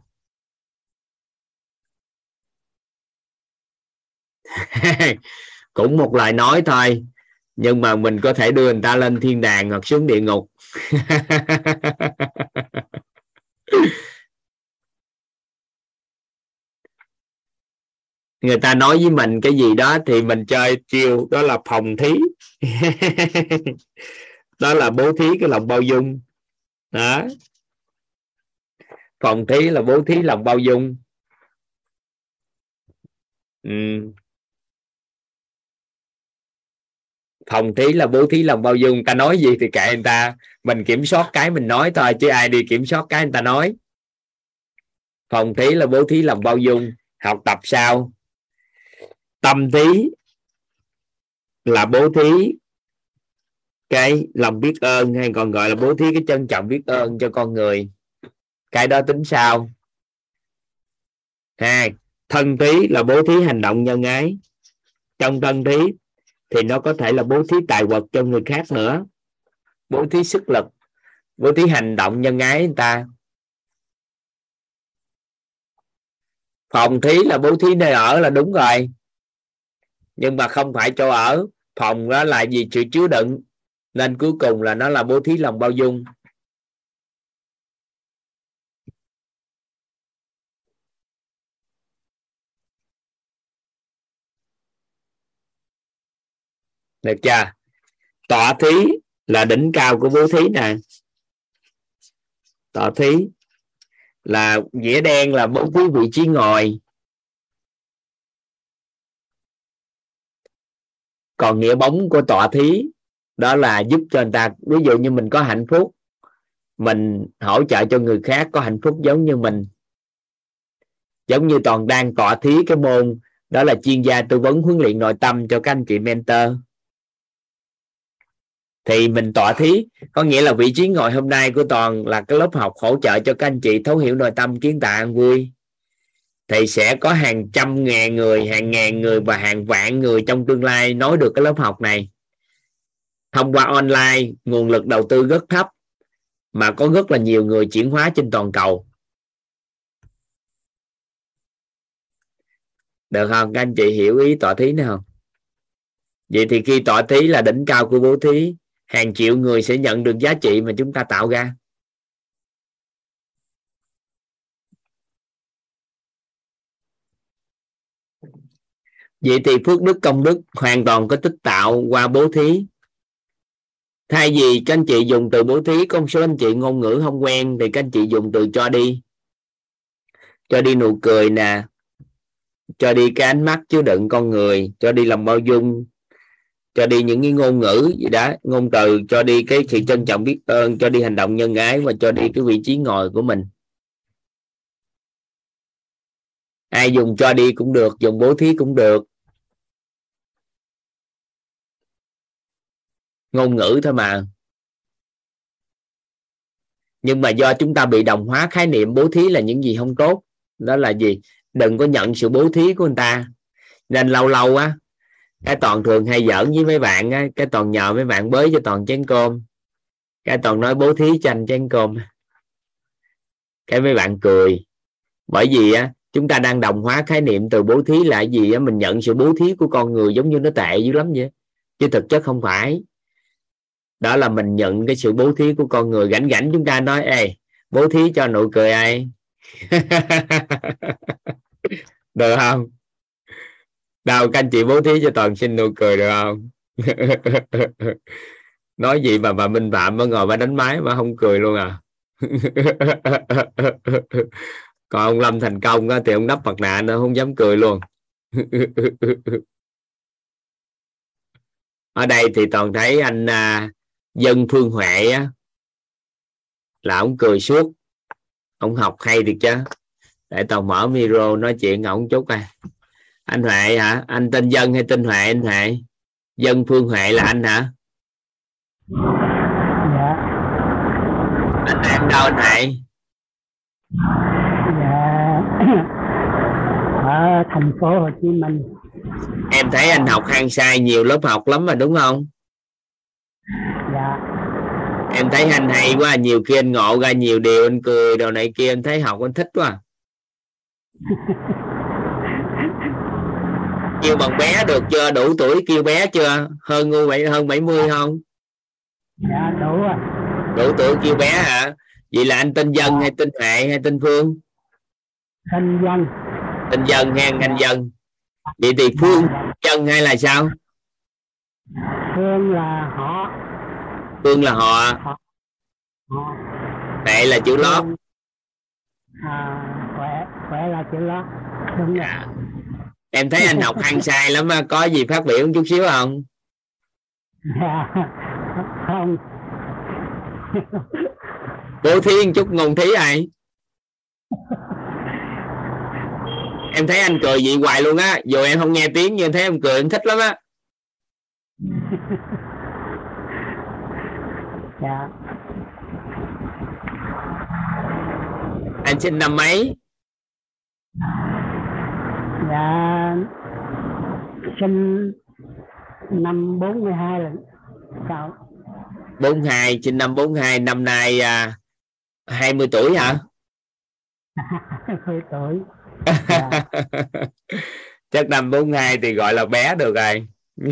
*laughs* cũng một lời nói thôi. Nhưng mà mình có thể đưa người ta lên thiên đàng hoặc xuống địa ngục. *laughs* Người ta nói với mình cái gì đó thì mình chơi chiêu, đó là phòng thí. *laughs* Đó là bố thí cái lòng bao dung. Đó. Phòng thí là bố thí lòng bao dung. Ừ. phòng thí là bố thí lòng bao dung. Ta nói gì thì kệ người ta. Mình kiểm soát cái mình nói thôi, chứ ai đi kiểm soát cái người ta nói. Phòng thí là bố thí lòng bao dung. Học tập sao? Tâm thí là bố thí cái lòng biết ơn, hay còn gọi là bố thí cái trân trọng biết ơn cho con người. Cái đó tính sao? Hai, thân thí là bố thí hành động nhân ái. Trong thân thí thì nó có thể là bố thí tài vật cho người khác nữa. Bố thí sức lực, bố thí hành động nhân ái người ta. Phòng thí là bố thí nơi ở là đúng rồi. Nhưng mà không phải chỗ ở, phòng đó là gì sự chứa đựng. Nên cuối cùng là nó là bố thí lòng bao dung. Được chưa? Tọa thí là đỉnh cao của bố thí nè. Tọa thí là nghĩa đen là bố thí vị trí ngồi. Còn nghĩa bóng của tọa thí đó là giúp cho người ta, ví dụ như mình có hạnh phúc, mình hỗ trợ cho người khác có hạnh phúc giống như mình. Giống như toàn đang tọa thí cái môn, đó là chuyên gia tư vấn huấn luyện nội tâm cho các anh chị mentor thì mình tọa thí, có nghĩa là vị trí ngồi hôm nay của toàn là cái lớp học hỗ trợ cho các anh chị thấu hiểu nội tâm, kiến tạo, an vui. Thì sẽ có hàng trăm ngàn người, hàng ngàn người và hàng vạn người trong tương lai nói được cái lớp học này. Thông qua online, nguồn lực đầu tư rất thấp, mà có rất là nhiều người chuyển hóa trên toàn cầu. Được không? Các anh chị hiểu ý tọa thí nào không? Vậy thì khi tọa thí là đỉnh cao của bố thí hàng triệu người sẽ nhận được giá trị mà chúng ta tạo ra. Vậy thì phước đức, công đức hoàn toàn có tích tạo qua bố thí. Thay vì các anh chị dùng từ bố thí con số anh chị ngôn ngữ không quen thì các anh chị dùng từ cho đi. Cho đi nụ cười nè, cho đi cái ánh mắt chứa đựng con người, cho đi lòng bao dung cho đi những cái ngôn ngữ gì đó, ngôn từ, cho đi cái sự trân trọng biết ơn, cho đi hành động nhân ái và cho đi cái vị trí ngồi của mình. Ai dùng cho đi cũng được, dùng bố thí cũng được. Ngôn ngữ thôi mà. Nhưng mà do chúng ta bị đồng hóa khái niệm bố thí là những gì không tốt. Đó là gì? Đừng có nhận sự bố thí của người ta. Nên lâu lâu á cái toàn thường hay giỡn với mấy bạn á, cái toàn nhờ mấy bạn bới cho toàn chén cơm. Cái toàn nói bố thí cho anh chén cơm. Cái mấy bạn cười. Bởi vì á, chúng ta đang đồng hóa khái niệm từ bố thí là gì á, mình nhận sự bố thí của con người giống như nó tệ dữ lắm vậy. Chứ thực chất không phải. Đó là mình nhận cái sự bố thí của con người. Gảnh gảnh chúng ta nói, ê, bố thí cho nụ cười ai? *laughs* Được không? Đâu các anh chị bố thí cho toàn xin nụ cười được không? *laughs* Nói gì mà bà minh phạm mà ngồi bà đánh máy mà không cười luôn à? *laughs* Còn ông lâm thành công thì ông đắp mặt nạ nó không dám cười luôn. *laughs* Ở đây thì toàn thấy anh à, dân phương huệ á là ông cười suốt. Ông học hay thiệt chứ. Để toàn mở micro nói chuyện ông chút à anh huệ hả? Anh tên dân hay tên huệ anh huệ? Dân phương huệ là anh hả? Dạ. Anh đang đâu anh huệ? Dạ. *clears throat* Ở thành phố Hồ Chí Minh. Em thấy anh học hăng sai nhiều lớp học lắm mà đúng không? Dạ. Em thấy anh hay quá nhiều khi anh ngộ ra nhiều điều anh cười đồ này kia anh thấy học anh thích quá *laughs* kêu bằng bé được chưa? Đủ tuổi kêu bé chưa? Hơn ngu bảy hơn 70 không? Dạ đủ rồi. Đủ tuổi kêu bé hả? Vậy là anh tên dân hay tên huệ hay tên phương? Thân dân. Tên dân hay anh dân. Vậy thì phương dân hay là sao? Phương là họ. Phương là họ. Họ. Là chữ lót. À, khỏe khỏe là chữ lót. Đúng rồi. Dạ. Em thấy anh học hăng sai lắm á, có gì phát biểu một chút xíu không? *laughs* Không. Bố thí một chút ngôn thí ai? Em thấy anh cười vậy hoài luôn á dù em không nghe tiếng nhưng em thấy em cười em thích lắm á. Dạ. Anh sinh năm mấy dạ. Sinh năm 42 là sao 42 sinh năm 42 năm nay à, 20 tuổi hả? 20 tuổi. *laughs* Chắc năm 42 thì gọi là bé được rồi. *laughs*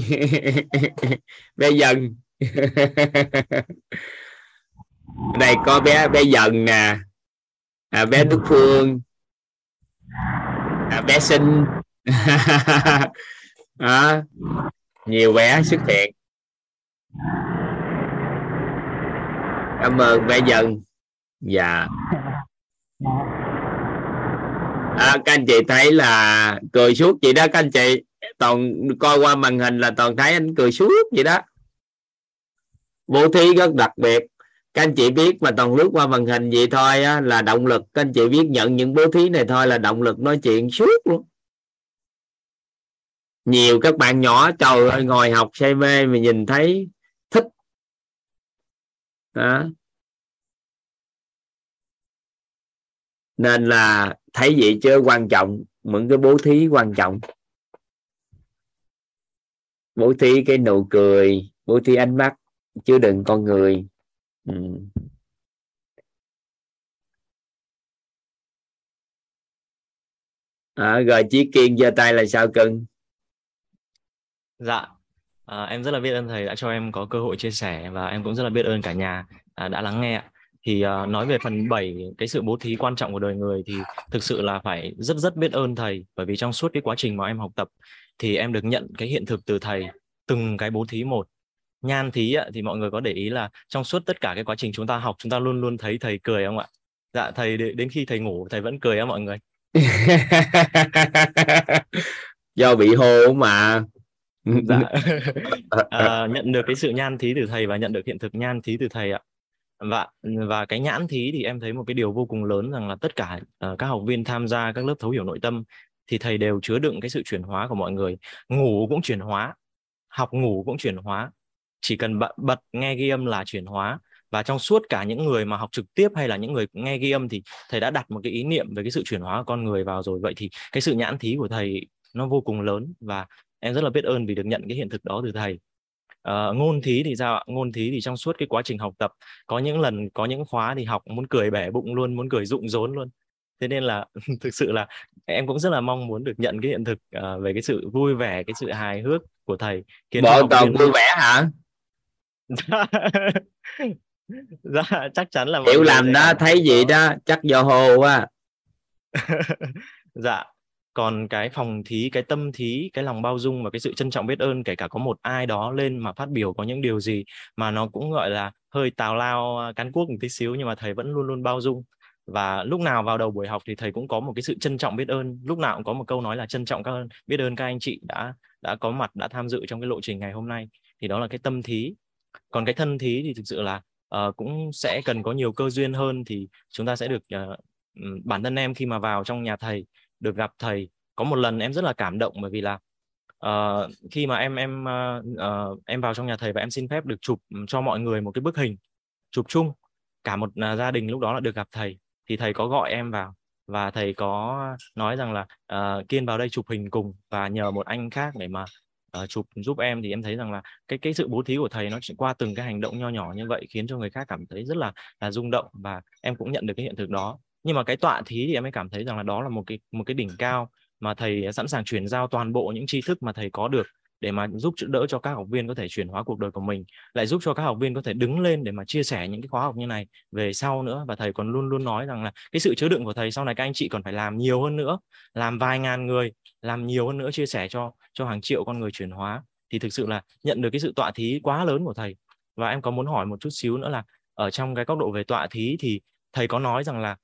Bé dần *laughs* đây có bé bé dần nè. À, bé Đức Phương à, bé Sinh à, *laughs* nhiều bé xuất hiện. Cảm ơn bé dần dạ. À, các anh chị thấy là cười suốt vậy đó các anh chị. Toàn coi qua màn hình là toàn thấy anh cười suốt vậy đó. Vô thí rất đặc biệt các anh chị biết mà toàn lướt qua màn hình vậy thôi á, là động lực. Các anh chị biết nhận những bố thí này thôi là động lực nói chuyện suốt luôn. Nhiều các bạn nhỏ trời ơi ngồi học say mê mà nhìn thấy thích. Đó. nên là thấy vậy chứ quan trọng những cái bố thí quan trọng. Bố thí cái nụ cười bố thí ánh mắt chứ đừng con người ừ. à, rồi chí kiên giơ tay là sao cưng? Dạ. À, em rất là biết ơn thầy đã cho em có cơ hội chia sẻ và em cũng rất là biết ơn cả nhà à, đã lắng nghe thì à, nói về phần 7 cái sự bố thí quan trọng của đời người thì thực sự là phải rất rất biết ơn thầy. Bởi vì trong suốt cái quá trình mà em học tập thì em được nhận cái hiện thực từ thầy từng cái bố thí một nhan thí thì mọi người có để ý là trong suốt tất cả cái quá trình chúng ta học chúng ta luôn luôn thấy thầy cười không ạ? Dạ thầy đến khi thầy ngủ thầy vẫn cười á mọi người. *laughs* Do bị hô mà. Dạ. *laughs* *laughs* À, nhận được cái sự nhan thí từ thầy và nhận được hiện thực nhan thí từ thầy ạ. Và và cái nhãn thí thì em thấy một cái điều vô cùng lớn rằng là tất cả uh, các học viên tham gia các lớp thấu hiểu nội tâm thì thầy đều chứa đựng cái sự chuyển hóa của mọi người. Ngủ cũng chuyển hóa học ngủ cũng chuyển hóa chỉ cần bật, bật nghe ghi âm là chuyển hóa. Và trong suốt cả những người mà học trực tiếp hay là những người nghe ghi âm thì thầy đã đặt một cái ý niệm về cái sự chuyển hóa của con người vào rồi. Vậy thì cái sự nhãn thí của thầy nó vô cùng lớn và em rất là biết ơn vì được nhận cái hiện thực đó từ thầy. Uh, ngôn thí thì sao ạ? Ngôn thí thì trong suốt cái quá trình học tập có những lần có những khóa thì học muốn cười bể bụng luôn muốn cười rụng rốn luôn. Thế nên là *laughs* thực sự là em cũng rất là mong muốn được nhận cái hiện thực uh, về cái sự vui vẻ cái sự hài hước của thầy khiến bộ viên... vui vẻ hả *laughs* dạ chắc chắn là hiểu làm đó thấy gì đó chắc do hồ quá. *laughs* Dạ còn cái phòng thí cái tâm thí cái lòng bao dung và cái sự trân trọng biết ơn kể cả có một ai đó lên mà phát biểu có những điều gì mà nó cũng gọi là hơi tào lao à, cán cuốc một tí xíu nhưng mà thầy vẫn luôn luôn bao dung. Và lúc nào vào đầu buổi học thì thầy cũng có một cái sự trân trọng biết ơn lúc nào cũng có một câu nói là trân trọng các biết ơn các anh chị đã đã có mặt đã tham dự trong cái lộ trình ngày hôm nay. Thì đó là cái tâm thí còn cái thân thí thì thực sự là uh, cũng sẽ cần có nhiều cơ duyên hơn thì chúng ta sẽ được uh, bản thân em khi mà vào trong nhà thầy được gặp thầy. Có một lần em rất là cảm động bởi vì là uh, khi mà em em uh, uh, em vào trong nhà thầy và em xin phép được chụp cho mọi người một cái bức hình chụp chung cả một uh, gia đình lúc đó là được gặp thầy thì thầy có gọi em vào và thầy có nói rằng là uh, kiên vào đây chụp hình cùng và nhờ một anh khác để mà uh, chụp giúp em thì em thấy rằng là cái cái sự bố thí của thầy nó chỉ qua từng cái hành động nho nhỏ như vậy khiến cho người khác cảm thấy rất là là rung động và em cũng nhận được cái hiện thực đó. Nhưng mà cái tọa thí thì em mới cảm thấy rằng là đó là một cái một cái đỉnh cao mà thầy sẵn sàng chuyển giao toàn bộ những tri thức mà thầy có được để mà giúp đỡ cho các học viên có thể chuyển hóa cuộc đời của mình lại giúp cho các học viên có thể đứng lên để mà chia sẻ những cái khóa học như này về sau nữa. Và thầy còn luôn luôn nói rằng là cái sự chứa đựng của thầy sau này các anh chị còn phải làm nhiều hơn nữa làm vài ngàn người làm nhiều hơn nữa chia sẻ cho cho hàng triệu con người chuyển hóa. Thì thực sự là nhận được cái sự tọa thí quá lớn của thầy. Và em có muốn hỏi một chút xíu nữa là ở trong cái góc độ về tọa thí thì thầy có nói rằng là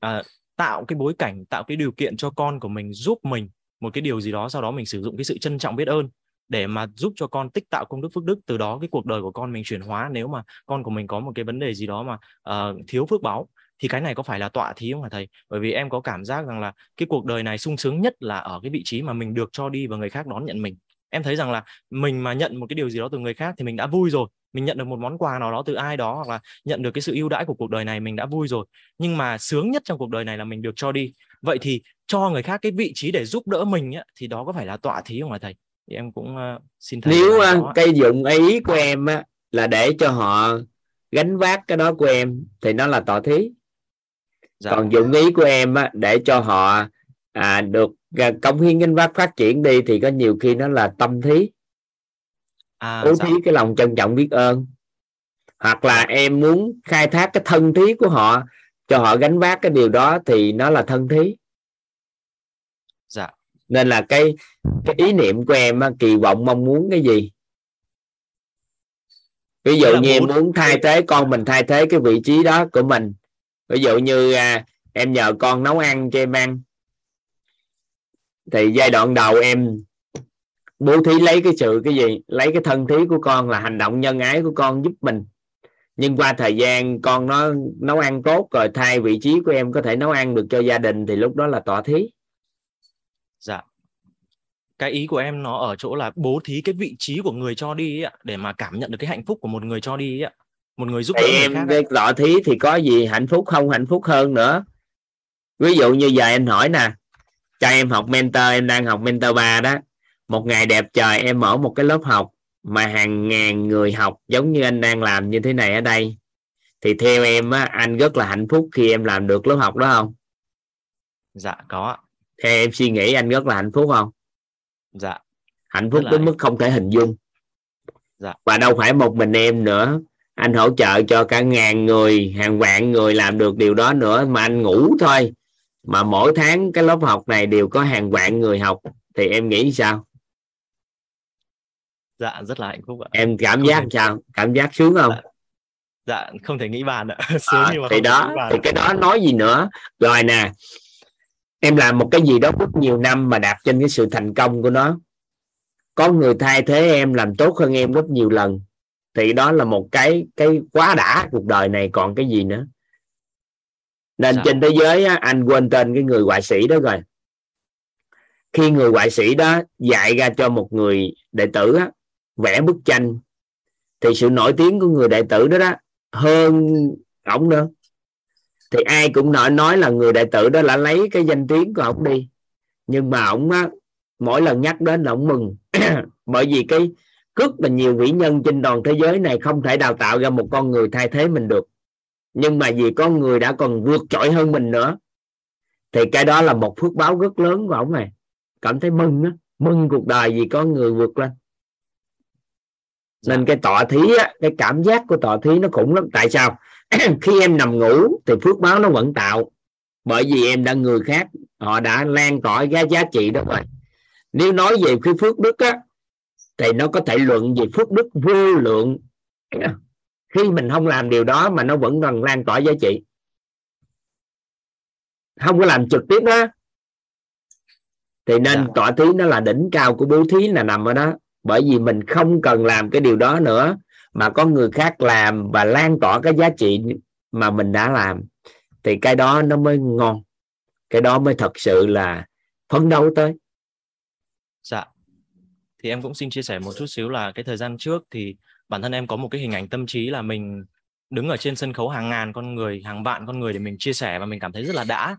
à, tạo cái bối cảnh tạo cái điều kiện cho con của mình giúp mình một cái điều gì đó sau đó mình sử dụng cái sự trân trọng biết ơn để mà giúp cho con tích tạo công đức phước đức từ đó cái cuộc đời của con mình chuyển hóa. Nếu mà con của mình có một cái vấn đề gì đó mà uh, thiếu phước báo thì cái này có phải là tọa thí không hả thầy? Bởi vì em có cảm giác rằng là cái cuộc đời này sung sướng nhất là ở cái vị trí mà mình được cho đi và người khác đón nhận mình. Em thấy rằng là mình mà nhận một cái điều gì đó từ người khác thì mình đã vui rồi. Mình nhận được một món quà nào đó từ ai đó hoặc là nhận được cái sự ưu đãi của cuộc đời này mình đã vui rồi. Nhưng mà sướng nhất trong cuộc đời này là mình được cho đi. Vậy thì cho người khác cái vị trí để giúp đỡ mình ấy, thì đó có phải là tọa thí không hả thầy? Thì em cũng uh, xin thầy nếu uh, cái dụng ý của em á, là để cho họ gánh vác cái đó của em thì nó là tọa thí. Dạ. còn dụng ý của em á, để cho họ à, được à, công hiến gánh vác phát triển đi thì có nhiều khi nó là tâm thí. À, bố dạ. thí cái lòng trân trọng biết ơn. Hoặc là em muốn khai thác cái thân thí của họ cho họ gánh vác cái điều đó thì nó là thân thí nên là cái cái ý niệm của em kỳ vọng mong muốn cái gì? Ví dụ như em muốn thay thế con mình thay thế cái vị trí đó của mình. Ví dụ như à, em nhờ con nấu ăn cho em ăn. Thì giai đoạn đầu em bố thí lấy cái sự cái gì? Lấy cái thân thí của con là hành động nhân ái của con giúp mình. Nhưng qua thời gian con nó nấu ăn tốt rồi thay vị trí của em có thể nấu ăn được cho gia đình thì lúc đó là tọa thí dạ. Cái ý của em nó ở chỗ là bố thí cái vị trí của người cho đi ấy, để mà cảm nhận được cái hạnh phúc của một người cho đi ấy, một người giúp đỡ người em khác cái tọa thí thì có gì hạnh phúc không hạnh phúc hơn nữa. Ví dụ như giờ anh hỏi nè cho em học mentor em đang học mentor 3 đó. Một ngày đẹp trời em mở một cái lớp học mà hàng ngàn người học giống như anh đang làm như thế này ở đây. Thì theo em á anh rất là hạnh phúc khi em làm được lớp học đó không? Dạ có theo em suy nghĩ anh rất là hạnh phúc không? Dạ. Hạnh phúc đến mức không thể hình dung. Dạ. và đâu phải một mình em nữa. Anh hỗ trợ cho cả ngàn người hàng vạn người làm được điều đó nữa mà anh ngủ thôi. Mà mỗi tháng cái lớp học này đều có hàng vạn người học. Thì em nghĩ sao? Dạ rất là hạnh phúc ạ. Em cảm Không giác thể- sao? Cảm giác sướng không? Dạ. Không thể nghĩ bàn ạ. *laughs* À, thì đó thì cái đó nói gì nữa? Rồi nè em làm một cái gì đó rất nhiều năm mà đạt trên cái sự thành công của nó. Có người thay thế em làm tốt hơn em rất nhiều lần. Thì đó là một cái cái quá đã cuộc đời này. Còn cái gì nữa? Nên Dạ. trên thế giới á, anh quên tên cái người họa sĩ đó rồi. Khi người họa sĩ đó dạy ra cho một người đệ tử á, vẽ bức tranh thì sự nổi tiếng của người đệ tử đó đó hơn ổng nữa thì ai cũng nói nói là người đệ tử đó là lấy cái danh tiếng của ông đi. Nhưng mà ông á mỗi lần nhắc đến là ông mừng. *clears throat* Bởi vì cái rất là nhiều vĩ nhân trên toàn thế giới này không thể đào tạo ra một con người thay thế mình được. Nhưng mà vì con người đã còn vượt trội hơn mình nữa thì cái đó là một phước báo rất lớn của ông này. Cảm thấy mừng á mừng cuộc đời vì có người vượt lên. Nên cái tọa thí á, cái cảm giác của tọa thí nó khủng lắm. Tại sao? *clears throat* khi em nằm ngủ thì phước báo nó vẫn tạo. Bởi vì em đã người khác họ đã lan tỏa cái giá trị đó rồi. Nếu nói về cái phước đức á thì nó có thể luận về phước đức vô lượng. Khi mình không làm điều đó mà nó vẫn còn lan tỏa giá trị. Không có làm trực tiếp đó thì nên Dạ. tọa thí nó là đỉnh cao của bố thí là nằm ở đó. Bởi vì mình không cần làm cái điều đó nữa mà có người khác làm và lan tỏa cái giá trị mà mình đã làm thì cái đó nó mới ngon cái đó mới thật sự là phấn đấu tới Dạ. Thì em cũng xin chia sẻ một chút xíu là cái thời gian trước thì bản thân em có một cái hình ảnh tâm trí là mình đứng ở trên sân khấu hàng ngàn con người, hàng vạn con người để mình chia sẻ và mình cảm thấy rất là đã.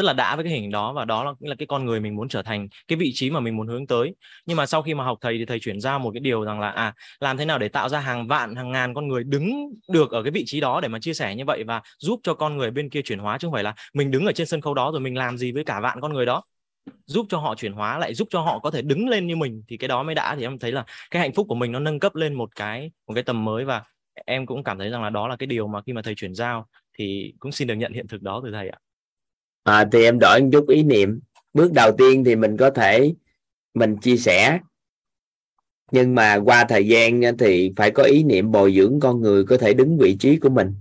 Rất là đã với cái hình đó và đó là, là cái con người mình muốn trở thành, cái vị trí mà mình muốn hướng tới. Nhưng mà sau khi mà học thầy thì thầy chuyển giao một cái điều rằng là à làm thế nào để tạo ra hàng vạn, hàng ngàn con người đứng được ở cái vị trí đó để mà chia sẻ như vậy và giúp cho con người bên kia chuyển hóa chứ không phải là mình đứng ở trên sân khấu đó rồi mình làm gì với cả vạn con người đó. Giúp cho họ chuyển hóa lại giúp cho họ có thể đứng lên như mình thì cái đó mới đã. Thì em thấy là cái hạnh phúc của mình nó nâng cấp lên một cái một cái tầm mới và em cũng cảm thấy rằng là đó là cái điều mà khi mà thầy chuyển giao thì cũng xin được nhận hiện thực đó từ thầy ạ à, thì em đổi một chút ý niệm. Bước đầu tiên thì mình có thể mình chia sẻ. Nhưng mà qua thời gian thì phải có ý niệm bồi dưỡng con người có thể đứng vị trí của mình.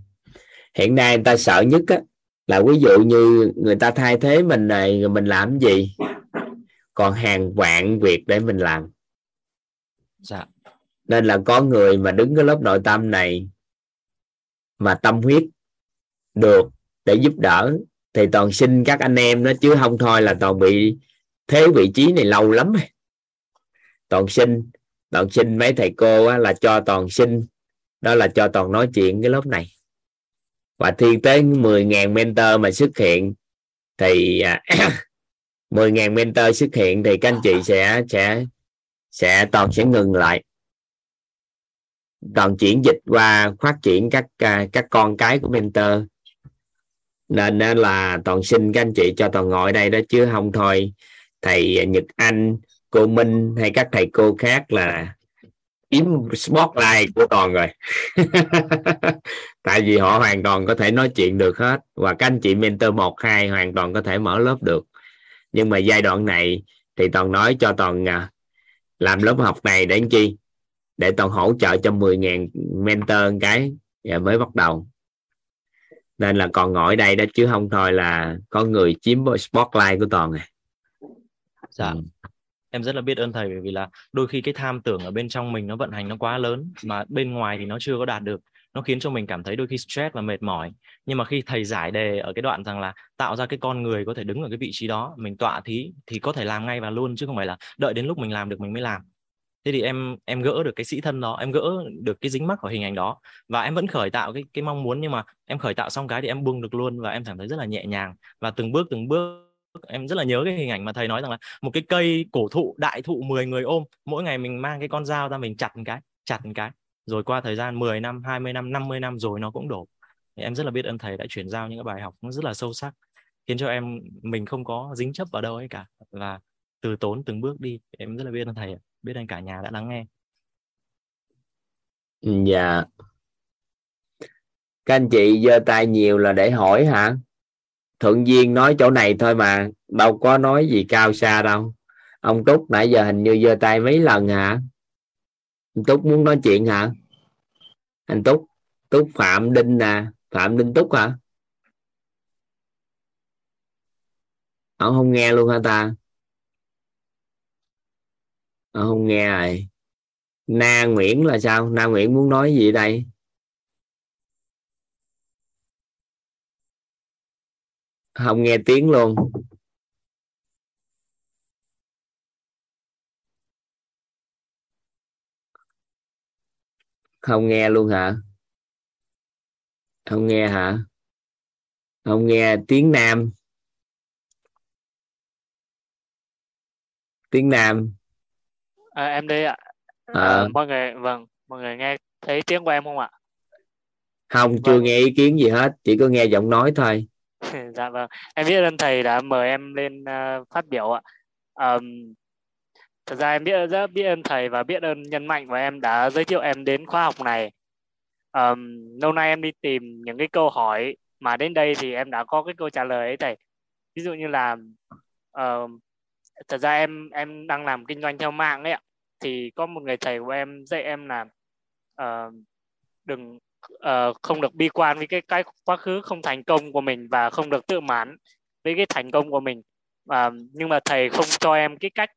Hiện nay người ta sợ nhất á, là ví dụ như người ta thay thế mình này rồi mình làm gì? Còn hàng vạn việc để mình làm. Dạ. Nên là có người mà đứng cái lớp nội tâm này mà tâm huyết được để giúp đỡ thì toàn xin các anh em đó chứ không thôi là toàn bị thế vị trí này lâu lắm rồi. toàn xin toàn xin mấy thầy cô á, là cho toàn xin đó là cho toàn nói chuyện cái lớp này. Và thiên tới 10.000 mentor mà xuất hiện thì à, *coughs* 10.000 mentor xuất hiện thì các anh chị sẽ sẽ sẽ toàn sẽ ngừng lại. Toàn chuyển dịch qua phát triển các à, các con cái của mentor nên là toàn xin các anh chị cho toàn ngồi đây đó, chứ không thôi. Thầy Nhật Anh, cô Minh hay các thầy cô khác là kiếm spotlight của toàn rồi. *laughs* Tại vì họ hoàn toàn có thể nói chuyện được hết. Và các anh chị mentor một, hai hoàn toàn có thể mở lớp được. Nhưng mà giai đoạn này thì toàn nói cho toàn à, làm lớp học này để làm chi? Để toàn hỗ trợ cho 10.000 mentor một cái và mới bắt đầu nên là còn ngồi đây đó chứ không thôi là có người chiếm spotlight của toàn này. dạ Ừ. em rất là biết ơn thầy bởi vì là đôi khi cái tham tưởng ở bên trong mình nó vận hành nó quá lớn mà bên ngoài thì nó chưa có đạt được nó khiến cho mình cảm thấy đôi khi stress và mệt mỏi nhưng mà khi thầy giải đề ở cái đoạn rằng là tạo ra cái con người có thể đứng ở cái vị trí đó, mình tọa thí thì có thể làm ngay và luôn chứ không phải là đợi đến lúc mình làm được mình mới làm thế thì em em gỡ được cái sĩ thân đó, em gỡ được cái dính mắc khỏi hình ảnh đó. Và em vẫn khởi tạo cái cái mong muốn, nhưng mà em khởi tạo xong cái thì em buông được luôn và em cảm thấy rất là nhẹ nhàng. Và từng bước từng bước, em rất là nhớ cái hình ảnh mà thầy nói rằng là một cái cây cổ thụ, đại thụ 10 người ôm, mỗi ngày mình mang cái con dao ra mình chặt một cái, chặt một cái. Rồi qua thời gian 10 năm 20 năm 50 năm rồi nó cũng đổ. Thì em rất là biết ơn thầy đã chuyển giao những cái bài học rất là sâu sắc, khiến cho em, mình không có dính chấp vào đâu ấy cả. Và từ tốn từng bước đi, em rất là biết ơn thầy biết ơn cả nhà đã lắng nghe. Ừ, dạ. Các anh chị giơ tay nhiều là để hỏi hả? Thuận duyên nói chỗ này thôi mà, đâu có nói gì cao xa đâu. Ông túc nãy giờ hình như giơ tay mấy lần hả? Anh túc muốn nói chuyện hả? Anh túc túc phạm đinh nè. Phạm đinh túc hả? Ông không nghe luôn hả ta? À, không nghe rồi. Na nguyễn là sao? Na nguyễn muốn nói gì đây? Không nghe tiếng luôn. Không nghe luôn hả? Không nghe hả? Không nghe tiếng nam. Tiếng nam à, em đây ạ. À. à, mọi người vâng mọi người nghe thấy tiếng của em không ạ? Không chưa vâng. nghe ý kiến gì hết chỉ có nghe giọng nói thôi. *laughs* Dạ vâng. Em biết ơn thầy đã mời em lên uh, phát biểu ạ. Um, thật ra em biết rất biết ơn thầy và biết ơn nhân mạnh của em đã giới thiệu em đến khóa học này. Um, lâu nay em đi tìm những cái câu hỏi mà đến đây thì em đã có cái câu trả lời ấy thầy. Ví dụ như là uh, thật ra em em đang làm kinh doanh theo mạng ấy ạ thì có một người thầy của em dạy em là uh, đừng uh, không được bi quan với cái cái quá khứ không thành công của mình và không được tự mãn với cái thành công của mình. Uh, nhưng mà thầy không cho em cái cách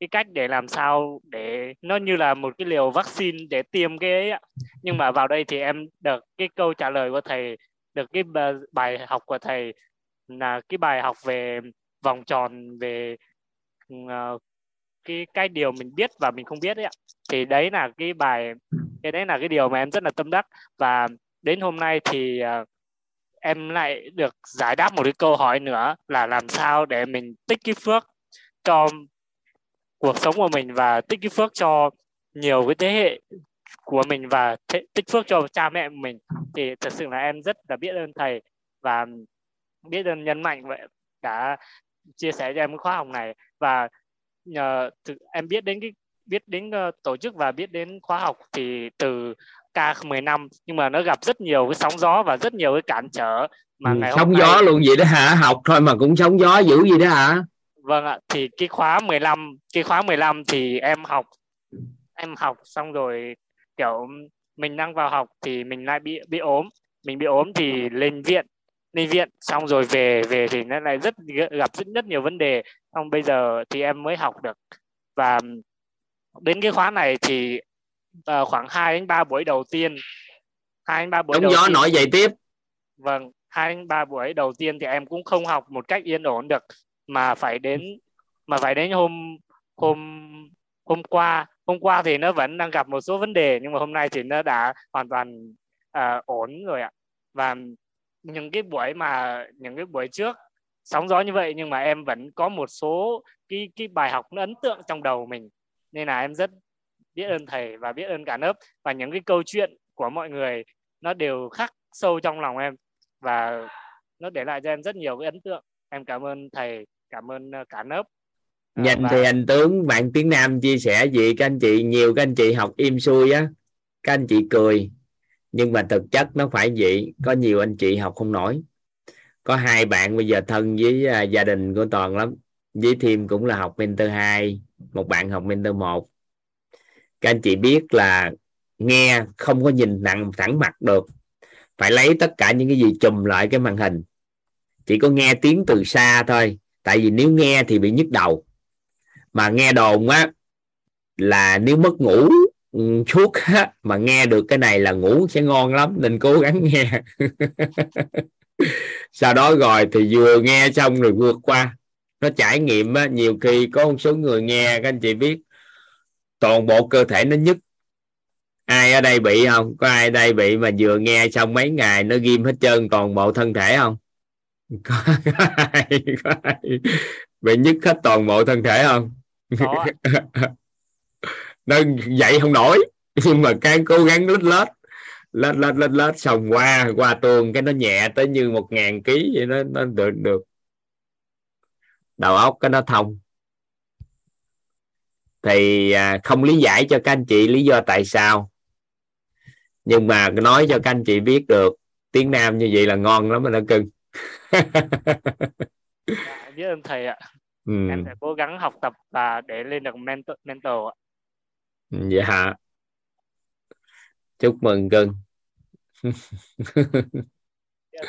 cái cách để làm sao để nó như là một cái liều vaccine để tiêm cái ấy nhưng mà vào đây thì em được cái câu trả lời của thầy được cái bài học của thầy là cái bài học về vòng tròn về uh, cái cái điều mình biết và mình không biết ấy ạ. Thì đấy là cái bài cái đấy là cái điều mà em rất là tâm đắc. Và đến hôm nay thì uh, em lại được giải đáp một cái câu hỏi nữa là làm sao để mình tích cái phước cho cuộc sống của mình và tích cái phước cho nhiều cái thế hệ của mình và thế, tích phước cho cha mẹ mình. Thì thật sự là em rất là biết ơn thầy và biết ơn nhân mạnh vậy đã chia sẻ cho em khóa học này. Và nhờ thực, em biết đến cái biết đến uh, tổ chức và biết đến khóa học thì từ K10 năm nhưng mà nó gặp rất nhiều cái sóng gió và rất nhiều cái cản trở mà ừ, ngày sóng hôm gió nay... luôn vậy đó hả? Học thôi mà cũng sóng gió dữ gì đó hả? Vâng ạ thì cái khóa 15 cái khóa 15 thì em học em học xong rồi kiểu mình đang vào học thì mình lại bị bị ốm. Mình bị ốm thì lên viện lên viện xong rồi về về thì nó lại rất gặp rất rất nhiều vấn đề. Xong bây giờ thì em mới học được. Và đến cái khóa này thì uh, khoảng 2 đến 3 buổi đầu tiên hai đến ba buổi Đúng đầu gió tiên, nổi dậy tiếp. Vâng hai đến ba buổi đầu tiên thì em cũng không học một cách yên ổn được mà phải đến mà phải đến hôm hôm hôm qua. Hôm qua thì nó vẫn đang gặp một số vấn đề nhưng mà hôm nay thì nó đã hoàn toàn uh, ổn rồi ạ. Và những cái buổi mà những cái buổi trước sóng gió như vậy nhưng mà em vẫn có một số cái cái bài học nó ấn tượng trong đầu mình. Nên là em rất biết ơn thầy và biết ơn cả lớp. Và những cái câu chuyện của mọi người nó đều khắc sâu trong lòng em và nó để lại cho em rất nhiều cái ấn tượng. Em cảm ơn thầy cảm ơn ờ, cả lớp. À, nhìn và... thì anh tướng bạn tiếng nam chia sẻ gì? Các anh chị nhiều các anh chị học im xuôi á. Các anh chị cười nhưng mà thực chất nó phải vậy có nhiều anh chị học không nổi. Có hai bạn bây giờ thân với uh, gia đình của toàn lắm. Với thêm cũng là học mentor 2 một bạn học mentor 1 các anh chị biết là nghe không có nhìn nặng thẳng mặt được. Phải lấy tất cả những cái gì chùm lại cái màn hình. Chỉ có nghe tiếng từ xa thôi. Tại vì nếu nghe thì bị nhức đầu. Mà nghe đồn á là nếu mất ngủ suốt á, mà nghe được cái này là ngủ sẽ ngon lắm nên cố gắng nghe. *laughs* Sau đó rồi thì vừa nghe xong rồi vượt qua. Nó trải nghiệm á, nhiều khi có một số người nghe các anh chị biết toàn bộ cơ thể nó nhức. Ai ở đây bị không? Có ai ở đây bị mà vừa nghe xong mấy ngày nó ghim hết trơn toàn bộ thân thể không? Có, có, ai, có ai bị nhức hết toàn bộ thân thể không *laughs* nó dậy không nổi. *laughs* Nhưng mà cái cố gắng lết lết lết lết lết lết xong qua qua tuần cái nó nhẹ tới như một ngàn ký vậy nó nó được được. Đầu óc cái nó thông. Thì à, không lý giải cho các anh chị lý do tại sao. Nhưng mà nói cho các anh chị biết được tiếng nam như vậy là ngon lắm mà nó cưng. Dạ, biết ơn thầy ạ. *laughs* Ừ. em sẽ cố gắng học tập và để lên được mentor mentor ạ dạ. Chúc mừng cưng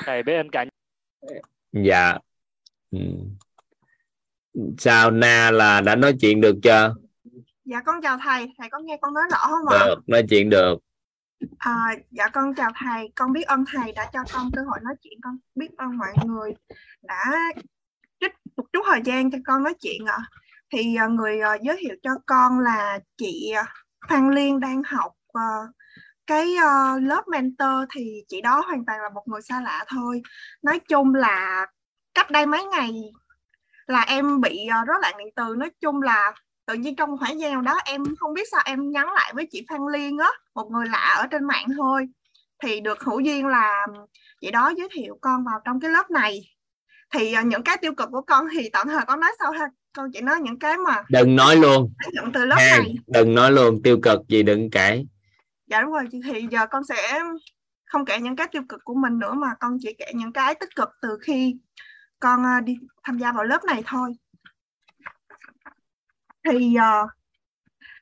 thầy ơn cả dạ. Ừ. sao na là đã nói chuyện được chưa? Dạ con chào thầy. Thầy có nghe con nói rõ không ạ? Được nói chuyện được. À, dạ con chào thầy. Con biết ơn thầy đã cho con cơ hội nói chuyện. Con biết ơn mọi người đã trích một chút thời gian cho con nói chuyện ạ thì uh, người uh, giới thiệu cho con là chị ờ, Phan Liên đang học cái lớp mentor thì chị đó hoàn toàn là một người xa lạ thôi. Nói chung là cách đây mấy ngày là em bị rối loạn điện từ. Nói chung là tự nhiên trong khoảng gian nào đó em không biết sao em nhắn lại với chị Phan Liên á một người lạ ở trên mạng thôi. Thì được hữu duyên là chị đó giới thiệu con vào trong cái lớp này. Thì uh, những cái tiêu cực của con thì tạm thời con nói sau ha con chỉ nói những cái mà đừng nói luôn. nhận từ lớp Hàng, này. đừng nói luôn tiêu cực gì đừng kể. Dạ đúng rồi thì giờ con sẽ không kể những cái tiêu cực của mình nữa mà con chỉ kể những cái tích cực từ khi con uh, đi tham gia vào lớp này thôi. Thì uh,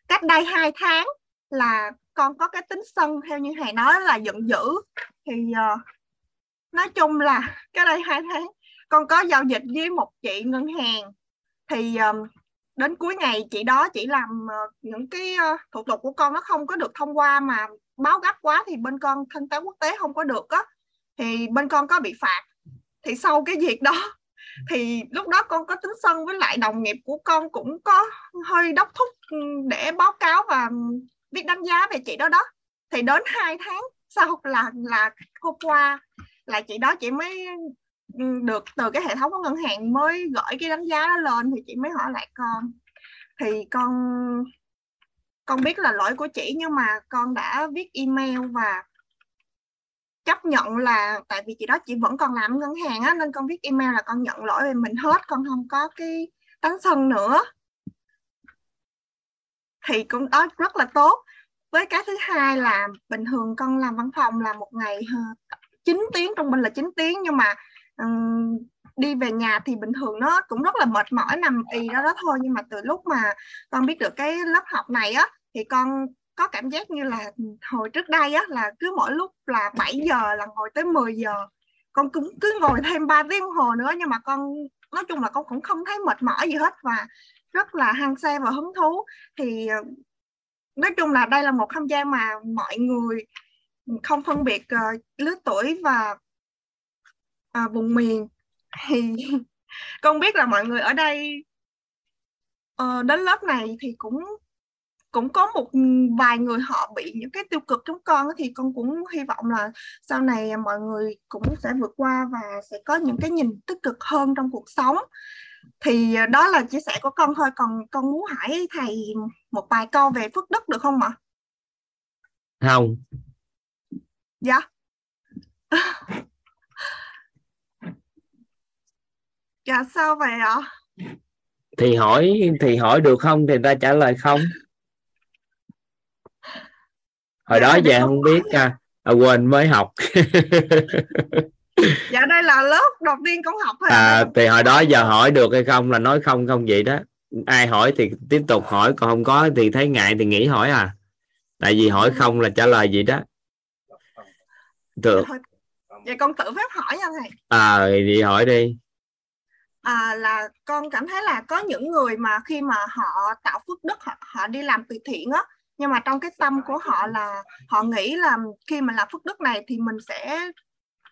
cách đây hai tháng là con có cái tính sân theo như thầy nói là giận dữ. Thì uh, nói chung là cái đây hai tháng con có giao dịch với một chị ngân hàng thì um, đến cuối ngày chị đó chỉ làm uh, những cái uh, thủ tục của con nó không có được thông qua mà báo gấp quá thì bên con thanh toán quốc tế không có được á. Thì bên con có bị phạt. Thì sau cái việc đó thì lúc đó con có tính sân với lại đồng nghiệp của con cũng có hơi đốc thúc ừ, để báo cáo và viết đánh giá về chị đó đó. Thì đến hai tháng sau là là hôm qua là chị đó chị mới ừ, Ừ, được, từ cái hệ thống của ngân hàng mới gửi cái đánh giá đó lên thì chị mới hỏi lại con. Thì con con biết là lỗi của chị nhưng mà con đã viết email và chấp nhận là tại vì chị đó chị vẫn còn làm ngân hàng á, nên con viết email là con nhận lỗi về mình hết, con không có cái tấn sân nữa. Thì cũng đó, rất là tốt. Với cái thứ hai là bình thường con làm văn phòng là một ngày ờ, 9 tiếng, trung bình là 9 tiếng nhưng mà um, đi về nhà thì bình thường nó cũng rất là mệt mỏi nằm ì đó đó thôi. Nhưng mà từ lúc mà con biết được cái lớp học này á thì con có cảm giác như là hồi trước đây á là cứ mỗi lúc là 7 giờ là ngồi tới 10 giờ. Con cũng cứ ngồi thêm 3 tiếng hồ nữa nhưng mà con nói chung là con cũng không thấy mệt mỏi gì hết và rất là hăng say và hứng thú. Thì ờ, nói chung là đây là một không gian mà mọi người không phân biệt uh, lứa tuổi và uh, vùng miền. Thì *laughs* con biết là mọi người ở đây uh, đến lớp này thì cũng cũng có một vài người họ bị những cái tiêu cực trong con thì con cũng hy vọng là sau này mọi người cũng sẽ vượt qua và sẽ có những cái nhìn tích cực hơn trong cuộc sống. Thì đó là chia sẻ của con thôi còn con muốn hỏi thầy một vài câu về phước đức được không ạ? Không. Dạ *laughs* dạ sao vậy ạ? Thì hỏi thì hỏi được không thì ta trả lời không. Hồi đó giờ không biết à, à quên mới học. *laughs* Dạ đây là lớp đầu tiên con học thôi à, thì hồi đó giờ hỏi được hay không là nói không không vậy đó. Ai hỏi thì tiếp tục hỏi còn không có thì thấy ngại thì nghỉ hỏi à. Tại vì hỏi không là trả lời gì đó. Được vậy con tự phép hỏi nha thầy. À thì hỏi đi à, là con cảm thấy là có những người mà khi mà họ tạo phước đức họ, họ đi làm từ thiện á nhưng mà trong cái tâm của họ là họ nghĩ là khi mình làm phước đức này thì mình sẽ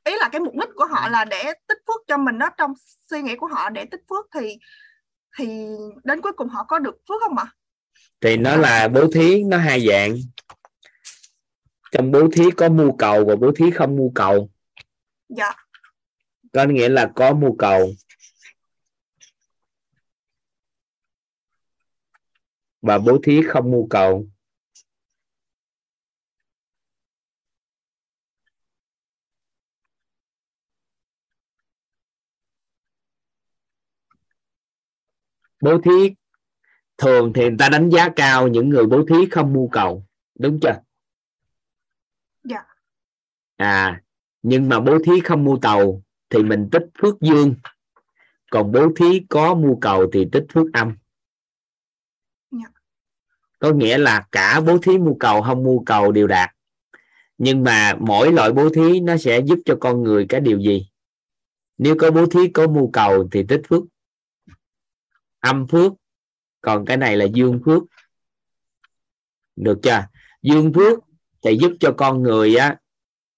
ý là cái mục đích của họ là để tích phước cho mình đó trong suy nghĩ của họ để tích phước thì thì đến cuối cùng họ có được phước không ạ? Thì nó là bố thí nó hai dạng. Trong bố thí có mưu cầu và bố thí không mưu cầu. Dạ. Có nghĩa là có mưu cầu. Và bố thí không mưu cầu. bố thí thường thì người ta đánh giá cao những người bố thí không mưu cầu đúng chưa dạ à nhưng mà bố thí không mưu cầu thì mình tích phước dương còn bố thí có mưu cầu thì tích phước âm có nghĩa là cả bố thí, mưu cầu, không mưu cầu đều đạt. Nhưng mà mỗi loại bố thí nó sẽ giúp cho con người cái điều gì? Nếu có bố thí, có mưu cầu thì tích phước. Âm phước, còn cái này là dương phước. Được chưa? Dương phước thì giúp cho con người á,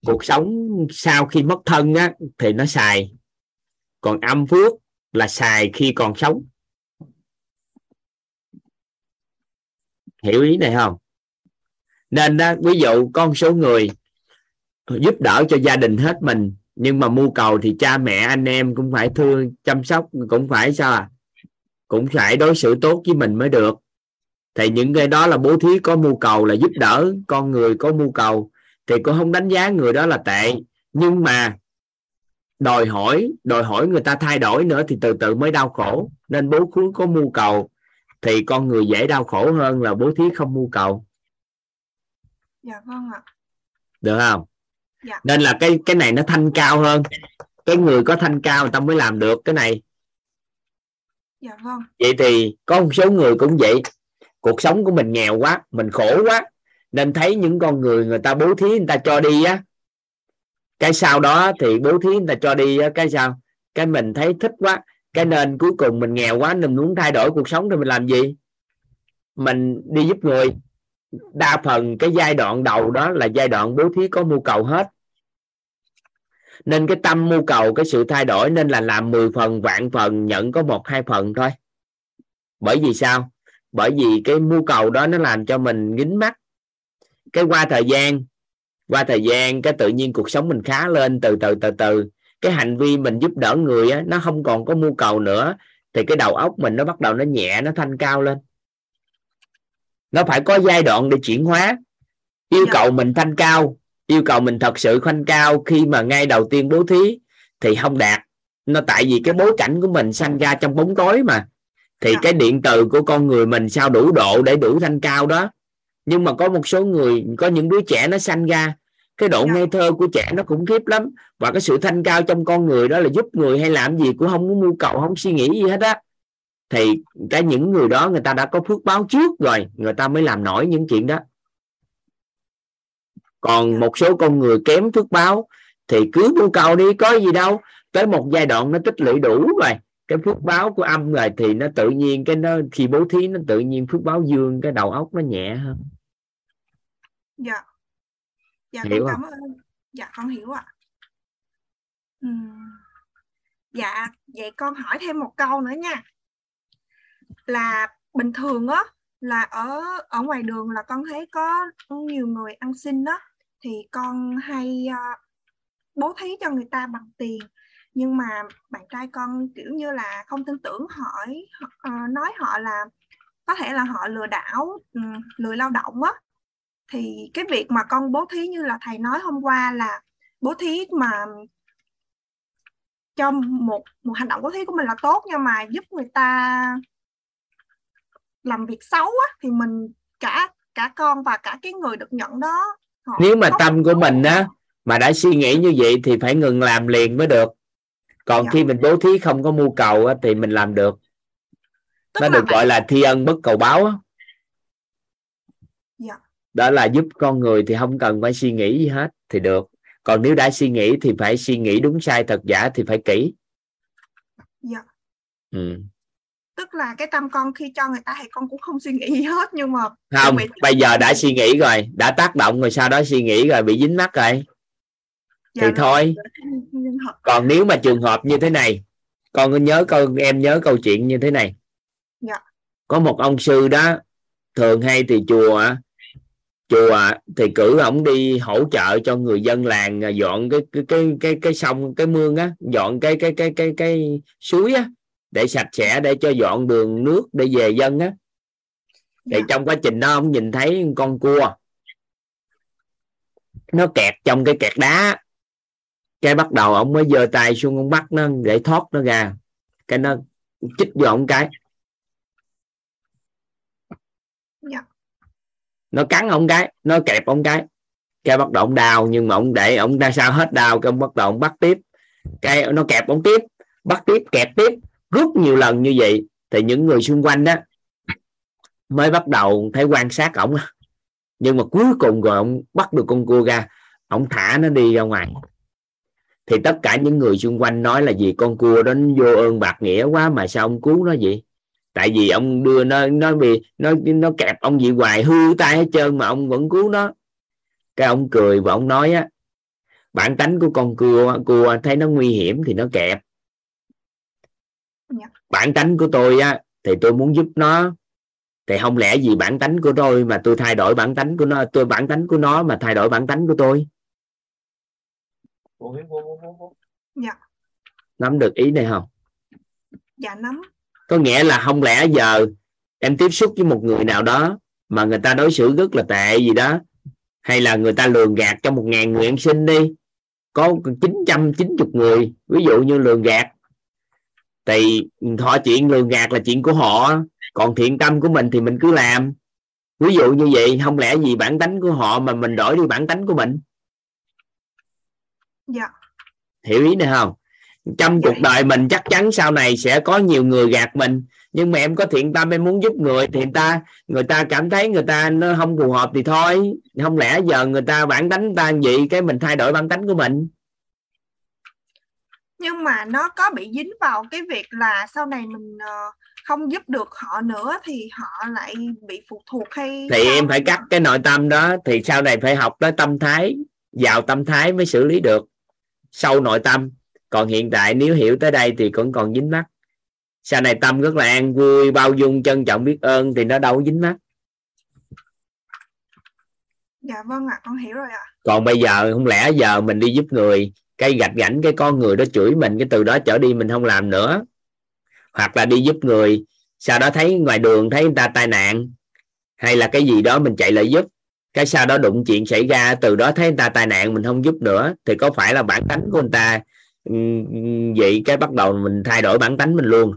cuộc sống sau khi mất thân á, thì nó xài. Còn âm phước là xài khi còn sống. Hiểu ý này không? Nên đó ví dụ con số người giúp đỡ cho gia đình hết mình, nhưng mà mưu cầu thì cha mẹ, anh em cũng phải thương, chăm sóc, cũng phải sao à? Cũng phải đối xử tốt với mình mới được. Thì những cái đó là bố thí có mưu cầu là giúp đỡ con người có mưu cầu, thì cũng không đánh giá người đó là tệ. Nhưng mà đòi hỏi đòi hỏi người ta thay đổi nữa thì từ từ mới đau khổ. Nên bố thí có mưu cầu thì con người dễ đau khổ hơn là bố thí không mưu cầu. Dạ vâng ạ. Được không? Dạ. nên là cái cái này nó thanh cao hơn. Cái người có thanh cao người ta mới làm được cái này. Dạ vâng. Vậy thì có một số người cũng vậy. Cuộc sống của mình nghèo quá mình khổ quá. Nên thấy những con người người ta bố thí người ta cho đi á. Cái sau đó thì bố thí người ta cho đi á cái sao? Cái mình thấy thích quá cái nên cuối cùng mình nghèo quá mình muốn thay đổi cuộc sống thì mình làm gì? Mình đi giúp người. Đa phần cái giai đoạn đầu đó là giai đoạn bố thí có mưu cầu hết. Nên cái tâm mưu cầu, cái sự thay đổi nên là làm 10 phần, vạn phần, nhận có một, hai phần thôi. Bởi vì sao? Bởi vì cái mưu cầu đó nó làm cho mình dính mắt. Cái qua thời gian, qua thời gian cái tự nhiên cuộc sống mình khá lên, từ từ từ từ cái hành vi mình giúp đỡ người á, nó không còn có mưu cầu nữa thì cái đầu óc mình nó bắt đầu nó nhẹ nó thanh cao lên. Nó phải có giai đoạn để chuyển hóa. Yêu Dạ. cầu mình thanh cao yêu cầu mình thật sự thanh cao khi mà ngay đầu tiên bố thí thì không đạt. Nó tại vì cái bối cảnh của mình sanh ra trong bóng tối mà. Thì Dạ. cái điện từ của con người mình sao đủ độ để đủ thanh cao đó. Nhưng mà có một số người có những đứa trẻ nó sanh ra cái độ Dạ. ngây thơ của trẻ nó khủng khiếp lắm. Và cái sự thanh cao trong con người đó là giúp người hay làm gì cũng không có mưu cầu không suy nghĩ gì hết á. Thì cái những người đó người ta đã có phước báo trước rồi người ta mới làm nổi những chuyện đó. Còn một số con người kém phước báo thì cứ mưu cầu đi có gì đâu. Tới một giai đoạn nó tích lũy đủ rồi cái phước báo của âm rồi thì nó tự nhiên cái nó khi bố thí nó tự nhiên phước báo dương cái đầu óc nó nhẹ hơn. Dạ dạ Hiểu con không? cảm ơn dạ con hiểu ạ. Ừm. dạ vậy con hỏi thêm một câu nữa nha. Là bình thường á là ở ở ngoài đường là con thấy có nhiều người ăn xin đó thì con hay ờ, bố thí cho người ta bằng tiền. Nhưng mà bạn trai con kiểu như là không tin tưởng hỏi ờ, nói họ là có thể là họ lừa đảo ừm, lười lao động á thì cái việc mà con bố thí như là thầy nói hôm qua là bố thí mà cho một một hành động bố thí của mình là tốt nhưng mà giúp người ta làm việc xấu á, thì mình cả cả con và cả cái người được nhận đó nếu mà tâm của mình á mà đã suy nghĩ như vậy thì phải ngừng làm liền mới được còn Dạ. khi mình bố thí không có mưu cầu á, thì mình làm được tức nó được gọi là thi ân bất cầu báo á. Đó là giúp con người thì không cần phải suy nghĩ gì hết thì được còn nếu đã suy nghĩ thì phải suy nghĩ đúng sai thật giả thì phải kỹ Dạ. ừ. tức là cái tâm con khi cho người ta thì con cũng không suy nghĩ gì hết nhưng mà không bị- bây giờ đã suy nghĩ rồi đã tác động rồi sau đó suy nghĩ rồi bị dính mắc rồi dạ thì thôi thật còn nếu mà trường hợp như thế này con có nhớ câu em nhớ câu chuyện như thế này Dạ. có một ông sư đó thường hay thì chùa chùa thì cử ổng đi hỗ trợ cho người dân làng à, dọn cái cái cái cái cái sông cái mương á dọn cái cái cái cái cái suối á để sạch sẽ để cho dọn đường nước để về dân á. Thì Dạ. trong quá trình đó ông nhìn thấy con cua. Nó kẹt trong cái kẹt đá. Cái bắt đầu ông mới giơ tay xuống ông bắt nó để thoát nó ra. Cái nó chích vô ông cái dạ nó cắn ông cái, nó kẹp ông cái. Cái bắt đầu ông đau, nhưng mà ông để, ông ra sao hết đau, cái ông bắt đầu ông bắt tiếp. Cái nó kẹp ông tiếp, bắt tiếp, kẹp tiếp. Rất nhiều lần như vậy, thì những người xung quanh đó mới bắt đầu thấy quan sát ổng. Nhưng mà cuối cùng rồi ông bắt được con cua ra, ông thả nó đi ra ngoài. Thì tất cả những người xung quanh nói là gì? Con cua đó nó vô ơn bạc nghĩa quá mà sao ông cứu nó vậy? Tại vì ông đưa nó nó bị nó nó kẹp ông gì hoài hư tay hết trơn mà ông vẫn cứu nó. Cái ông cười và ông nói á bản tánh của con cua cua thấy nó nguy hiểm thì nó kẹp. Dạ. bản tánh của tôi á thì tôi muốn giúp nó. Thì không lẽ gì bản tánh của tôi mà tôi thay đổi bản tánh của nó tôi bản tánh của nó mà thay đổi bản tánh của tôi? Dạ. Nắm được ý này không? Dạ nắm có nghĩa là không lẽ giờ em tiếp xúc với một người nào đó mà người ta đối xử rất là tệ gì đó hay là người ta lường gạt cho một ngàn người ăn xin đi có 990 người ví dụ như lường gạt thì họ chuyện lường gạt là chuyện của họ còn thiện tâm của mình thì mình cứ làm. Ví dụ như vậy không lẽ gì bản tánh của họ mà mình đổi đi bản tánh của mình? Dạ. Hiểu ý này không trong cuộc đời mình chắc chắn sau này sẽ có nhiều người gạt mình. Nhưng mà em có thiện tâm em muốn giúp người thì người ta người ta cảm thấy người ta nó không phù hợp thì thôi. Không lẽ giờ người ta bản người ta vậy cái mình thay đổi bản tánh của mình? Nhưng mà nó có bị dính vào cái việc là sau này mình ờ, không giúp được họ nữa thì họ lại bị phụ thuộc hay thì em phải cắt cái nội tâm đó thì sau này phải học tới tâm thái vào tâm thái mới xử lý được sâu nội tâm còn hiện tại nếu hiểu tới đây thì cũng còn dính mắt. Sau này tâm rất là an vui bao dung trân trọng biết ơn thì nó đâu có dính mắt. Dạ vâng ạ con hiểu rồi ạ. Còn bây giờ không lẽ giờ mình đi giúp người cái gạch gảnh cái con người đó chửi mình cái từ đó trở đi mình không làm nữa. Hoặc là đi giúp người sau đó thấy ngoài đường thấy người ta tai nạn hay là cái gì đó mình chạy lại giúp cái sau đó đụng chuyện xảy ra từ đó thấy người ta tai nạn mình không giúp nữa thì có phải là bản tánh của người ta vậy cái bắt đầu mình thay đổi bản tánh mình luôn.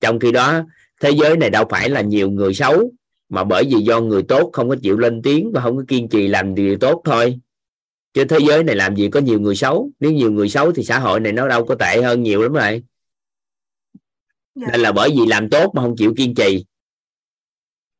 Trong khi đó thế giới này đâu phải là nhiều người xấu mà bởi vì do người tốt không có chịu lên tiếng và không có kiên trì làm điều tốt thôi. Chứ thế giới này làm gì có nhiều người xấu? Nếu nhiều người xấu thì xã hội này nó đâu có tệ hơn nhiều lắm rồi. Dạ. Nên là bởi vì làm tốt mà không chịu kiên trì.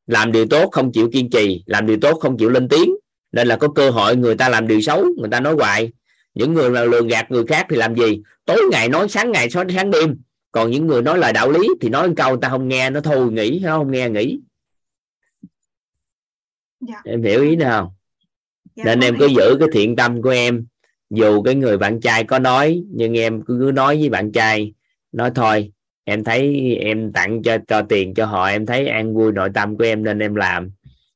Làm điều tốt không chịu kiên trì làm điều tốt không chịu lên tiếng. Nên là có cơ hội người ta làm điều xấu người ta nói hoài những người mà lường gạt người khác thì làm gì? Tối ngày nói sáng ngày nói sáng đêm. Còn những người nói lời đạo lý thì nói câu người ta không nghe nó thôi nghỉ nó không? Nghe nghỉ dạ. Em hiểu ý nào? Dạ nên em cứ giữ cái thiện tâm của em. Dù cái người bạn trai có nói nhưng em cứ cứ nói với bạn trai. Nói thôi em thấy em tặng cho cho tiền cho họ em thấy an vui nội tâm của em nên em làm.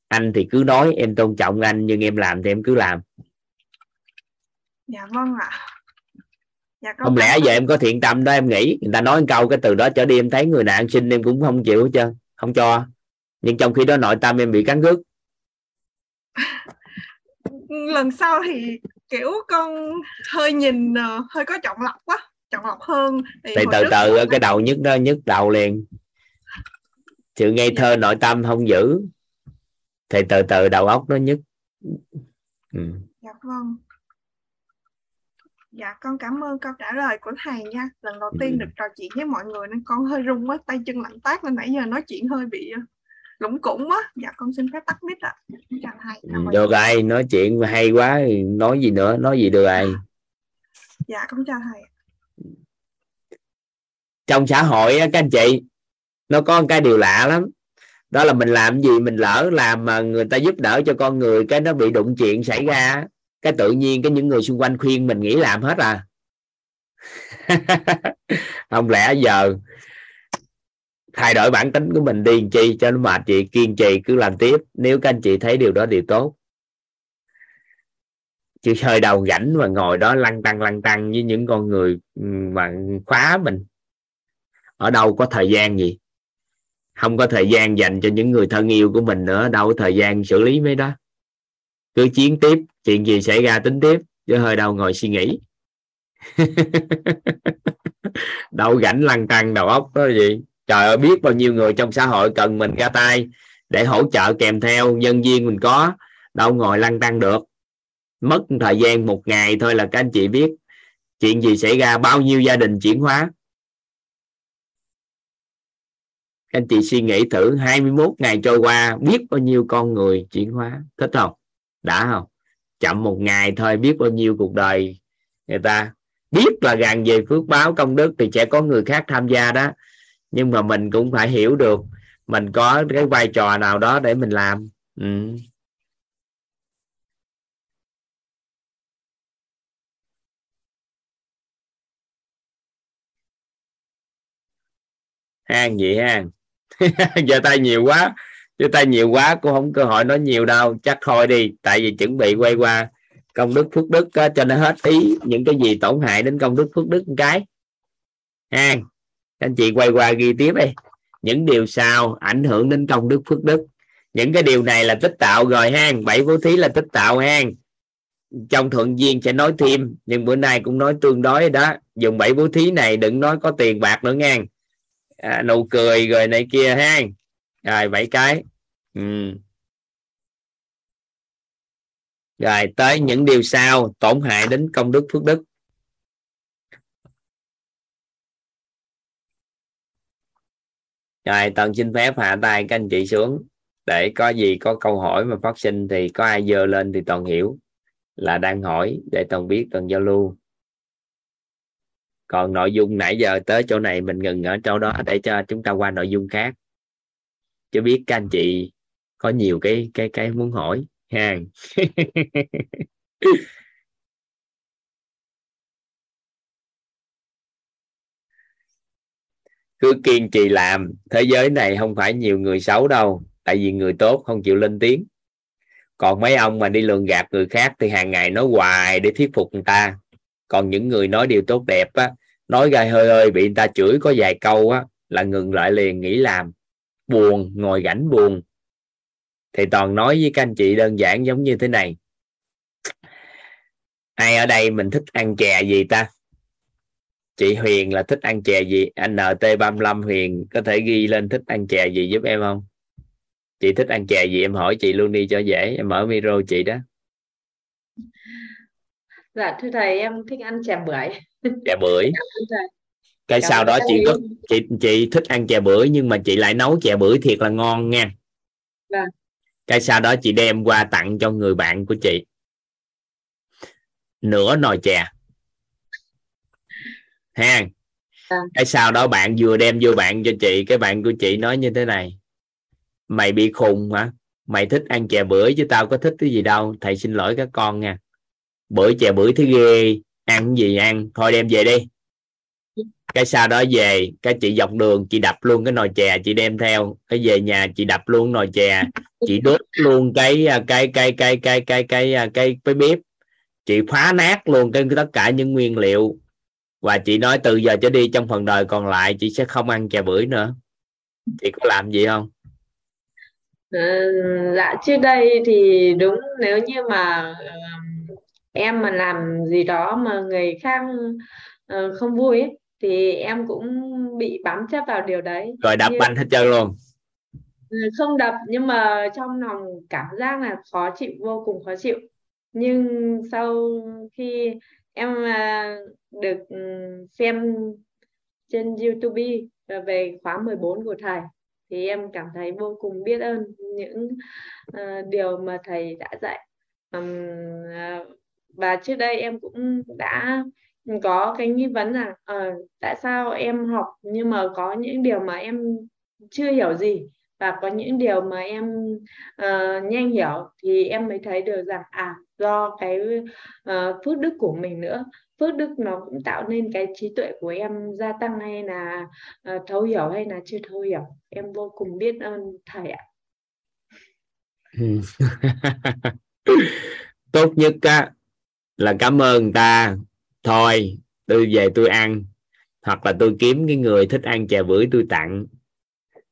Anh thì cứ nói em tôn trọng anh nhưng em làm thì em cứ làm dạ vâng ạ. Dạ không lẽ giờ em có thiện tâm đó em nghĩ? Người ta nói một câu cái từ đó trở đi em thấy người ăn xin em cũng không chịu hết trơn không cho. Nhưng trong khi đó nội tâm em bị cắn rứt. *laughs* Lần sau thì kiểu con hơi nhìn ờ, hơi có chọn lọc quá chọn lọc hơn. Thì từ từ con- cái đầu nhức đó nhức đầu liền. Sự ngây thơ nội tâm không giữ thì từ từ đầu óc nó nhức. Ừ. dạ vâng dạ con cảm ơn câu trả lời của thầy nha. Lần đầu tiên Ừ. được trò chuyện với mọi người nên con hơi run quá tay chân lạnh toát nên nãy giờ nói chuyện hơi bị ờ, lủng củng quá. Dạ con xin phép tắt mic ạ. Chào thầy. Cảm được ai nói chuyện hay quá nói gì nữa nói gì được ai dạ con chào thầy. Trong xã hội á, các anh chị nó có một cái điều lạ lắm. Đó là mình làm gì mình lỡ làm mà người ta giúp đỡ cho con người cái nó bị đụng chuyện xảy ra cái tự nhiên cái những người xung quanh khuyên mình nghĩ làm hết à. *laughs* Không lẽ giờ thay đổi bản tính của mình đi làm chi cho nó mệt chị kiên trì cứ làm tiếp. Nếu các anh chị thấy điều đó, điều tốt. Chứ hơi đầu rảnh mà ngồi đó lăn tăng lăn tăng với những con người mà khóa mình. Ở đâu có thời gian gì? Không có thời gian dành cho những người thân yêu của mình nữa. Đâu có thời gian xử lý mấy đó cứ chiến tiếp, chuyện gì xảy ra tính tiếp, chứ hơi đâu ngồi suy nghĩ. *laughs* Đậu rảnh lăn tăng đầu óc đó gì? Trời ơi, biết bao nhiêu người trong xã hội cần mình ra tay để hỗ trợ kèm theo, nhân viên mình có, đâu ngồi lăn tăng được. Mất thời gian một ngày thôi là các anh chị biết chuyện gì xảy ra, bao nhiêu gia đình chuyển hóa. Các anh chị suy nghĩ thử 21 ngày trôi qua, biết bao nhiêu con người chuyển hóa. Thích không? Đã không? Chậm một ngày thôi, biết bao nhiêu cuộc đời người ta. Biết là gần về phước báo công đức thì sẽ có người khác tham gia đó. Nhưng mà mình cũng phải hiểu được, mình có cái vai trò nào đó để mình làm. Ừ. hang vậy ha giờ tay nhiều quá chứ ta nhiều quá cũng không cơ hội nói nhiều đâu chắc thôi đi tại vì chuẩn bị quay qua công đức phước đức á, cho nó hết ý những cái gì tổn hại đến công đức phước đức một cái. Ha anh chị quay qua ghi tiếp đi. Những điều sao ảnh hưởng đến công đức phước đức? Những cái điều này là tích tạo rồi ha bảy bố thí là tích tạo ha. Trong thuận duyên sẽ nói thêm nhưng bữa nay cũng nói tương đối đó. Dùng bảy bố thí này đừng nói có tiền bạc nữa nha. À, nụ cười rồi này kia ha. Rồi bảy cái ừ. rồi, tới những điều sau, tổn hại đến công đức phước đức. Rồi toàn xin phép hạ tay các anh chị xuống. Để có gì có câu hỏi mà phát sinh thì có ai dơ lên thì toàn hiểu. Là đang hỏi để toàn biết, toàn giao lưu. Còn nội dung nãy giờ tới chỗ này mình ngừng ở chỗ đó để cho chúng ta qua nội dung khác. Chứ biết các anh chị có nhiều cái cái cái muốn hỏi, ha. *laughs* Cứ kiên trì làm thế giới này không phải nhiều người xấu đâu, tại vì người tốt không chịu lên tiếng. Còn mấy ông mà đi lường gạt người khác thì hàng ngày nói hoài để thuyết phục người ta. Còn những người nói điều tốt đẹp á, nói gai hơi hơi bị người ta chửi có vài câu á, là ngừng lại liền, nghỉ làm. Buồn, ngồi rảnh buồn thì toàn nói với các anh chị đơn giản giống như thế này. Ai ở đây mình thích ăn chè gì ta? Chị Huyền là thích ăn chè gì? Anh NT35 Huyền có thể ghi lên thích ăn chè gì giúp em không? Chị thích ăn chè gì? Em hỏi chị luôn đi cho dễ. Em mở micro chị đó. Dạ thưa thầy em thích ăn chè bưởi. Chè bưởi? Cái sau đó chị có chị chị thích ăn chè bưởi nhưng mà chị lại nấu chè bưởi thiệt là ngon nha. Dạ. Cái sau đó chị đem qua tặng cho người bạn của chị. Nửa nồi chè. Ha dạ. cái sau đó bạn vừa đem vô bạn cho chị cái bạn của chị nói như thế này. Mày bị khùng hả? Mày thích ăn chè bưởi chứ tao có thích cái gì đâu. Thầy xin lỗi các con nha. Bưởi chè bưởi thứ ghê. Ăn gì ăn? Thôi đem về đi cái sau đó về cái chị dọc đường chị đập luôn cái nồi chè chị đem theo. Cái về nhà chị đập luôn nồi chè. Chị đốt luôn cái à, cái cái cái cái cái cái à, cái cái bếp. Chị phá nát luôn cái tất cả những nguyên liệu. Và chị nói từ giờ trở đi trong phần đời còn lại chị sẽ không ăn chè bưởi nữa. Chị có làm gì không? À, dạ trước đây thì đúng nếu như mà ờ, em mà làm gì đó mà người khác ờ, không vui ấy, thì em cũng bị bám chấp vào điều đấy. Rồi đập như... anh hết trơn luôn. Ừ, không đập nhưng mà trong lòng cảm giác là khó chịu vô cùng khó chịu. Nhưng sau khi em được ừ, xem trên YouTube về khóa 14 của thầy thì em cảm thấy vô cùng biết ơn những uh, điều mà thầy đã dạy. Um, uh, và trước đây em cũng đã có cái nghi vấn là uh, tại sao em học nhưng mà có những điều mà em chưa hiểu gì và có những điều mà em uh, nhanh hiểu thì em mới thấy được rằng à do cái uh, phước đức của mình nữa. Phước đức nó cũng tạo nên cái trí tuệ của em gia tăng hay là uh, thấu hiểu hay là chưa thấu hiểu. Em vô cùng biết ơn thầy ạ. Ừ. *laughs* Tốt nhất á là cảm ơn người ta thôi tôi về tôi ăn hoặc là tôi kiếm cái người thích ăn chè bưởi tôi tặng.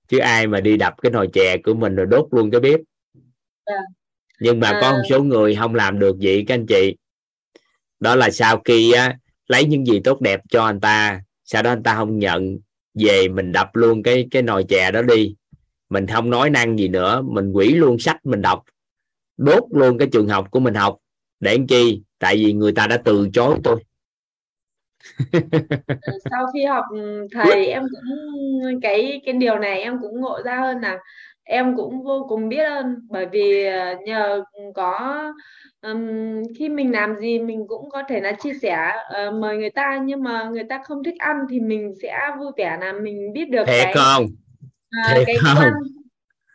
Chứ ai mà đi đập cái nồi chè của mình rồi đốt luôn cái bếp yeah. Nhưng mà à... có một số người không làm được vậy các anh chị. Đó là sau khi á, lấy những gì tốt đẹp cho anh ta sau đó anh ta không nhận về mình đập luôn cái cái nồi chè đó đi. Mình không nói năng gì nữa mình quỷ luôn sách mình đọc. Đốt luôn cái trường học của mình học. Để làm chi? Tại vì người ta đã từ chối tôi sau khi học thầy em cũng cái cái điều này em cũng ngộ ra hơn là em cũng vô cùng biết ơn bởi vì ờ, nhờ có um, khi mình làm gì mình cũng có thể là chia sẻ uh, mời người ta. Nhưng mà người ta không thích ăn thì mình sẽ vui vẻ là mình biết được thiệt cái không? uh, cái không? quan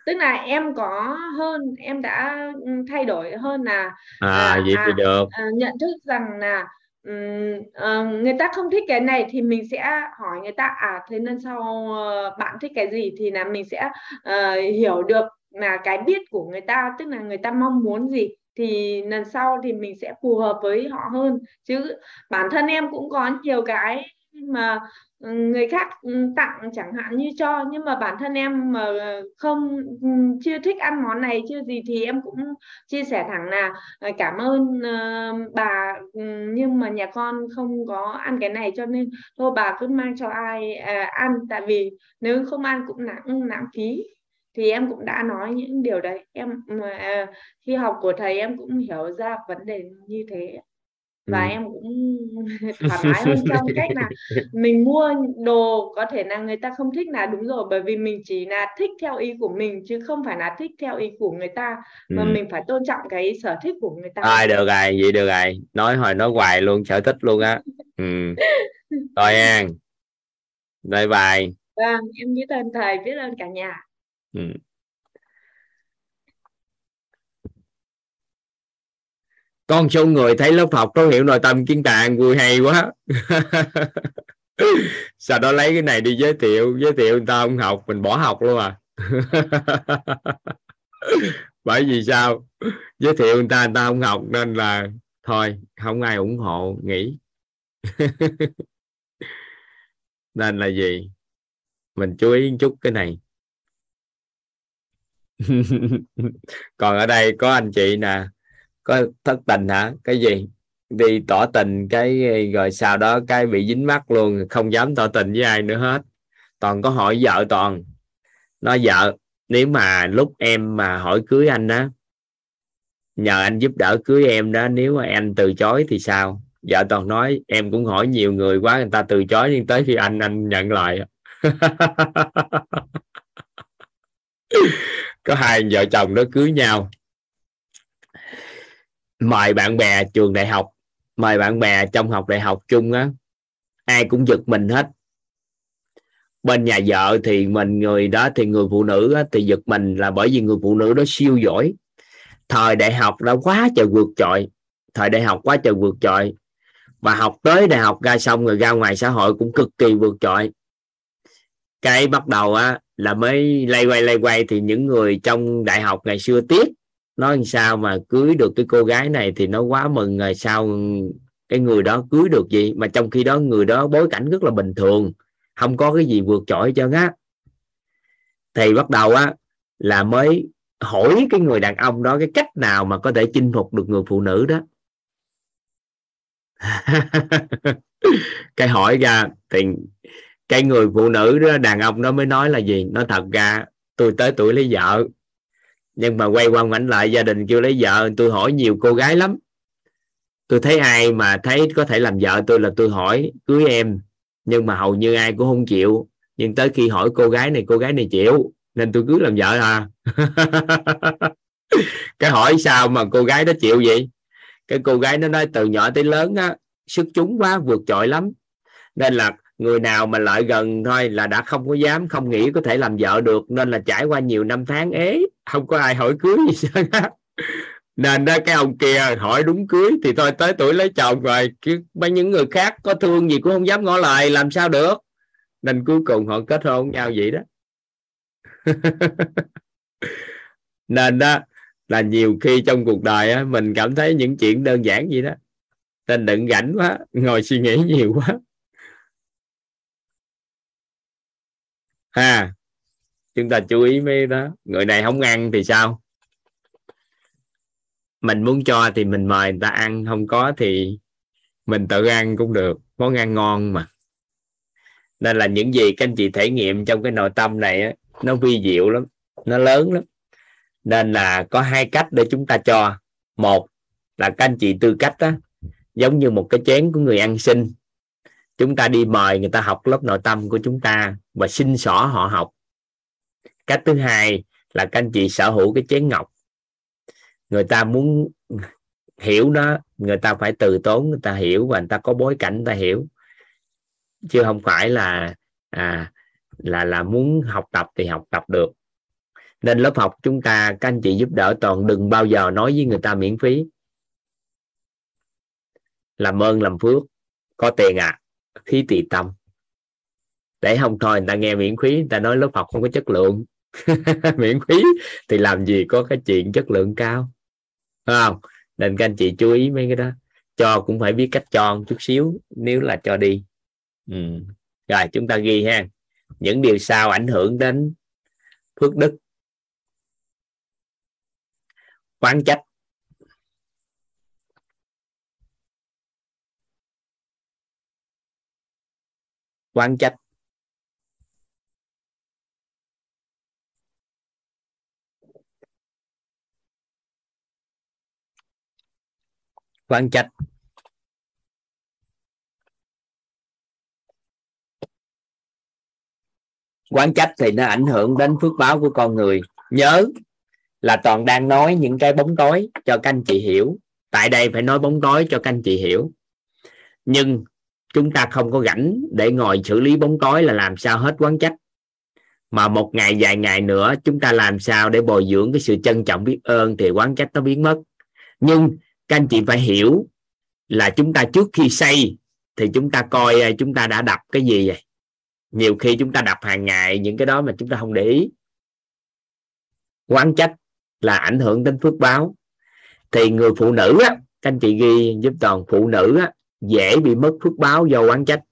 tức là em có hơn em đã thay đổi hơn là à, uh, vậy thì được. uh, nhận thức rằng là uh, người ta không thích cái này thì mình sẽ hỏi người ta à thế nên sau uh, ờ, bạn thích cái gì? Thì là mình sẽ uh, hiểu được là cái biết của người ta tức là người ta mong muốn gì thì lần sau thì mình sẽ phù hợp với họ hơn. Chứ bản thân em cũng có nhiều cái mà Ừ, người khác ừ, tặng chẳng hạn như cho, nhưng mà bản thân em mà không ừ, chưa thích ăn món này, chưa gì thì em cũng chia sẻ thẳng là à, cảm ơn ờ, bà nhưng mà nhà con không có ăn cái này cho nên thôi bà cứ mang cho ai à, ăn. Tại vì nếu không ăn cũng lãng lãng phí. Thì em cũng đã nói những điều đấy. Em mà khi học của thầy em cũng hiểu ra vấn đề như thế và ừ. em cũng *laughs* thoải mái hơn trong cách là *laughs* mình mua đồ có thể là người ta không thích là đúng rồi bởi vì mình chỉ là thích theo ý của mình chứ không phải là thích theo ý của người ta mà ừ. mình phải tôn trọng cái sở thích của người ta ai được rồi vậy được rồi nói hồi nói hoài luôn sở thích luôn á ừ. *laughs* rồi an bye bye vâng em biết ơn thầy biết ơn cả nhà ừ. Con số người thấy lớp học có hiểu nội tâm kiến tạng, vui hay quá. *laughs* Sau đó lấy cái này đi giới thiệu giới thiệu người ta không học, mình bỏ học luôn à. *laughs* Bởi vì sao? Giới thiệu người ta người ta không học nên là thôi, không ai ủng hộ, nghỉ. *laughs* Nên là gì? Mình chú ý một chút cái này. Còn ở đây có anh chị nè có thất tình hả? Cái gì? Đi tỏ tình, cái ờ, rồi sau đó cái bị dính mắt luôn, không dám tỏ tình với ai nữa hết. Toàn có hỏi vợ toàn. Nói vợ, nếu mà lúc em mà hỏi cưới anh đó nhờ anh giúp đỡ cưới em đó, nếu mà anh từ chối thì sao? Vợ toàn nói, em cũng hỏi nhiều người quá, người ta từ chối nhưng tới khi anh anh nhận lời *laughs* có hai vợ chồng đó cưới nhau mời bạn bè trường đại học mời bạn bè trong học đại học chung á ai cũng giật mình hết. Bên nhà vợ thì mình người đó thì người phụ nữ á, thì giật mình là bởi vì người phụ nữ đó siêu giỏi. Thời đại học đã quá trời vượt trội thời đại học quá trời vượt trội. Và học tới đại học ra xong rồi ra ngoài xã hội cũng cực kỳ vượt trội. Cái bắt đầu á là mới lay quay lay quay thì những người trong đại học ngày xưa tiếc nói sao mà cưới được cái cô gái này thì nó quá mừng rồi, sao cái người đó cưới được gì mà trong khi đó người đó bối cảnh rất là bình thường, không có cái gì vượt trội cho á. Thì bắt đầu á, là mới hỏi cái người đàn ông đó cái cách nào mà có thể chinh phục được người phụ nữ đó. *laughs* Cái hỏi ra thì cái người phụ nữ đó, đàn ông đó mới nói là gì? Nó thật ra, tôi tới tuổi lấy vợ nhưng mà quay qua ngoảnh lại, gia đình kêu lấy vợ. Tôi hỏi nhiều cô gái lắm. Tôi thấy ai mà thấy có thể làm vợ tôi là tôi hỏi, cưới em. Nhưng mà hầu như ai cũng không chịu. Nhưng tới khi hỏi cô gái này, cô gái này chịu. Nên tôi cưới làm vợ à? *laughs* Cái hỏi sao mà cô gái đó chịu vậy? Cái cô gái nó nói, từ nhỏ tới lớn á, sức chúng quá, vượt trội lắm. Nên là người nào mà lại gần thôi là đã không có dám không nghĩ có thể làm vợ được nên là trải qua nhiều năm tháng ế không có ai hỏi cưới gì hết nên đó cái ông kia hỏi đúng cưới thì thôi tới tuổi lấy chồng rồi chứ mấy những người khác có thương gì cũng không dám ngỏ lời làm sao được? Nên cuối cùng họ kết hôn nhau vậy đó. *laughs* Nên đó là nhiều khi trong cuộc đời á, mình cảm thấy những chuyện đơn giản vậy đó. Nên đừng rảnh quá ngồi suy nghĩ nhiều quá. Ha chúng ta chú ý mấy đó. Người này không ăn thì sao? Mình muốn cho thì mình mời người ta ăn không có thì mình tự ăn cũng được. Món ăn ngon mà. Nên là những gì các anh chị thể nghiệm trong cái nội tâm này á, nó vi diệu lắm nó lớn lắm. Nên là có hai cách để chúng ta cho. Một là các anh chị tư cách đó giống như một cái chén của người ăn xin chúng ta đi mời người ta học lớp nội tâm của chúng ta và xin xỏ họ học. Cách thứ hai là các anh chị sở hữu cái chén ngọc. Người ta muốn hiểu nó người ta phải từ tốn người ta hiểu và người ta có bối cảnh người ta hiểu. Chứ không phải là à, là là muốn học tập thì học tập được. Nên lớp học chúng ta các anh chị giúp đỡ toàn đừng bao giờ nói với người ta miễn phí. Làm ơn làm phước có tiền à khí tỳ tâm. Để không thôi, người ta nghe miễn phí người ta nói lớp học không có chất lượng. *laughs* Miễn phí thì làm gì có cái chuyện chất lượng cao. Đúng không? Nên các anh chị chú ý mấy cái đó. Cho cũng phải biết cách cho một chút xíu, nếu là cho đi. Ừ. rồi, chúng ta ghi ha. Những điều sau ảnh hưởng đến phước đức. Quán trách. Quán trách quán trách quán trách thì nó ảnh hưởng đến phước báo của con người. Nhớ là toàn đang nói những cái bóng tối cho các anh chị hiểu. Tại đây phải nói bóng tối cho các anh chị hiểu. Nhưng chúng ta không có rảnh để ngồi xử lý bóng tối là làm sao hết quán trách. Mà một ngày vài ngày nữa chúng ta làm sao để bồi dưỡng cái sự trân trọng biết ơn thì quán trách nó biến mất. Nhưng các anh chị phải hiểu là chúng ta trước khi xây thì chúng ta coi à, chúng ta đã đập cái gì vậy? Nhiều khi chúng ta đập hàng ngày những cái đó mà chúng ta không để ý. Quán trách là ảnh hưởng đến phước báo. Thì người phụ nữ á các anh chị ghi giúp toàn phụ nữ á, dễ bị mất phước báo do quán trách.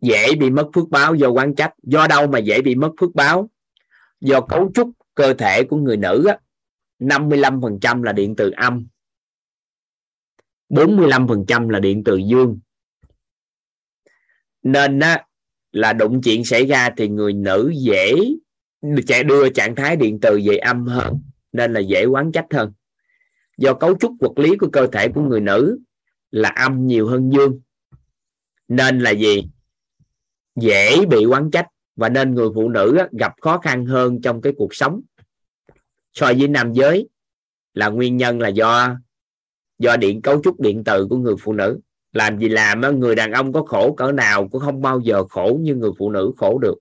Dễ bị mất phước báo do quán trách. Do đâu mà dễ bị mất phước báo? Do cấu trúc cơ thể của người nữ á, 55% là điện từ âm 45% là điện từ dương. Nên á, là đụng chuyện xảy ra thì người nữ dễ sẽ đưa trạng thái điện từ về âm hơn nên là dễ quán trách hơn do cấu trúc vật lý của cơ thể của người nữ là âm nhiều hơn dương. Nên là gì? Dễ bị quán trách và nên người phụ nữ gặp khó khăn hơn trong cái cuộc sống. So với nam giới là nguyên nhân là do do điện, cấu trúc điện từ của người phụ nữ. Làm gì làm người đàn ông có khổ cỡ nào cũng không bao giờ khổ như người phụ nữ khổ được.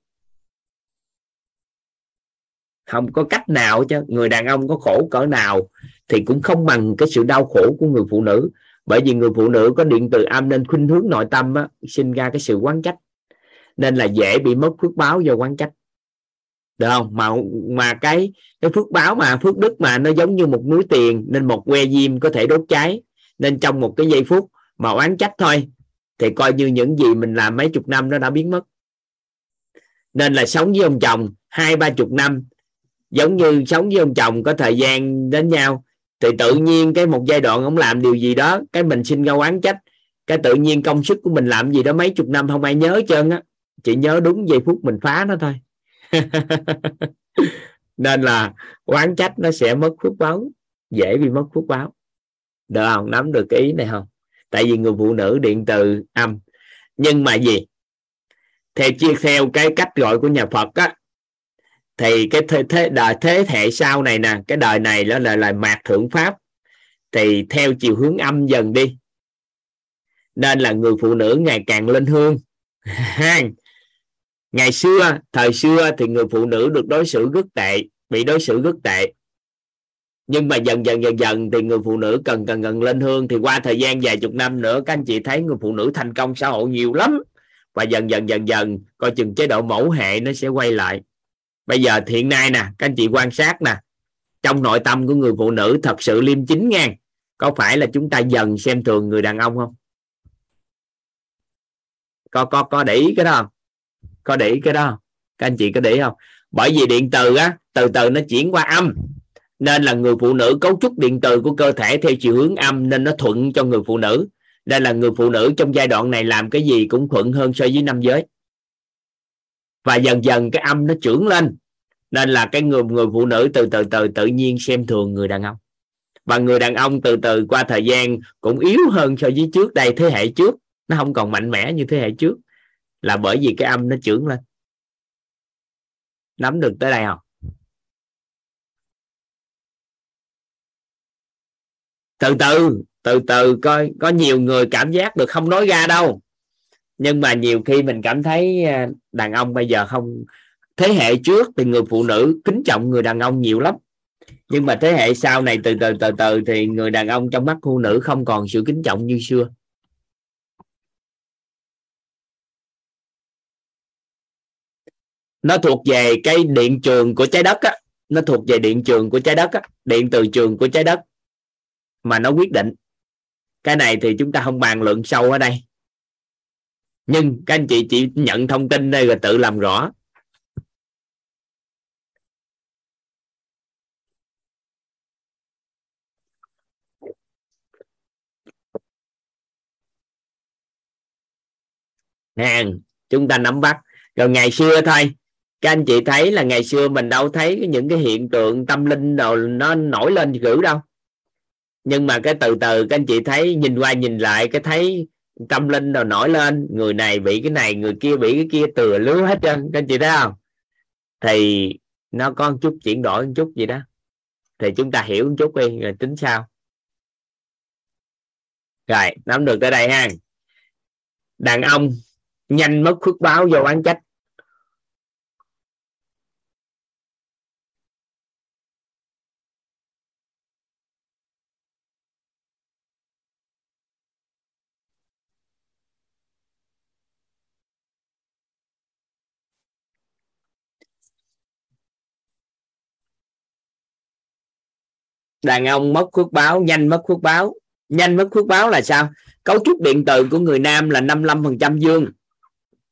Không có cách nào chứ. Người đàn ông có khổ cỡ nào thì cũng không bằng cái sự đau khổ của người phụ nữ. Bởi vì người phụ nữ có điện từ âm nên khuynh hướng nội tâm á, sinh ra cái sự quán trách. Nên là dễ bị mất phước báo do quán trách. Được không? Mà mà cái cái phước báo mà phước đức mà nó giống như một núi tiền nên một que diêm có thể đốt cháy. Nên trong một cái giây phút mà oán trách thôi thì coi như những gì mình làm mấy chục năm nó đã biến mất. Nên là sống với ông chồng hai ba chục năm giống như sống với ông chồng có thời gian đến nhau thì tự nhiên cái một giai đoạn ông làm điều gì đó, cái mình sinh ra oán trách, cái tự nhiên công sức của mình làm gì đó mấy chục năm không ai nhớ trơn á. Chỉ nhớ đúng giây phút mình phá nó thôi. *laughs* Nên là oán trách nó sẽ mất phước báo, dễ bị mất phước báo. Được không? Nắm được cái ý này không? Tại vì người phụ nữ điện từ âm. Nhưng mà gì? Theo chia, theo cái cách gọi của nhà Phật á thì cái thế, thế đời thế hệ sau này nè cái đời này đó là là mạt thượng pháp. Thì theo chiều hướng âm dần đi. Nên là người phụ nữ ngày càng lên hương. Ngày xưa thời xưa thì người phụ nữ được đối xử rất tệ bị đối xử rất tệ. Nhưng mà dần dần dần dần thì người phụ nữ cần cần cần lên hương. Thì qua thời gian vài chục năm nữa các anh chị thấy người phụ nữ thành công xã hội nhiều lắm. Và dần dần dần dần coi chừng chế độ mẫu hệ nó sẽ quay lại bây giờ hiện nay nè, các anh chị quan sát nè, trong nội tâm của người phụ nữ thật sự liêm chính ngang có phải là chúng ta dần xem thường người đàn ông không? Có có có để ý cái đó không? Có để ý cái đó không? các anh chị có để ý không? Bởi vì điện từ á, từ từ nó chuyển qua âm, nên là người phụ nữ cấu trúc điện từ của cơ thể theo chiều hướng âm, nên nó thuận cho người phụ nữ. Nên là người phụ nữ trong giai đoạn này làm cái gì cũng thuận hơn so với nam giới và dần dần cái âm nó trưởng lên. Nên là cái người người phụ nữ từ từ từ tự nhiên xem thường người đàn ông. Và người đàn ông từ từ qua thời gian cũng yếu hơn so với trước đây, thế hệ trước. Nó không còn mạnh mẽ như thế hệ trước. Là bởi vì cái âm nó trưởng lên. Nắm được tới đây không? Từ từ từ từ, coi, có nhiều người cảm giác được không nói ra đâu nhưng mà nhiều khi mình cảm thấy à, đàn ông bây giờ không, thế hệ trước thì người phụ nữ kính trọng người đàn ông nhiều lắm. Nhưng mà thế hệ sau này từ từ từ từ thì người đàn ông trong mắt phụ nữ không còn sự kính trọng như xưa. Nó thuộc về cái điện trường của trái đất á. Nó thuộc về điện trường của trái đất á. Điện từ trường của trái đất. Mà nó quyết định. Cái này thì chúng ta không bàn luận sâu ở đây nhưng các anh chị chỉ nhận thông tin đây rồi tự làm rõ. Hàng, chúng ta nắm bắt. Rồi ngày xưa thôi. Các anh chị thấy là ngày xưa mình đâu thấy những cái hiện tượng tâm linh nào nó nổi lên gửi đâu. Nhưng mà cái từ từ các anh chị thấy, nhìn qua nhìn lại cái thấy tâm linh rồi nổi lên, người này bị cái này, người kia bị cái kia, từ lứa hết trơn, các anh chị thấy không? Thì nó có một chút chuyển đổi, một chút gì đó. Thì chúng ta hiểu một chút đi, rồi tính sao rồi, nắm được tới đây ha. Đàn ông nhanh mất phước báo do oán trách. Đàn ông mất phước báo nhanh mất phước báo nhanh mất phước báo là sao? Cấu trúc điện từ của người nam là 55% dương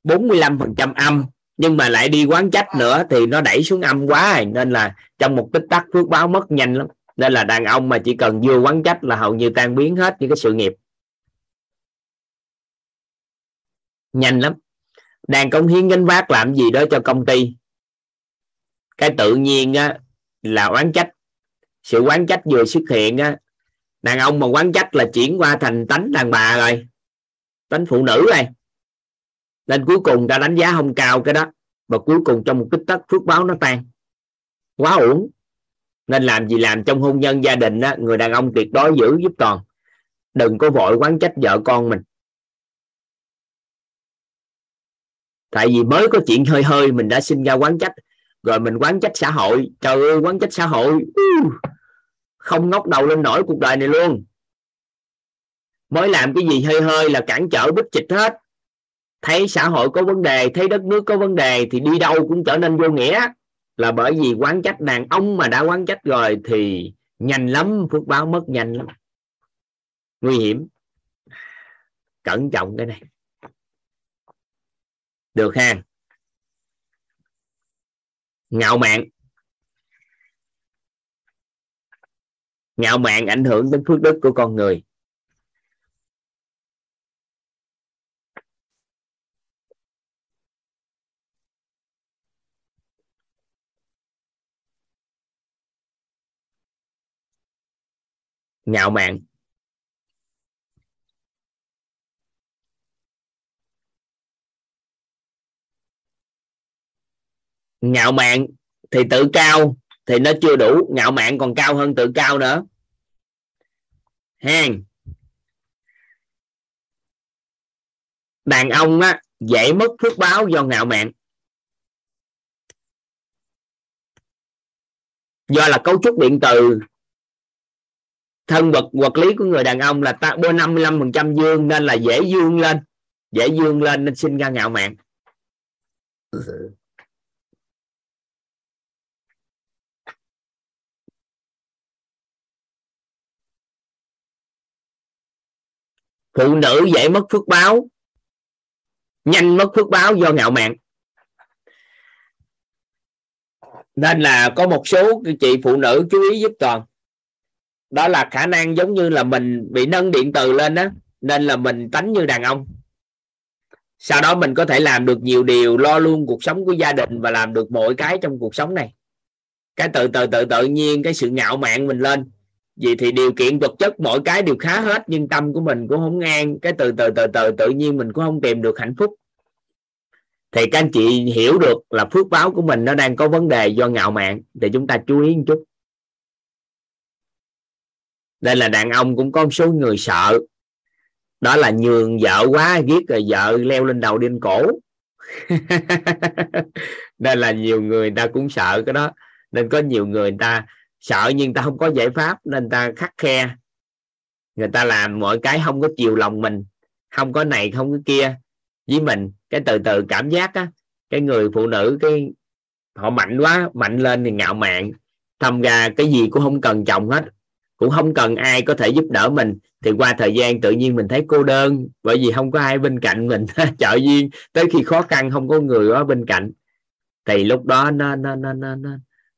45% âm. Nhưng mà lại đi quán trách nữa thì nó đẩy xuống âm quá rồi. nên là trong một tích tắc phước báo mất nhanh lắm. Nên là đàn ông mà chỉ cần vừa quán trách là hầu như tan biến hết những cái sự nghiệp. Nhanh lắm. Đang công hiến gánh vác làm gì đó cho công ty? Cái tự nhiên á, là oán trách sự quán trách vừa xuất hiện á đàn ông mà quán trách là chuyển qua thành tánh đàn bà rồi tánh phụ nữ rồi. Nên cuối cùng ta đánh giá không cao cái đó và cuối cùng trong một tích tắc phước báo nó tan. Quá uổng. Nên làm gì làm trong hôn nhân gia đình á, người đàn ông tuyệt đối giữ giúp toàn. Đừng có vội quán trách vợ con mình. Tại vì mới có chuyện hơi hơi mình đã sinh ra quán trách rồi mình quán trách xã hội. Trời ơi, quán trách xã hội. Không ngóc đầu lên nổi cuộc đời này luôn. Mới làm cái gì hơi hơi là cản trở bích chịch hết. Thấy xã hội có vấn đề, thấy đất nước có vấn đề thì đi đâu cũng trở nên vô nghĩa. Là bởi vì quán trách đàn ông mà đã quán trách rồi thì nhanh lắm, phước báo mất nhanh lắm. Nguy hiểm. Cẩn trọng cái này. Được ha? Ngạo mạn. Ngạo mạn ảnh hưởng đến phước đức của con người. Ngạo mạn. Ngạo mạn thì tự cao thì nó chưa đủ, ngạo mạn còn cao hơn tự cao nữa. Hen đàn ông á, dễ mất phước báo do ngạo mạn. Do là cấu trúc điện từ. Thân vật vật lý của người đàn ông là ta, bôi 55% dương nên là dễ dương lên. Dễ dương lên nên sinh ra ngạo mạn. Phụ nữ dễ mất phước báo nhanh mất phước báo do ngạo mạn. Nên là có một số chị phụ nữ chú ý giúp toàn. Đó là khả năng giống như là mình bị nâng điện từ lên á, nên là mình tánh như đàn ông. Sau đó mình có thể làm được nhiều điều lo luôn cuộc sống của gia đình và làm được mọi cái trong cuộc sống này. Cái từ từ tự tự nhiên cái sự ngạo mạn mình lên vì thì điều kiện vật chất mỗi cái đều khá hết nhưng tâm của mình cũng không ngang. Cái từ từ từ từ tự nhiên mình cũng không tìm được hạnh phúc. Thì các anh chị hiểu được là phước báo của mình nó đang có vấn đề do ngạo mạn. Thì chúng ta chú ý một chút. Đây là đàn ông cũng có một số người sợ. Đó là nhường vợ quá giết rồi vợ leo lên đầu điên cổ. *laughs* Đây là nhiều người ta cũng sợ cái đó. Nên có nhiều người, người ta sợ nhưng ta không có giải pháp nên ta khắc khe. Người ta làm mọi cái không có chiều lòng mình không có này không có kia với mình. Cái từ từ cảm giác á cái người phụ nữ cái họ mạnh quá mạnh lên thì ngạo mạn. Thâm ra cái gì cũng không cần chồng hết cũng không cần ai có thể giúp đỡ mình. Thì qua thời gian tự nhiên mình thấy cô đơn bởi vì không có ai bên cạnh mình. *laughs* Trợ duyên tới khi khó khăn không có người ở bên cạnh. Thì lúc đó nó nó nó nó nó,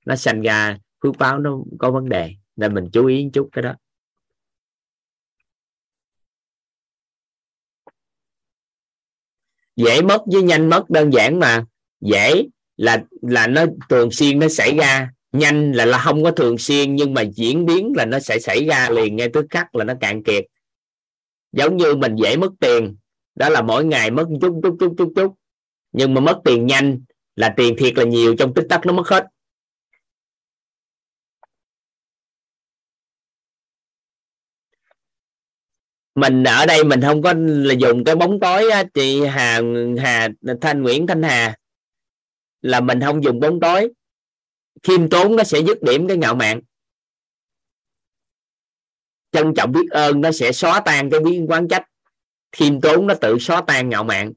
nó sanh ra phước báo nó có vấn đề, nên mình chú ý một chút cái đó. Dễ mất với nhanh mất đơn giản mà. Dễ là là nó thường xuyên nó xảy ra. Nhanh là là không có thường xuyên, nhưng mà diễn biến là nó sẽ xảy ra liền ngay tức khắc là nó cạn kiệt. Giống như mình dễ mất tiền, đó là mỗi ngày mất chút chút chút chút chút. Nhưng mà mất tiền nhanh là tiền thiệt là nhiều trong tích tắc nó mất hết. Mình ở đây mình không có là dùng cái bóng tối á, chị Hà Hà Thanh Nguyễn Thanh Hà. Là mình không dùng bóng tối. Khiêm tốn nó sẽ dứt điểm cái ngạo mạn. Trân trọng biết ơn nó sẽ xóa tan cái biến quán trách. Khiêm tốn nó tự xóa tan ngạo mạn.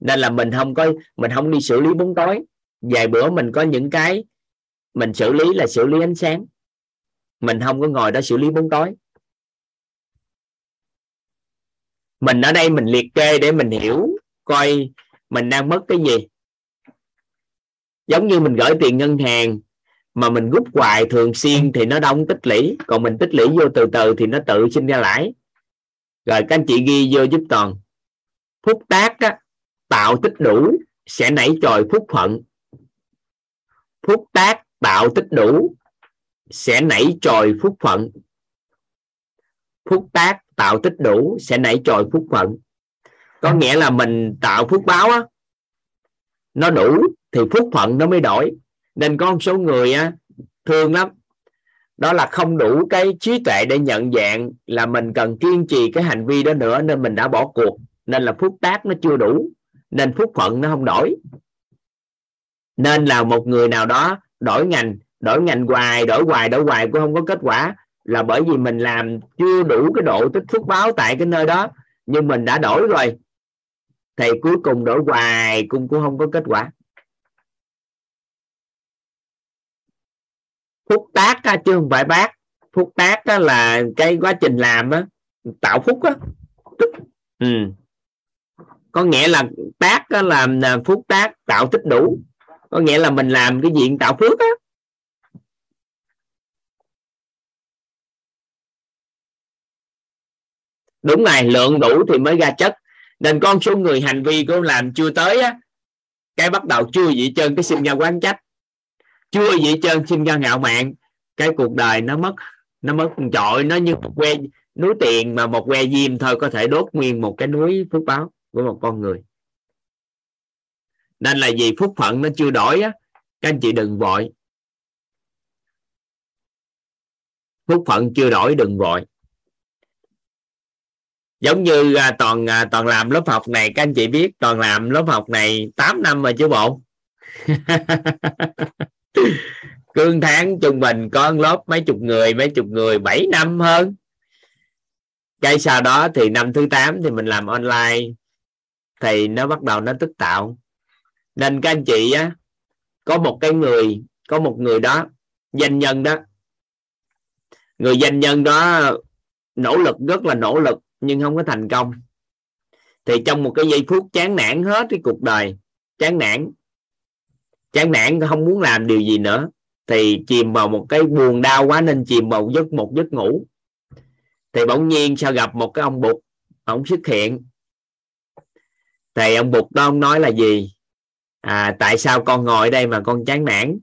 Nên là mình không có mình không đi xử lý bóng tối. Vài bữa mình có những cái mình xử lý là xử lý ánh sáng. Mình không có ngồi đó xử lý bóng tối. Mình ở đây mình liệt kê để mình hiểu coi mình đang mất cái gì. Giống như mình gửi tiền ngân hàng mà mình rút hoài thường xuyên thì nó đông tích lũy còn mình tích lũy vô từ từ thì nó tự sinh ra lãi. Rồi các anh chị ghi vô giúp toàn. Phúc tác á, tạo tích đủ sẽ nảy trồi phúc phận phúc tác tạo tích đủ sẽ nảy trồi phúc phận phúc tác tạo tích đủ sẽ nảy trồi phúc phận. Có nghĩa là mình tạo phước báo á nó đủ thì phúc phận nó mới đổi. Nên có một số người á thương lắm. Đó là không đủ cái trí tuệ để nhận dạng là mình cần kiên trì cái hành vi đó nữa nên mình đã bỏ cuộc. Nên là phúc tác nó chưa đủ nên phúc phận nó không đổi. Nên là một người nào đó đổi ngành đổi ngành hoài đổi hoài đổi hoài cũng không có kết quả là bởi vì mình làm chưa đủ cái độ tích phước báo tại cái nơi đó nhưng mình đã đổi rồi. Thì cuối cùng đổi hoài cũng cũng không có kết quả. Phúc tác á, chứ không phải bác. Phúc tác á, là cái quá trình làm á, tạo phúc á. Ừ. có nghĩa là tác á, làm phúc tác tạo tích đủ. Có nghĩa là mình làm cái diện tạo phước á đúng này lượng đủ thì mới ra chất. Nên con số người hành vi của làm chưa tới á, cái bắt đầu chưa gì trơn, cái sinh ra quán trách. Chưa gì trơn, sinh ra ngạo mạn. Cái cuộc đời nó mất nó mất trội nó như một que, núi tiền mà một que diêm thôi, có thể đốt nguyên một cái núi phước báo của một con người. Nên là vì phúc phận nó chưa đổi á, các anh chị đừng vội. Phúc phận chưa đổi, đừng vội giống như à, toàn à, toàn làm lớp học này các anh chị biết toàn làm lớp học này 8 năm rồi chứ bộ. *laughs* Cương tháng trung bình có lớp mấy chục người mấy chục người 7 năm hơn. Cái sau đó thì năm thứ 8 thì mình làm online thì nó bắt đầu nó tức tạo. Nên các anh chị á có một cái người có một người đó danh nhân đó. Người danh nhân đó nỗ lực rất là nỗ lực nhưng không có thành công. Thì trong một cái giây phút chán nản hết cái cuộc đời chán nản chán nản không muốn làm điều gì nữa thì chìm vào một cái buồn đau quá nên chìm vào giấc một giấc ngủ. Thì bỗng nhiên sao gặp một cái ông bụt ông xuất hiện. Thì ông bụt đó ông nói là gì? À, tại sao con ngồi đây mà con chán nản?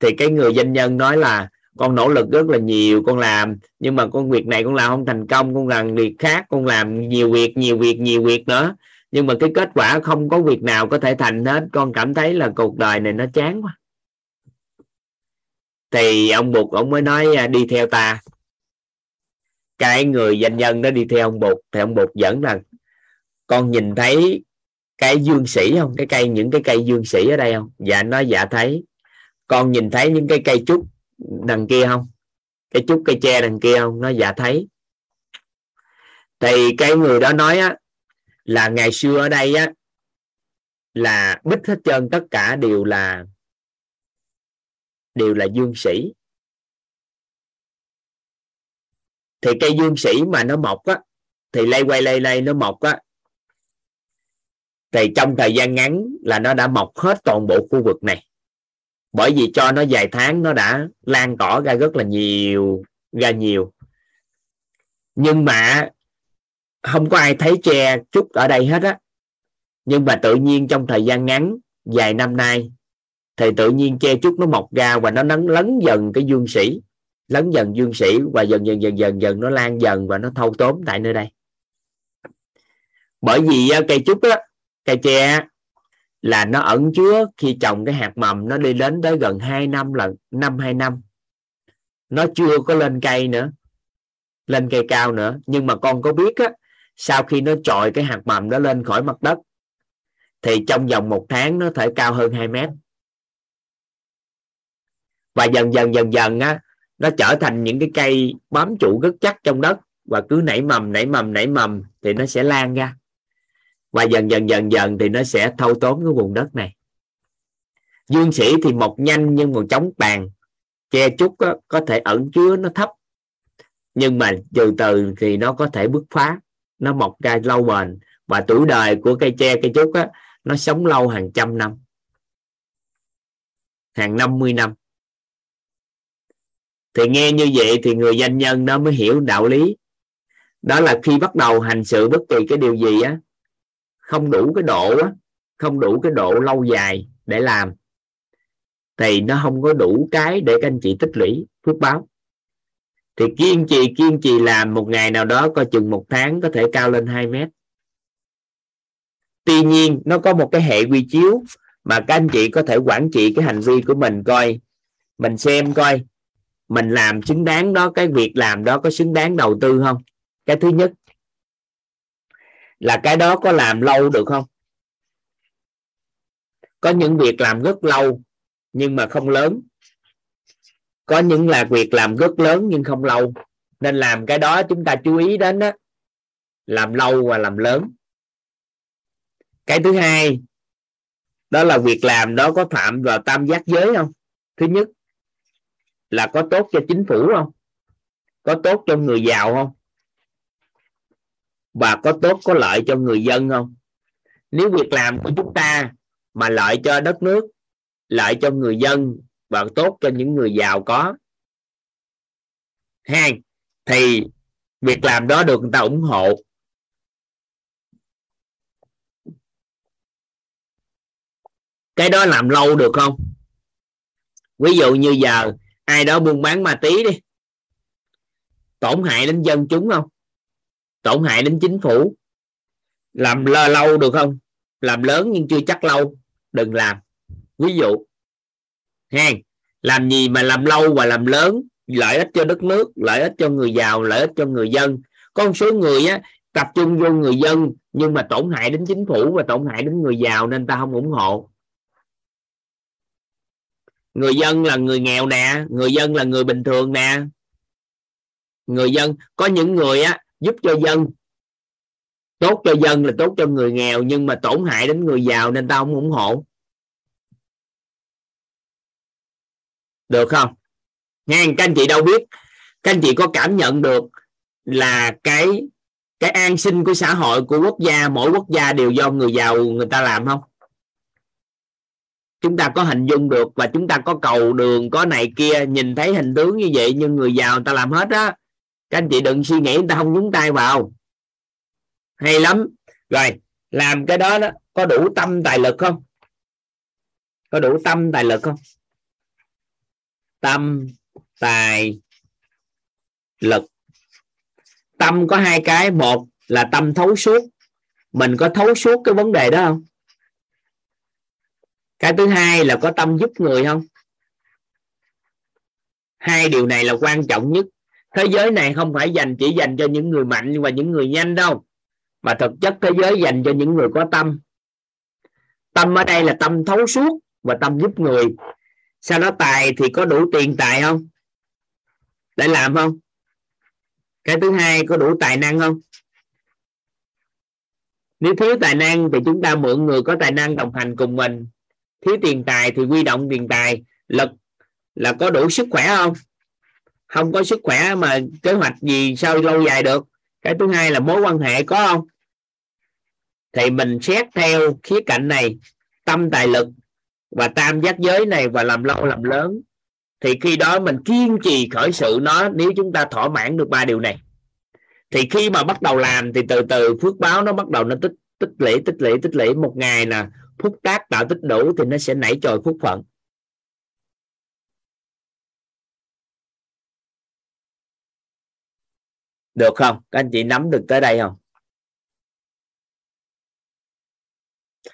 Thì cái người doanh nhân nói là con nỗ lực rất là nhiều, con làm, nhưng mà con việc này con làm không thành công, con làm việc khác, con làm nhiều việc nhiều việc nhiều việc nữa. Nhưng mà cái kết quả không có việc nào có thể thành hết, con cảm thấy là cuộc đời này nó chán quá. Thì ông bụt ông mới nói à, đi theo ta. Cái người doanh nhân đó đi theo ông bụt thì ông bụt dẫn rằng, con nhìn thấy cái dương sĩ không? Cái cây, những cái cây dương sĩ ở đây không? Dạ nó dạ thấy. Con nhìn thấy những cái cây trúc đằng kia không? Cái chút cây tre đằng kia không? Nó dạ thấy. Thì cái người đó nói á, là ngày xưa ở đây á, là bích hết trơn tất cả đều là đều là dương sĩ. Thì cây dương sĩ mà nó mọc á, thì lay quay lay lay nó mọc á, thì trong thời gian ngắn là nó đã mọc hết toàn bộ khu vực này bởi vì cho nó vài tháng nó đã lan tỏa ra rất là nhiều, ra nhiều. Nhưng mà không có ai thấy tre trúc ở đây hết á. Nhưng mà tự nhiên trong thời gian ngắn, vài năm nay, thì tự nhiên che trúc nó mọc ra và nó nấn, lấn dần cái dương sĩ, lấn dần dương sĩ và dần dần dần dần dần nó lan dần và nó thâu tóm tại nơi đây. Bởi vì cây trúc á, cây tre là nó ẩn chứa khi trồng cái hạt mầm nó đi đến tới gần 2 năm lần, năm, hai năm. Nó chưa có lên cây nữa, lên cây cao nữa. Nhưng mà con có biết á, sau khi nó trọi cái hạt mầm đó lên khỏi mặt đất, thì trong vòng một tháng nó thể cao hơn 2 mét. Và dần dần dần dần á, nó trở thành những cái cây bám trụ rất chắc trong đất. Và cứ nảy mầm nảy mầm nảy mầm thì nó sẽ lan ra và dần dần dần dần thì nó sẽ thâu tóm cái vùng đất này. Dương sĩ thì mọc nhanh nhưng mà chống tàn. Che chúc đó, có thể ẩn chứa nó thấp. Nhưng mà từ từ thì nó có thể bứt phá. Nó mọc ra lâu bền. Và tuổi đời của cây tre cây trúc á, nó sống lâu hàng trăm năm. Hàng 50 năm. Thì nghe như vậy thì người doanh nhân nó mới hiểu đạo lý. Đó là khi bắt đầu hành sự bất kỳ cái điều gì á không đủ cái độ á, không đủ cái độ lâu dài để làm, thì nó không có đủ cái để các anh chị tích lũy phước báo. Thì kiên trì kiên trì làm một ngày nào đó, coi chừng một tháng có thể cao lên 2 mét. Tuy nhiên, nó có một cái hệ quy chiếu mà các anh chị có thể quản trị cái hành vi của mình coi, mình xem coi, mình làm xứng đáng đó, cái việc làm đó có xứng đáng đầu tư không? Cái thứ nhất là cái đó có làm lâu được không? Có những việc làm rất lâu, nhưng mà không lớn. Có những là việc làm rất lớn nhưng không lâu. Nên làm cái đó chúng ta chú ý đến đó làm lâu và làm lớn. Cái thứ hai, đó là việc làm đó có phạm vào tam giác giới không? Thứ nhất là có tốt cho chính phủ không? Có tốt cho người giàu không? Và có tốt, có lợi cho người dân không? Nếu việc làm của chúng ta mà lợi cho đất nước, lợi cho người dân và tốt cho những người giàu có. Hai, thì việc làm đó được người ta ủng hộ. Cái đó làm lâu được không? Ví dụ như giờ ai đó buôn bán ma túy đi, tổn hại đến dân chúng không? Tổn hại đến chính phủ. Làm lơ lâu được không? Làm lớn nhưng chưa chắc lâu. Đừng làm. Ví dụ, ha, làm gì mà làm lâu và làm lớn? Lợi ích cho đất nước, lợi ích cho người giàu, lợi ích cho người dân. Có một số người á, tập trung vô người dân nhưng mà tổn hại đến chính phủ và tổn hại đến người giàu nên ta không ủng hộ. Người dân là người nghèo nè, người dân là người bình thường nè. Người dân, có những người á giúp cho dân. Tốt cho dân là tốt cho người nghèo, nhưng mà tổn hại đến người giàu nên tao không ủng hộ. Được không? Nghe các anh chị đâu biết. Các anh chị có cảm nhận được là cái cái an sinh của xã hội, của quốc gia, mỗi quốc gia đều do người giàu, người ta làm không? Chúng ta có hình dung được và chúng ta có cầu đường, có này kia, nhìn thấy hình tướng như vậy, nhưng người giàu người ta làm hết á các anh chị đừng suy nghĩ người ta không nhúng tay vào. Hay lắm. Rồi, làm cái đó đó, có đủ tâm tài lực không? Có đủ tâm tài lực không? Tâm tài lực. Tâm có hai cái, một là tâm thấu suốt. Mình có thấu suốt cái vấn đề đó không? Cái thứ hai là có tâm giúp người không? Hai điều này là quan trọng nhất thế giới này không phải dành chỉ dành cho những người mạnh và những người nhanh đâu, mà thực chất thế giới dành cho những người có tâm. Tâm ở đây là tâm thấu suốt và tâm giúp người. Sau đó tài thì có đủ tiền tài không? Để làm không? Cái thứ hai, có đủ tài năng không? Nếu thiếu tài năng thì chúng ta mượn người có tài năng đồng hành cùng mình. Thiếu tiền tài thì quy động tiền tài, lực là có đủ sức khỏe không? Không có sức khỏe mà kế hoạch gì sao lâu dài được. Cái thứ hai là mối quan hệ có không? Thì mình xét theo khía cạnh này, tâm tài lực và tam giác giới này và làm lâu làm lớn. Thì khi đó mình kiên trì khởi sự nó nếu chúng ta thỏa mãn được ba điều này. Thì khi mà bắt đầu làm thì từ từ phước báo nó bắt đầu nó tích tích lũy tích lũy tích lũy. Một ngày là phúc tác tạo tích đủ thì nó sẽ nảy trồi phúc phận. Được không? Các anh chị nắm được tới đây không?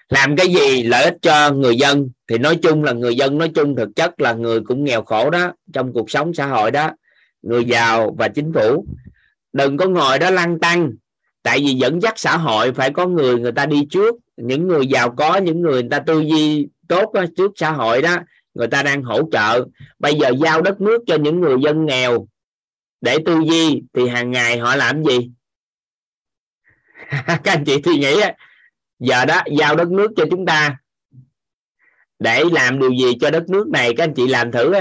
Làm cái gì lợi ích cho người dân? Thì nói chung là người dân nói chung thực chất là người cũng nghèo khổ đó trong cuộc sống xã hội đó. Người giàu và chính phủ. Đừng có ngồi đó lăng tăng. Tại vì dẫn dắt xã hội phải có người người ta đi trước. Những người giàu có những người người ta tư duy tốt đó, trước xã hội đó người ta đang hỗ trợ. Bây giờ giao đất nước cho những người dân nghèo để tư duy thì hàng ngày họ làm gì? *laughs* Các anh chị suy nghĩ giờ đó giao đất nước cho chúng ta. Để làm điều gì cho đất nước này, các anh chị làm thử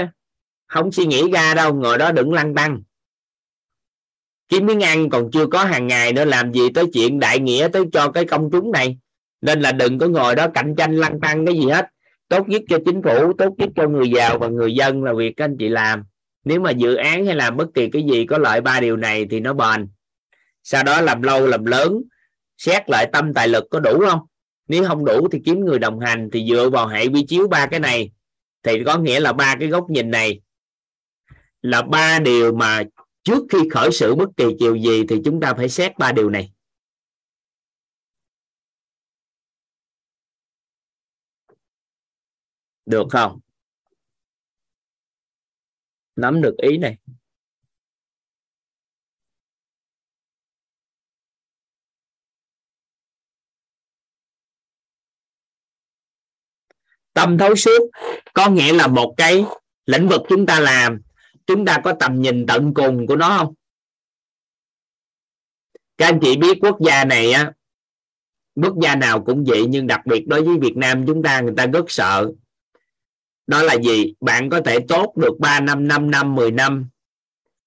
không suy nghĩ ra đâu, ngồi đó đừng lăn tăng kiếm miếng ăn còn chưa có hàng ngày nữa, làm gì tới chuyện đại nghĩa tới cho cái công chúng này. Nên là đừng có ngồi đó cạnh tranh lăn tăng cái gì hết. Tốt nhất cho chính phủ, tốt nhất cho người giàu và người dân là việc các anh chị làm nếu mà dự án hay làm bất kỳ cái gì có lợi ba điều này thì nó bền. Sau đó làm lâu, làm lớn, xét lại tâm tài lực có đủ không? Nếu không đủ thì kiếm người đồng hành thì dựa vào hệ quy chiếu ba cái này thì có nghĩa là ba cái góc nhìn này. Là ba điều mà trước khi khởi sự bất kỳ chiều gì thì chúng ta phải xét ba điều này. Được không? Nắm được ý này. Tâm thấu suốt, có nghĩa là một cái lĩnh vực chúng ta làm, chúng ta có tầm nhìn tận cùng của nó không? Các anh chị biết quốc gia này á, quốc gia nào cũng vậy, nhưng đặc biệt đối với Việt Nam chúng ta, người ta rất sợ đó là gì? Bạn có thể tốt được 3 năm 5 năm 10 năm.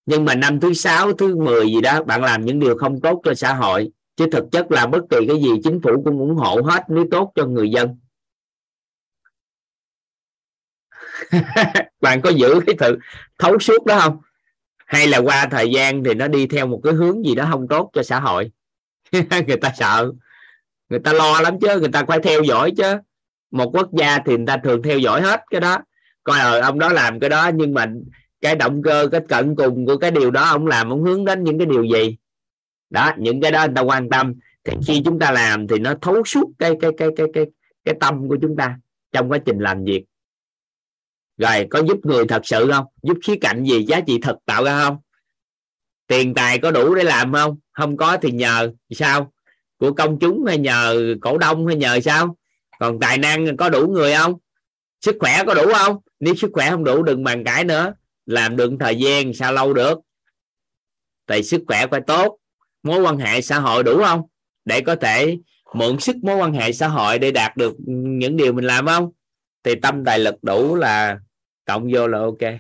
Nhưng mà năm thứ sáu, thứ 10 gì đó, bạn làm những điều không tốt cho xã hội. Chứ thực chất là bất kỳ cái gì chính phủ cũng ủng hộ hết nếu tốt cho người dân. *laughs* Bạn có giữ cái sự thấu suốt đó không? Hay là qua thời gian thì nó đi theo một cái hướng gì đó không tốt cho xã hội? *laughs* Người ta sợ. Người ta lo lắm chứ, người ta phải theo dõi chứ một quốc gia thì người ta thường theo dõi hết cái đó. Coi ờ ông đó làm cái đó, nhưng mà cái động cơ, cái cận cùng của cái điều đó, ông làm, ông hướng đến những cái điều gì? Đó, những cái đó người ta quan tâm. Thì khi chúng ta làm thì nó thấu suốt cái cái cái cái cái cái tâm của chúng ta trong quá trình làm việc. Rồi, có giúp người thật sự không? Giúp khía cạnh gì? Giá trị thật tạo ra không? Tiền tài có đủ để làm không? Không có thì nhờ sao? Của công chúng hay nhờ cổ đông hay nhờ sao? Còn tài năng có đủ người không? Sức khỏe có đủ không? Nếu sức khỏe không đủ, đừng bàn cãi nữa. Làm được thời gian sao lâu được? Tại sức khỏe phải tốt. Mối quan hệ xã hội đủ không? Để có thể mượn sức mối quan hệ xã hội để đạt được những điều mình làm không? Thì tâm tài lực đủ là cộng vô là ok.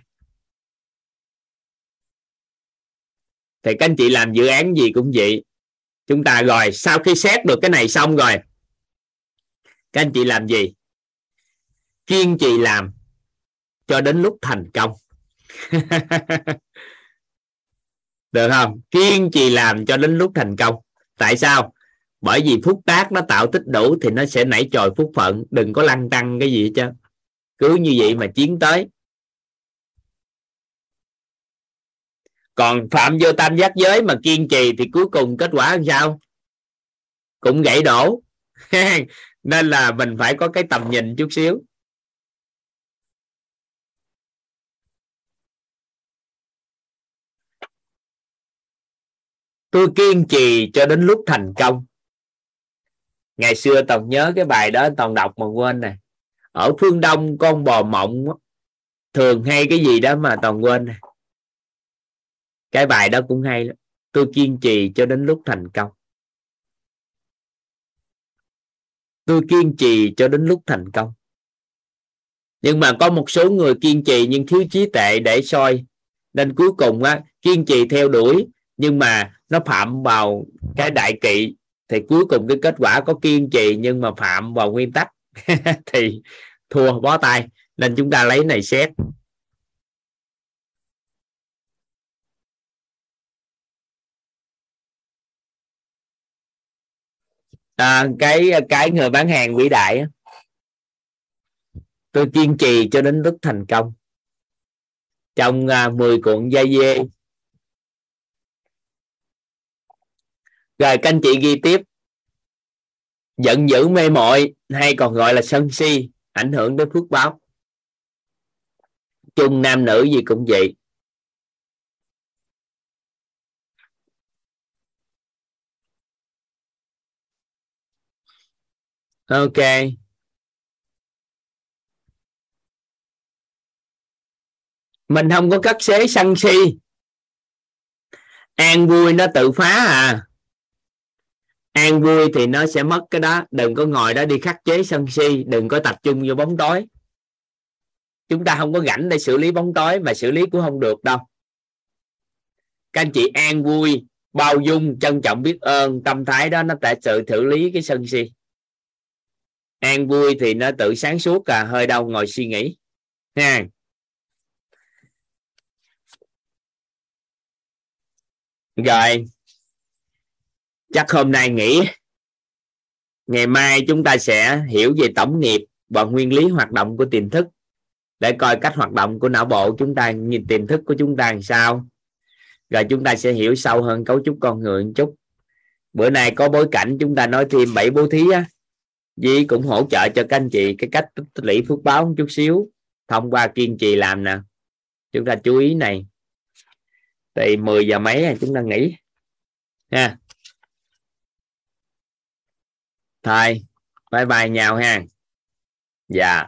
Thì các anh chị làm dự án gì cũng vậy. Chúng ta rồi, sau khi xét được cái này xong rồi các anh chị làm gì? Kiên trì làm cho đến lúc thành công. *laughs* Được không? Kiên trì làm cho đến lúc thành công. Tại sao? Bởi vì phúc tác nó tạo tích đủ thì nó sẽ nảy trồi phúc phận. Đừng có lăn tăng cái gì hết cứ như vậy mà chiến tới. Còn phạm vô tam giác giới mà kiên trì thì cuối cùng kết quả làm sao? Cũng gãy đổ. *laughs* nên là mình phải có cái tầm nhìn chút xíu. Tôi kiên trì cho đến lúc thành công. Ngày xưa toàn nhớ cái bài đó toàn đọc mà quên này ở phương đông, con bò mộng thường hay cái gì đó mà toàn quên này cái bài đó cũng hay lắm. Tôi kiên trì cho đến lúc thành công. Tôi kiên trì cho đến lúc thành công. Nhưng mà có một số người kiên trì nhưng thiếu trí tệ để soi. Nên cuối cùng á, kiên trì theo đuổi, nhưng mà nó phạm vào cái đại kỵ. Thì cuối cùng cái kết quả có kiên trì nhưng mà phạm vào nguyên tắc. *laughs* Thì thua bó tay. Nên chúng ta lấy này xét. À, cái cái người bán hàng vĩ đại tôi kiên trì cho đến lúc thành công. Trong à, 10 cuộn dây dê. Rồi các anh chị ghi tiếp. Giận dữ mê mội hay còn gọi là sân si ảnh hưởng đến phước báo. Chung nam nữ gì cũng vậy. Ok. Mình không có cắt xế sân si. An vui nó tự phá à. An vui thì nó sẽ mất cái đó. Đừng có ngồi đó đi khắc chế sân si. Đừng có tập trung vô bóng tối. Chúng ta không có rảnh để xử lý bóng tối mà xử lý cũng không được đâu. Các anh chị an vui, bao dung, trân trọng biết ơn, tâm thái đó nó tại sự xử lý cái sân si an vui thì nó tự sáng suốt à hơi đau ngồi suy nghĩ. Ha. Rồi. Chắc hôm nay nghỉ. Ngày mai chúng ta sẽ hiểu về tổng nghiệp và nguyên lý hoạt động của tiềm thức. Để coi cách hoạt động của não bộ chúng ta nhìn tiềm thức của chúng ta làm sao. Rồi chúng ta sẽ hiểu sâu hơn cấu trúc con người một chút. Bữa nay có bối cảnh chúng ta nói thêm bảy bố thí á. Di cũng hỗ trợ cho các anh chị cái cách tích lũy phước báo một chút xíu, thông qua kiên trì làm nè. Chúng ta chú ý này. Thì 10 giờ mấy chúng ta nghỉ, ha. Thôi, bye bye nhau ha. Dạ.